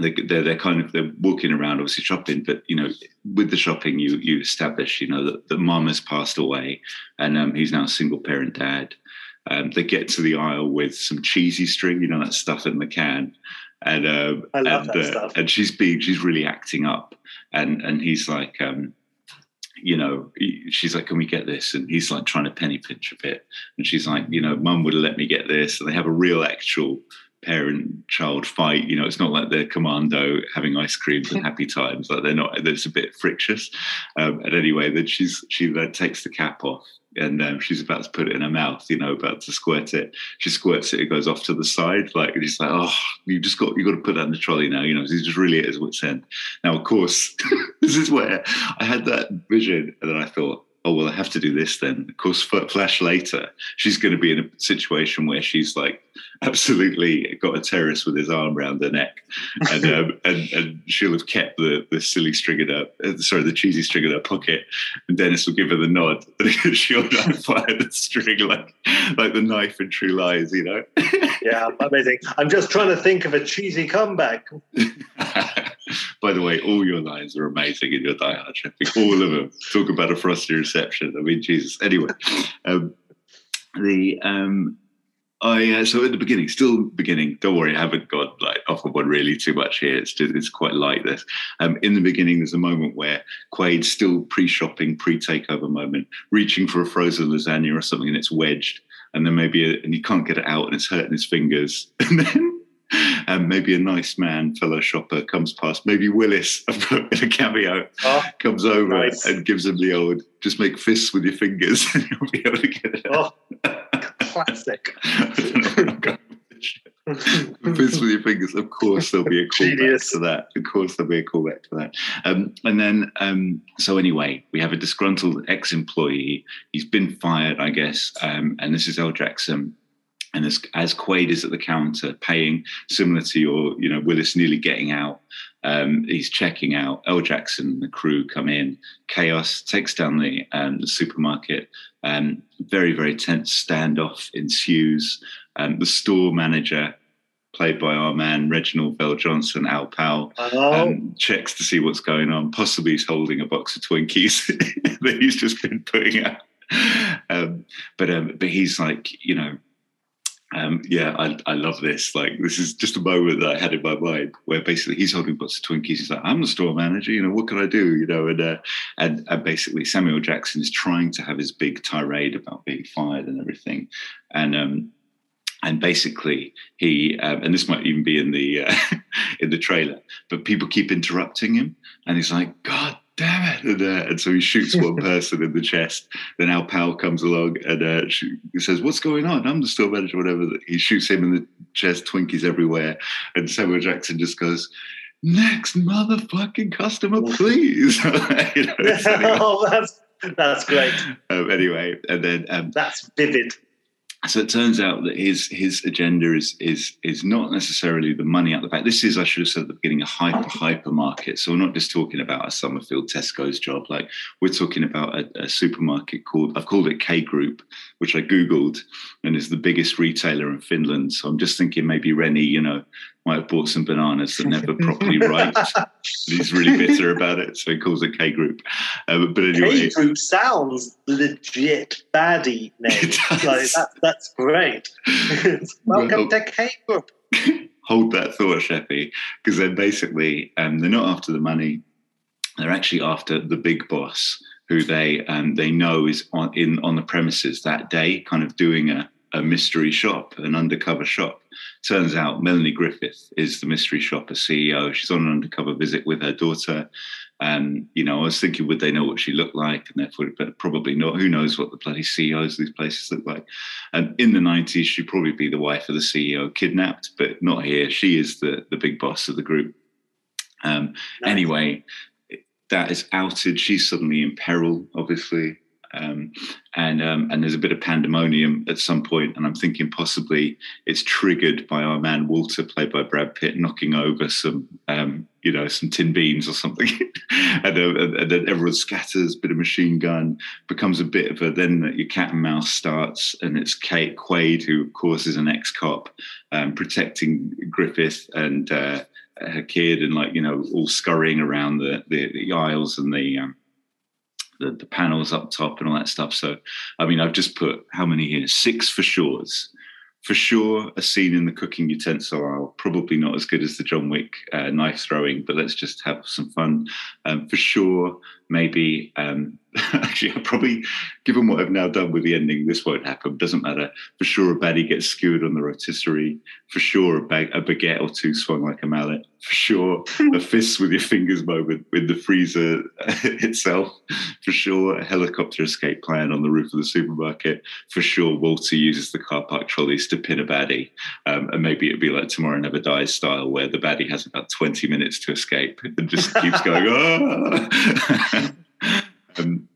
they, they're, they're kind of they're walking around obviously shopping. But you know with the shopping you you establish you know that, that mom has passed away and um, he's now a single parent dad. Um, they get to the aisle with some cheesy string you know that stuff in the can and um, and, uh, and she's being she's really acting up. And and he's like um you know, she's like, "Can we get this?" And he's like trying to penny pinch a bit, and she's like, "You know, Mum would have let me get this." And they have a real, actual parent-child fight. You know, it's not like they're commando having ice creams and happy times. Like they're not. It's a bit frictious. Um, and anyway, then she's she then takes the cap off. And um, she's about to put it in her mouth, you know, about to squirt it. She squirts it, it goes off to the side, like, and she's like, "Oh, you just got, you got to put that in the trolley now." You know, he's just really at his wit's end. Now, of course, this is where I had that vision, and then I thought, oh well, I have to do this then. Of course, flash later, she's going to be in a situation where she's like absolutely got a terrorist with his arm around her neck, and um, and, and she'll have kept the the silly string in her, uh, sorry, the cheesy string in her pocket, and Dennis will give her the nod, and she'll fire the string like like the knife in True Lies, you know. Yeah, amazing. I'm just trying to think of a cheesy comeback. By the way, all your lines are amazing in your Die Hard Shipping. All of them. Talk about a frosty reception. I mean, Jesus. Anyway, um, the um, I uh, so at the beginning, still beginning. Don't worry, I haven't got like off of one really too much here. It's just, it's quite light. This um, in the beginning, there's a moment where Quaid's still pre-shopping, pre-takeover moment, reaching for a frozen lasagna or something, and it's wedged, and then maybe a, and he can't get it out, and it's hurting his fingers, and then and maybe a nice man, fellow shopper, comes past. Maybe Willis in a cameo Oh, comes over Nice. and gives him the old just make fists with your fingers and you'll be able to get it out. oh classic. I don't know where I'm going with this shit. Fists with your fingers. Of course, there'll be a callback Genius. to that. Of course, there'll be a callback to that. Um, and then, um, so anyway, we have a disgruntled ex-employee. He's been fired, I guess. Um, and this is L. Jackson. And as, as Quaid is at the counter paying, similar to your, you know, Willis nearly getting out, um, he's checking out. L. Jackson and the crew come in. Chaos takes down the, um, the supermarket. Um, very, very tense standoff ensues. Um, the store manager, played by our man Reginald VelJohnson, Al Powell, Oh, um, checks to see what's going on. Possibly he's holding a box of Twinkies that he's just been putting out. Um, but um, but he's like, you know, um, yeah, I, I love this. Like, this is just a moment that I had in my mind where basically he's holding box of Twinkies. He's like, I'm the store manager. You know, what can I do? You know, and uh, and, and basically Samuel Jackson is trying to have his big tirade about being fired and everything, and um, and basically he um, and this might even be in the uh, in the trailer, but people keep interrupting him, and he's like, God damn it! And, uh, and so he shoots one person in the chest. Then Al Powell comes along and uh, says, "What's going on? I'm the store manager, whatever." He shoots him in the chest, Twinkies everywhere, and Samuel Jackson just goes. Next motherfucking customer, please. You know, anyway, oh that's that's great. um, anyway, and then um, That's vivid. So it turns out that his his agenda is is is not necessarily the money out the back. This is, I should have said at the beginning, a hyper hyper market. So we're not just talking about a Somerfield Tesco's job. Like we're talking about a, a supermarket called I've called it K Group, which I googled, and is the biggest retailer in Finland. So I'm just thinking maybe Renny, you know, might have bought some bananas that never properly ripe. He's really bitter about it, so he calls it K Group. Uh, but anyway, K group sounds legit baddie name. Like that, that's great. Welcome Well- to K group. hold that thought, Sheppy, because they're basically um, they're not after the money; they're actually after the big boss, who they um, they know is on in on the premises that day, kind of doing a, a mystery shop, an undercover shop. Turns out Melanie Griffith is the mystery shopper CEO. She's on an undercover visit with her daughter. Um, you know, I was thinking, would they know what she looked like? And therefore, but probably not. Who knows what the bloody CEOs of these places look like? And in the 90s, she'd probably be the wife of the CEO kidnapped, but not here. She is the, the big boss of the group. Um, Anyway, that is outed. She's suddenly in peril, obviously. Um, and um, and there's a bit of pandemonium at some point, and I'm thinking possibly it's triggered by our man Walter, played by Brad Pitt, knocking over some um, you know some tin beans or something, and, uh, and, then everyone scatters. Bit of machine gun becomes a bit of a then your cat and mouse starts, and it's Kate Quaid, who of course is an ex cop, um, protecting Griffith and. Uh, her kid and like you know all scurrying around the the, the aisles and the um, the, the panels up top and all that stuff. So, I mean, I've just put how many here? Six for sures. For sure, a scene in the cooking utensil aisle, probably not as good as the John Wick uh, knife throwing, but let's just have some fun. Um, for sure, maybe um, actually, I'll probably, given what I've now done with the ending, this won't happen. Doesn't matter. For sure, a baddie gets skewered on the rotisserie. For sure, a, bag, a baguette or two swung like a mallet. For sure, a fist with your fingers moment with the freezer itself. For sure, a helicopter escape plan on the roof of the supermarket. For sure, Walter uses the car park trolleys to pin a baddie. Um, and maybe it'd be like Tomorrow Never Dies style, where the baddie has about 20 minutes to escape and just keeps going, ah. Um,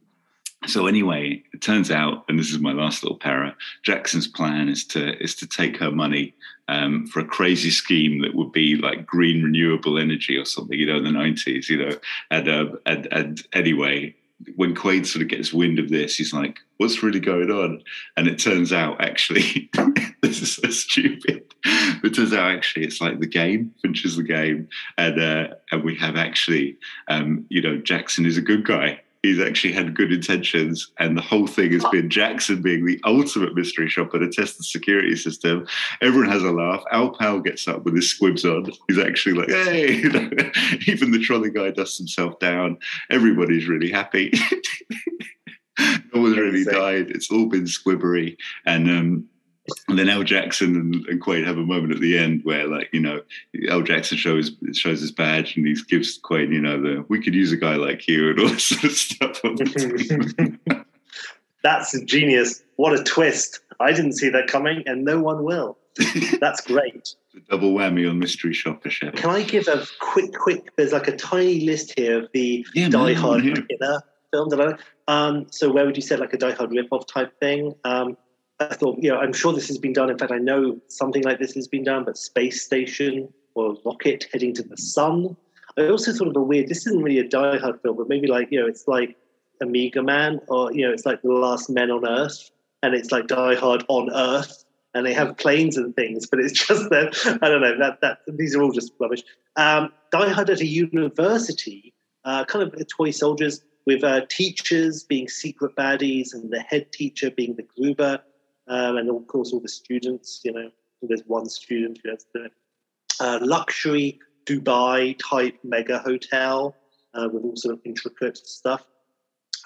so anyway, it turns out, and this is my last little para. Jackson's plan is to is to take her money um, for a crazy scheme that would be like green renewable energy or something, you know, in the nineties, you know. And, uh, and and anyway, when Quaid sort of gets wind of this, he's like, "What's really going on?" And it turns out, actually, this is so stupid. It turns out, actually, it's like the game. Fincher's the game, and uh, and we have actually, um, you know, Jackson is a good guy he's actually had good intentions, and the whole thing has been Jackson being the ultimate mystery shopper to test the security system. Everyone has a laugh. Al Powell gets up with his squibs on. He's actually like, "Hey!" Even the trolley guy dusts himself down. Everybody's really happy. no one's really died. It's all been squibbery, and um, and then L. Jackson and, and Quaid have a moment at the end where, like, you know, L. Jackson shows shows his badge and he gives Quaid, you know, the we could use a guy like you and all this sort of stuff. That's genius. What a twist. I didn't see that coming, and no one will. That's great. the double whammy on mystery shopper chef. Can I give a quick, quick? There's like a tiny list here of the yeah, Die Hard beginner films. Um, so where would you say like a Die Hard rip-off type thing? Um, I thought, you know, I'm sure this has been done. In fact, I know something like this has been done, but Space Station or Rocket heading to the sun. I also thought of a weird, this isn't really a Die Hard film, but maybe like, you know, it's like Omega Man or, you know, it's like The Last Men on Earth and it's like Die Hard on Earth and they have planes and things, but it's just that, I don't know, that, that these are all just rubbish. Um, Die Hard at a university, uh, kind of toy soldiers with uh, teachers being secret baddies and the head teacher being the Gruber um, and of course all the students. You know, there's one student who has the uh, luxury Dubai type mega hotel uh, with all sort of intricate stuff.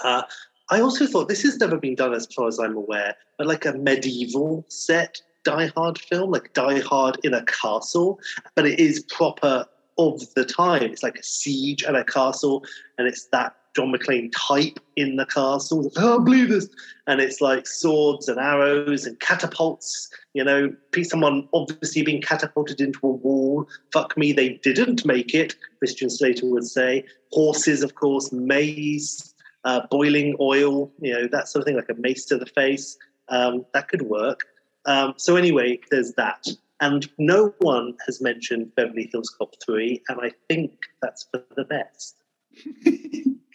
Uh, I also thought this has never been done, as far as I'm aware, but like a medieval set Die Hard film, like Die Hard in a castle, but it is proper of the time. It's like a siege at a castle, and it's that John McClane type in the castle. I can't believe this. And it's like swords and arrows and catapults. You know, someone obviously being catapulted into a wall. Fuck me, they didn't make it, Christian Slater would say. Horses, of course, maze, uh, boiling oil, you know, that sort of thing, like a mace to the face. Um, that could work. Um, so, anyway, there's that. And no one has mentioned Beverly Hills Cop 3, and I think that's for the best.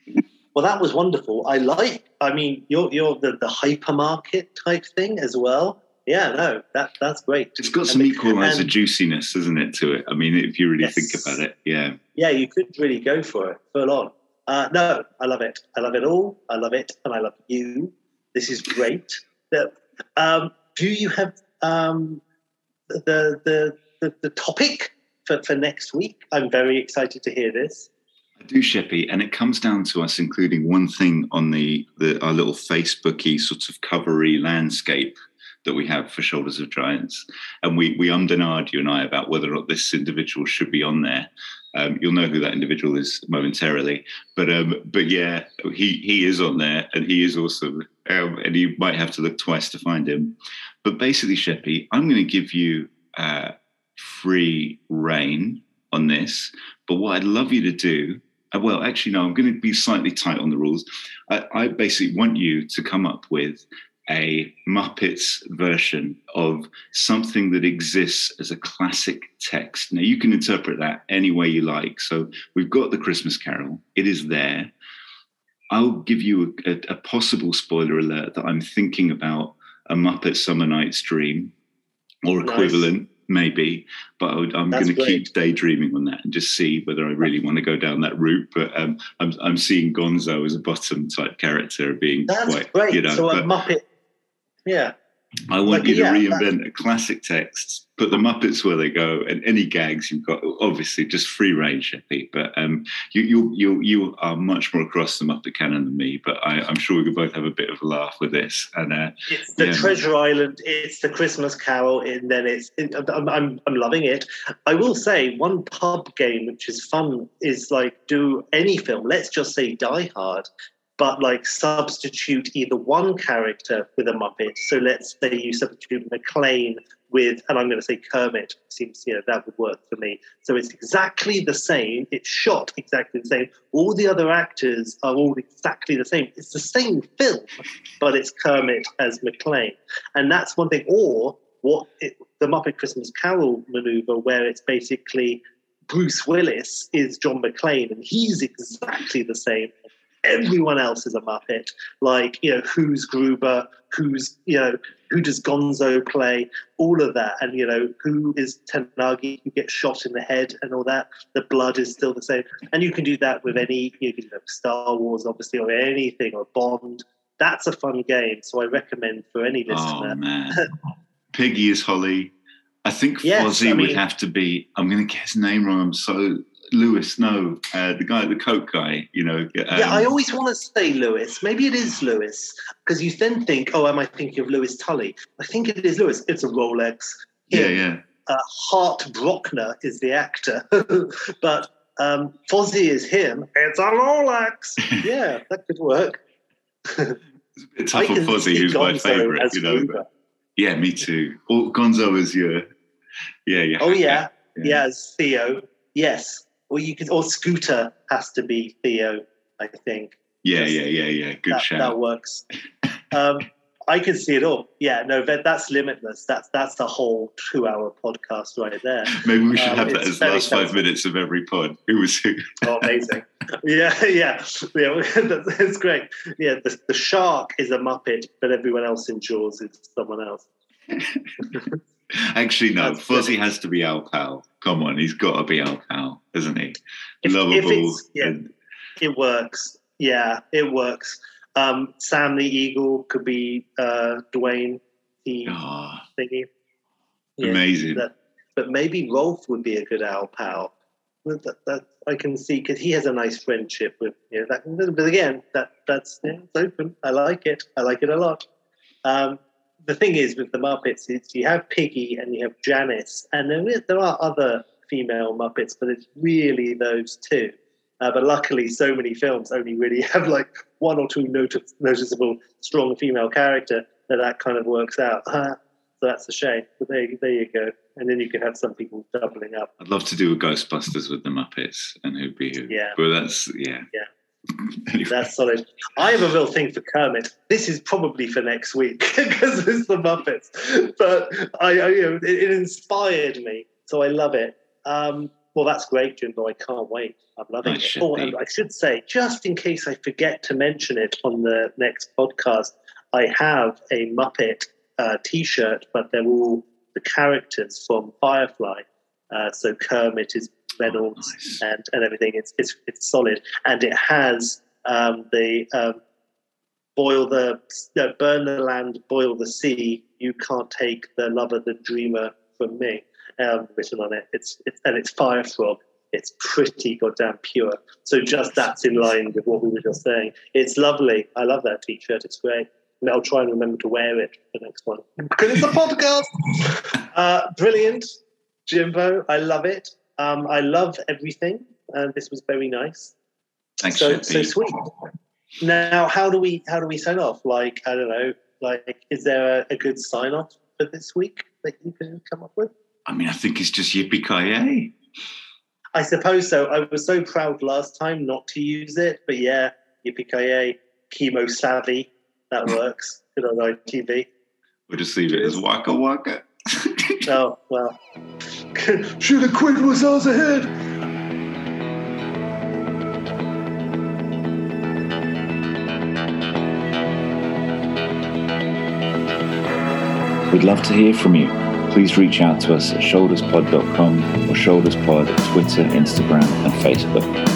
Well, that was wonderful. I like. I mean, you're you're the, the hypermarket type thing as well. Yeah, no, that that's great. It's got some equalizer juiciness, isn't it, to it? I mean, if you really yes. think about it, yeah. Yeah, you could really go for it, full on. Uh, no, I love it. I love it all. I love it, and I love you. This is great. Um, do you have um, the, the the the topic for, for next week? I'm very excited to hear this. I do, Sheppy, and it comes down to us including one thing on the, the our little Facebooky sort of covery landscape that we have for Shoulders of Giants, and we we ummed and ahed you and I about whether or not this individual should be on there. Um, you'll know who that individual is momentarily, but um, but yeah, he he is on there, and he is awesome, um, and you might have to look twice to find him. But basically, Sheppy, I'm going to give you uh, free reign on this. But what I'd love you to do uh, well, actually, no, I'm going to be slightly tight on the rules. I, I basically want you to come up with a Muppets version of something that exists as a classic text. Now, you can interpret that any way you like. So, we've got the Christmas Carol, it is there. I'll give you a, a, a possible spoiler alert that I'm thinking about a Muppet Summer Night's Dream or equivalent. Nice maybe, but I am going to keep daydreaming on that and just see whether I really want to go down that route. But um, I'm I'm seeing Gonzo as a bottom type character being That's quite, great. You know, so a Muppet, yeah. I want like, you to yeah, reinvent a classic text, put the Muppets where they go, and any gags you've got. Obviously, just free range, Sheppy. But um, you you you you are much more across the Muppet canon than me. But I, am sure we could both have a bit of a laugh with this. And uh, it's the yeah. Treasure Island, it's the Christmas Carol, and then it's. It, I'm, I'm I'm loving it. I will say one pub game which is fun is like do any film. Let's just say Die Hard but like substitute either one character with a Muppet. So let's say you substitute McClane with, and I'm going to say Kermit. Seems you know that would work for me. So it's exactly the same. It's shot exactly the same. All the other actors are all exactly the same. It's the same film, but it's Kermit as McClane, and that's one thing. Or what it, the Muppet Christmas Carol maneuver, where it's basically Bruce Willis is John McClane, and he's exactly the same everyone else is a Muppet. Like, you know, who's Gruber, who's, you know, who does Gonzo play, all of that. And, you know, who is Takagi who gets shot in the head and all that. The blood is still the same. And you can do that with any, you can know, Star Wars, obviously, or anything, or Bond. That's a fun game. So I recommend for any oh, listener. Oh, man. Piggy is Holly. I think yes, Fozzie I mean, would have to be. I'm going to get his name wrong. I'm so Lewis, no, uh, the guy, the Coke guy, you know. Um, yeah, I always want to say Lewis. Maybe it is Lewis because you then think, oh, am I thinking of Lewis Tully? I think it is Lewis. It's a Rolex. Yeah, yeah. Uh, Hart Bochner is the actor, but um, Fozzie is him. It's a Rolex. yeah, that could work. it's a bit tough on Fozzie, who's Gonzo my favourite, you know. yeah, me too. Or Gonzo is your, yeah, yeah. Oh yeah, yeah, yeah Theo. Yes, or you could, or Scooter has to be Theo, I think. Yeah, yeah, yeah, yeah. Good that, shout. That works. um, I can see it all. Yeah, no, that, that's limitless. That's that's the whole two-hour podcast right there. Maybe we should um, have that as the last five minutes of every pod. Who was who? oh, amazing! yeah, yeah, yeah. It's great. Yeah, the, the shark is a muppet, but everyone else in Jaws is someone else. Actually, no. That's Fozzie has to be Al Powell. Come on, he's got to be Al Powell, isn't he? If, Lovable. If yeah, and... it works. Yeah, it works. Um, Sam the Eagle could be uh, Dwayne the oh, thingy. Yeah, amazing. That, but maybe Rolf would be a good Al Powell. That, that, I can see because he has a nice friendship with you know, that. But again, that that's yeah, it's open. I like it. I like it a lot. Um, the thing is with the Muppets is you have Piggy and you have Janice, and there, is, there are other female Muppets, but it's really those two. Uh, but luckily, so many films only really have like one or two notice, noticeable strong female character that that kind of works out. so that's a shame. But there, there you go. And then you can have some people doubling up. I'd love to do a Ghostbusters with the Muppets and who'd be who. Yeah. But that's yeah. Yeah. That's solid. I have a real thing for Kermit. This is probably for next week because it's the Muppets. But I, I you know, it, it, inspired me, so I love it. Um, well, that's great, Jimbo. I can't wait. I'm loving it. Oh, and I should say, just in case I forget to mention it on the next podcast, I have a Muppet uh, T-shirt, but they're all the characters from Firefly. Uh, so Kermit is Reynolds oh, nice. and, and everything. It's, it's, it's solid. And it has um, the um, boil the, no, burn the land, boil the sea. You can't take the lover, the dreamer from me. Um, written on it. It's, it's and it's Fire Frog. It's pretty goddamn pure. So just that's in line with what we were just saying. It's lovely. I love that t-shirt. It's great. And I'll try and remember to wear it for the next one because it's a podcast. uh, brilliant, Jimbo. I love it. Um, I love everything, and this was very nice. Thanks, so, so sweet. Now, how do we how do we sign off? Like, I don't know. Like, is there a, a good sign off for this week that you can come up with? I mean, I think it's just yippee ki yay. I suppose so. I was so proud last time not to use it, but yeah, yippee chemo savvy. That works. Good on ITV. We'll just leave it as waka waka. oh well. Should have quit was ahead. We'd love to hear from you. Please reach out to us at shoulderspod.com or shoulderspod at Twitter, Instagram, and Facebook.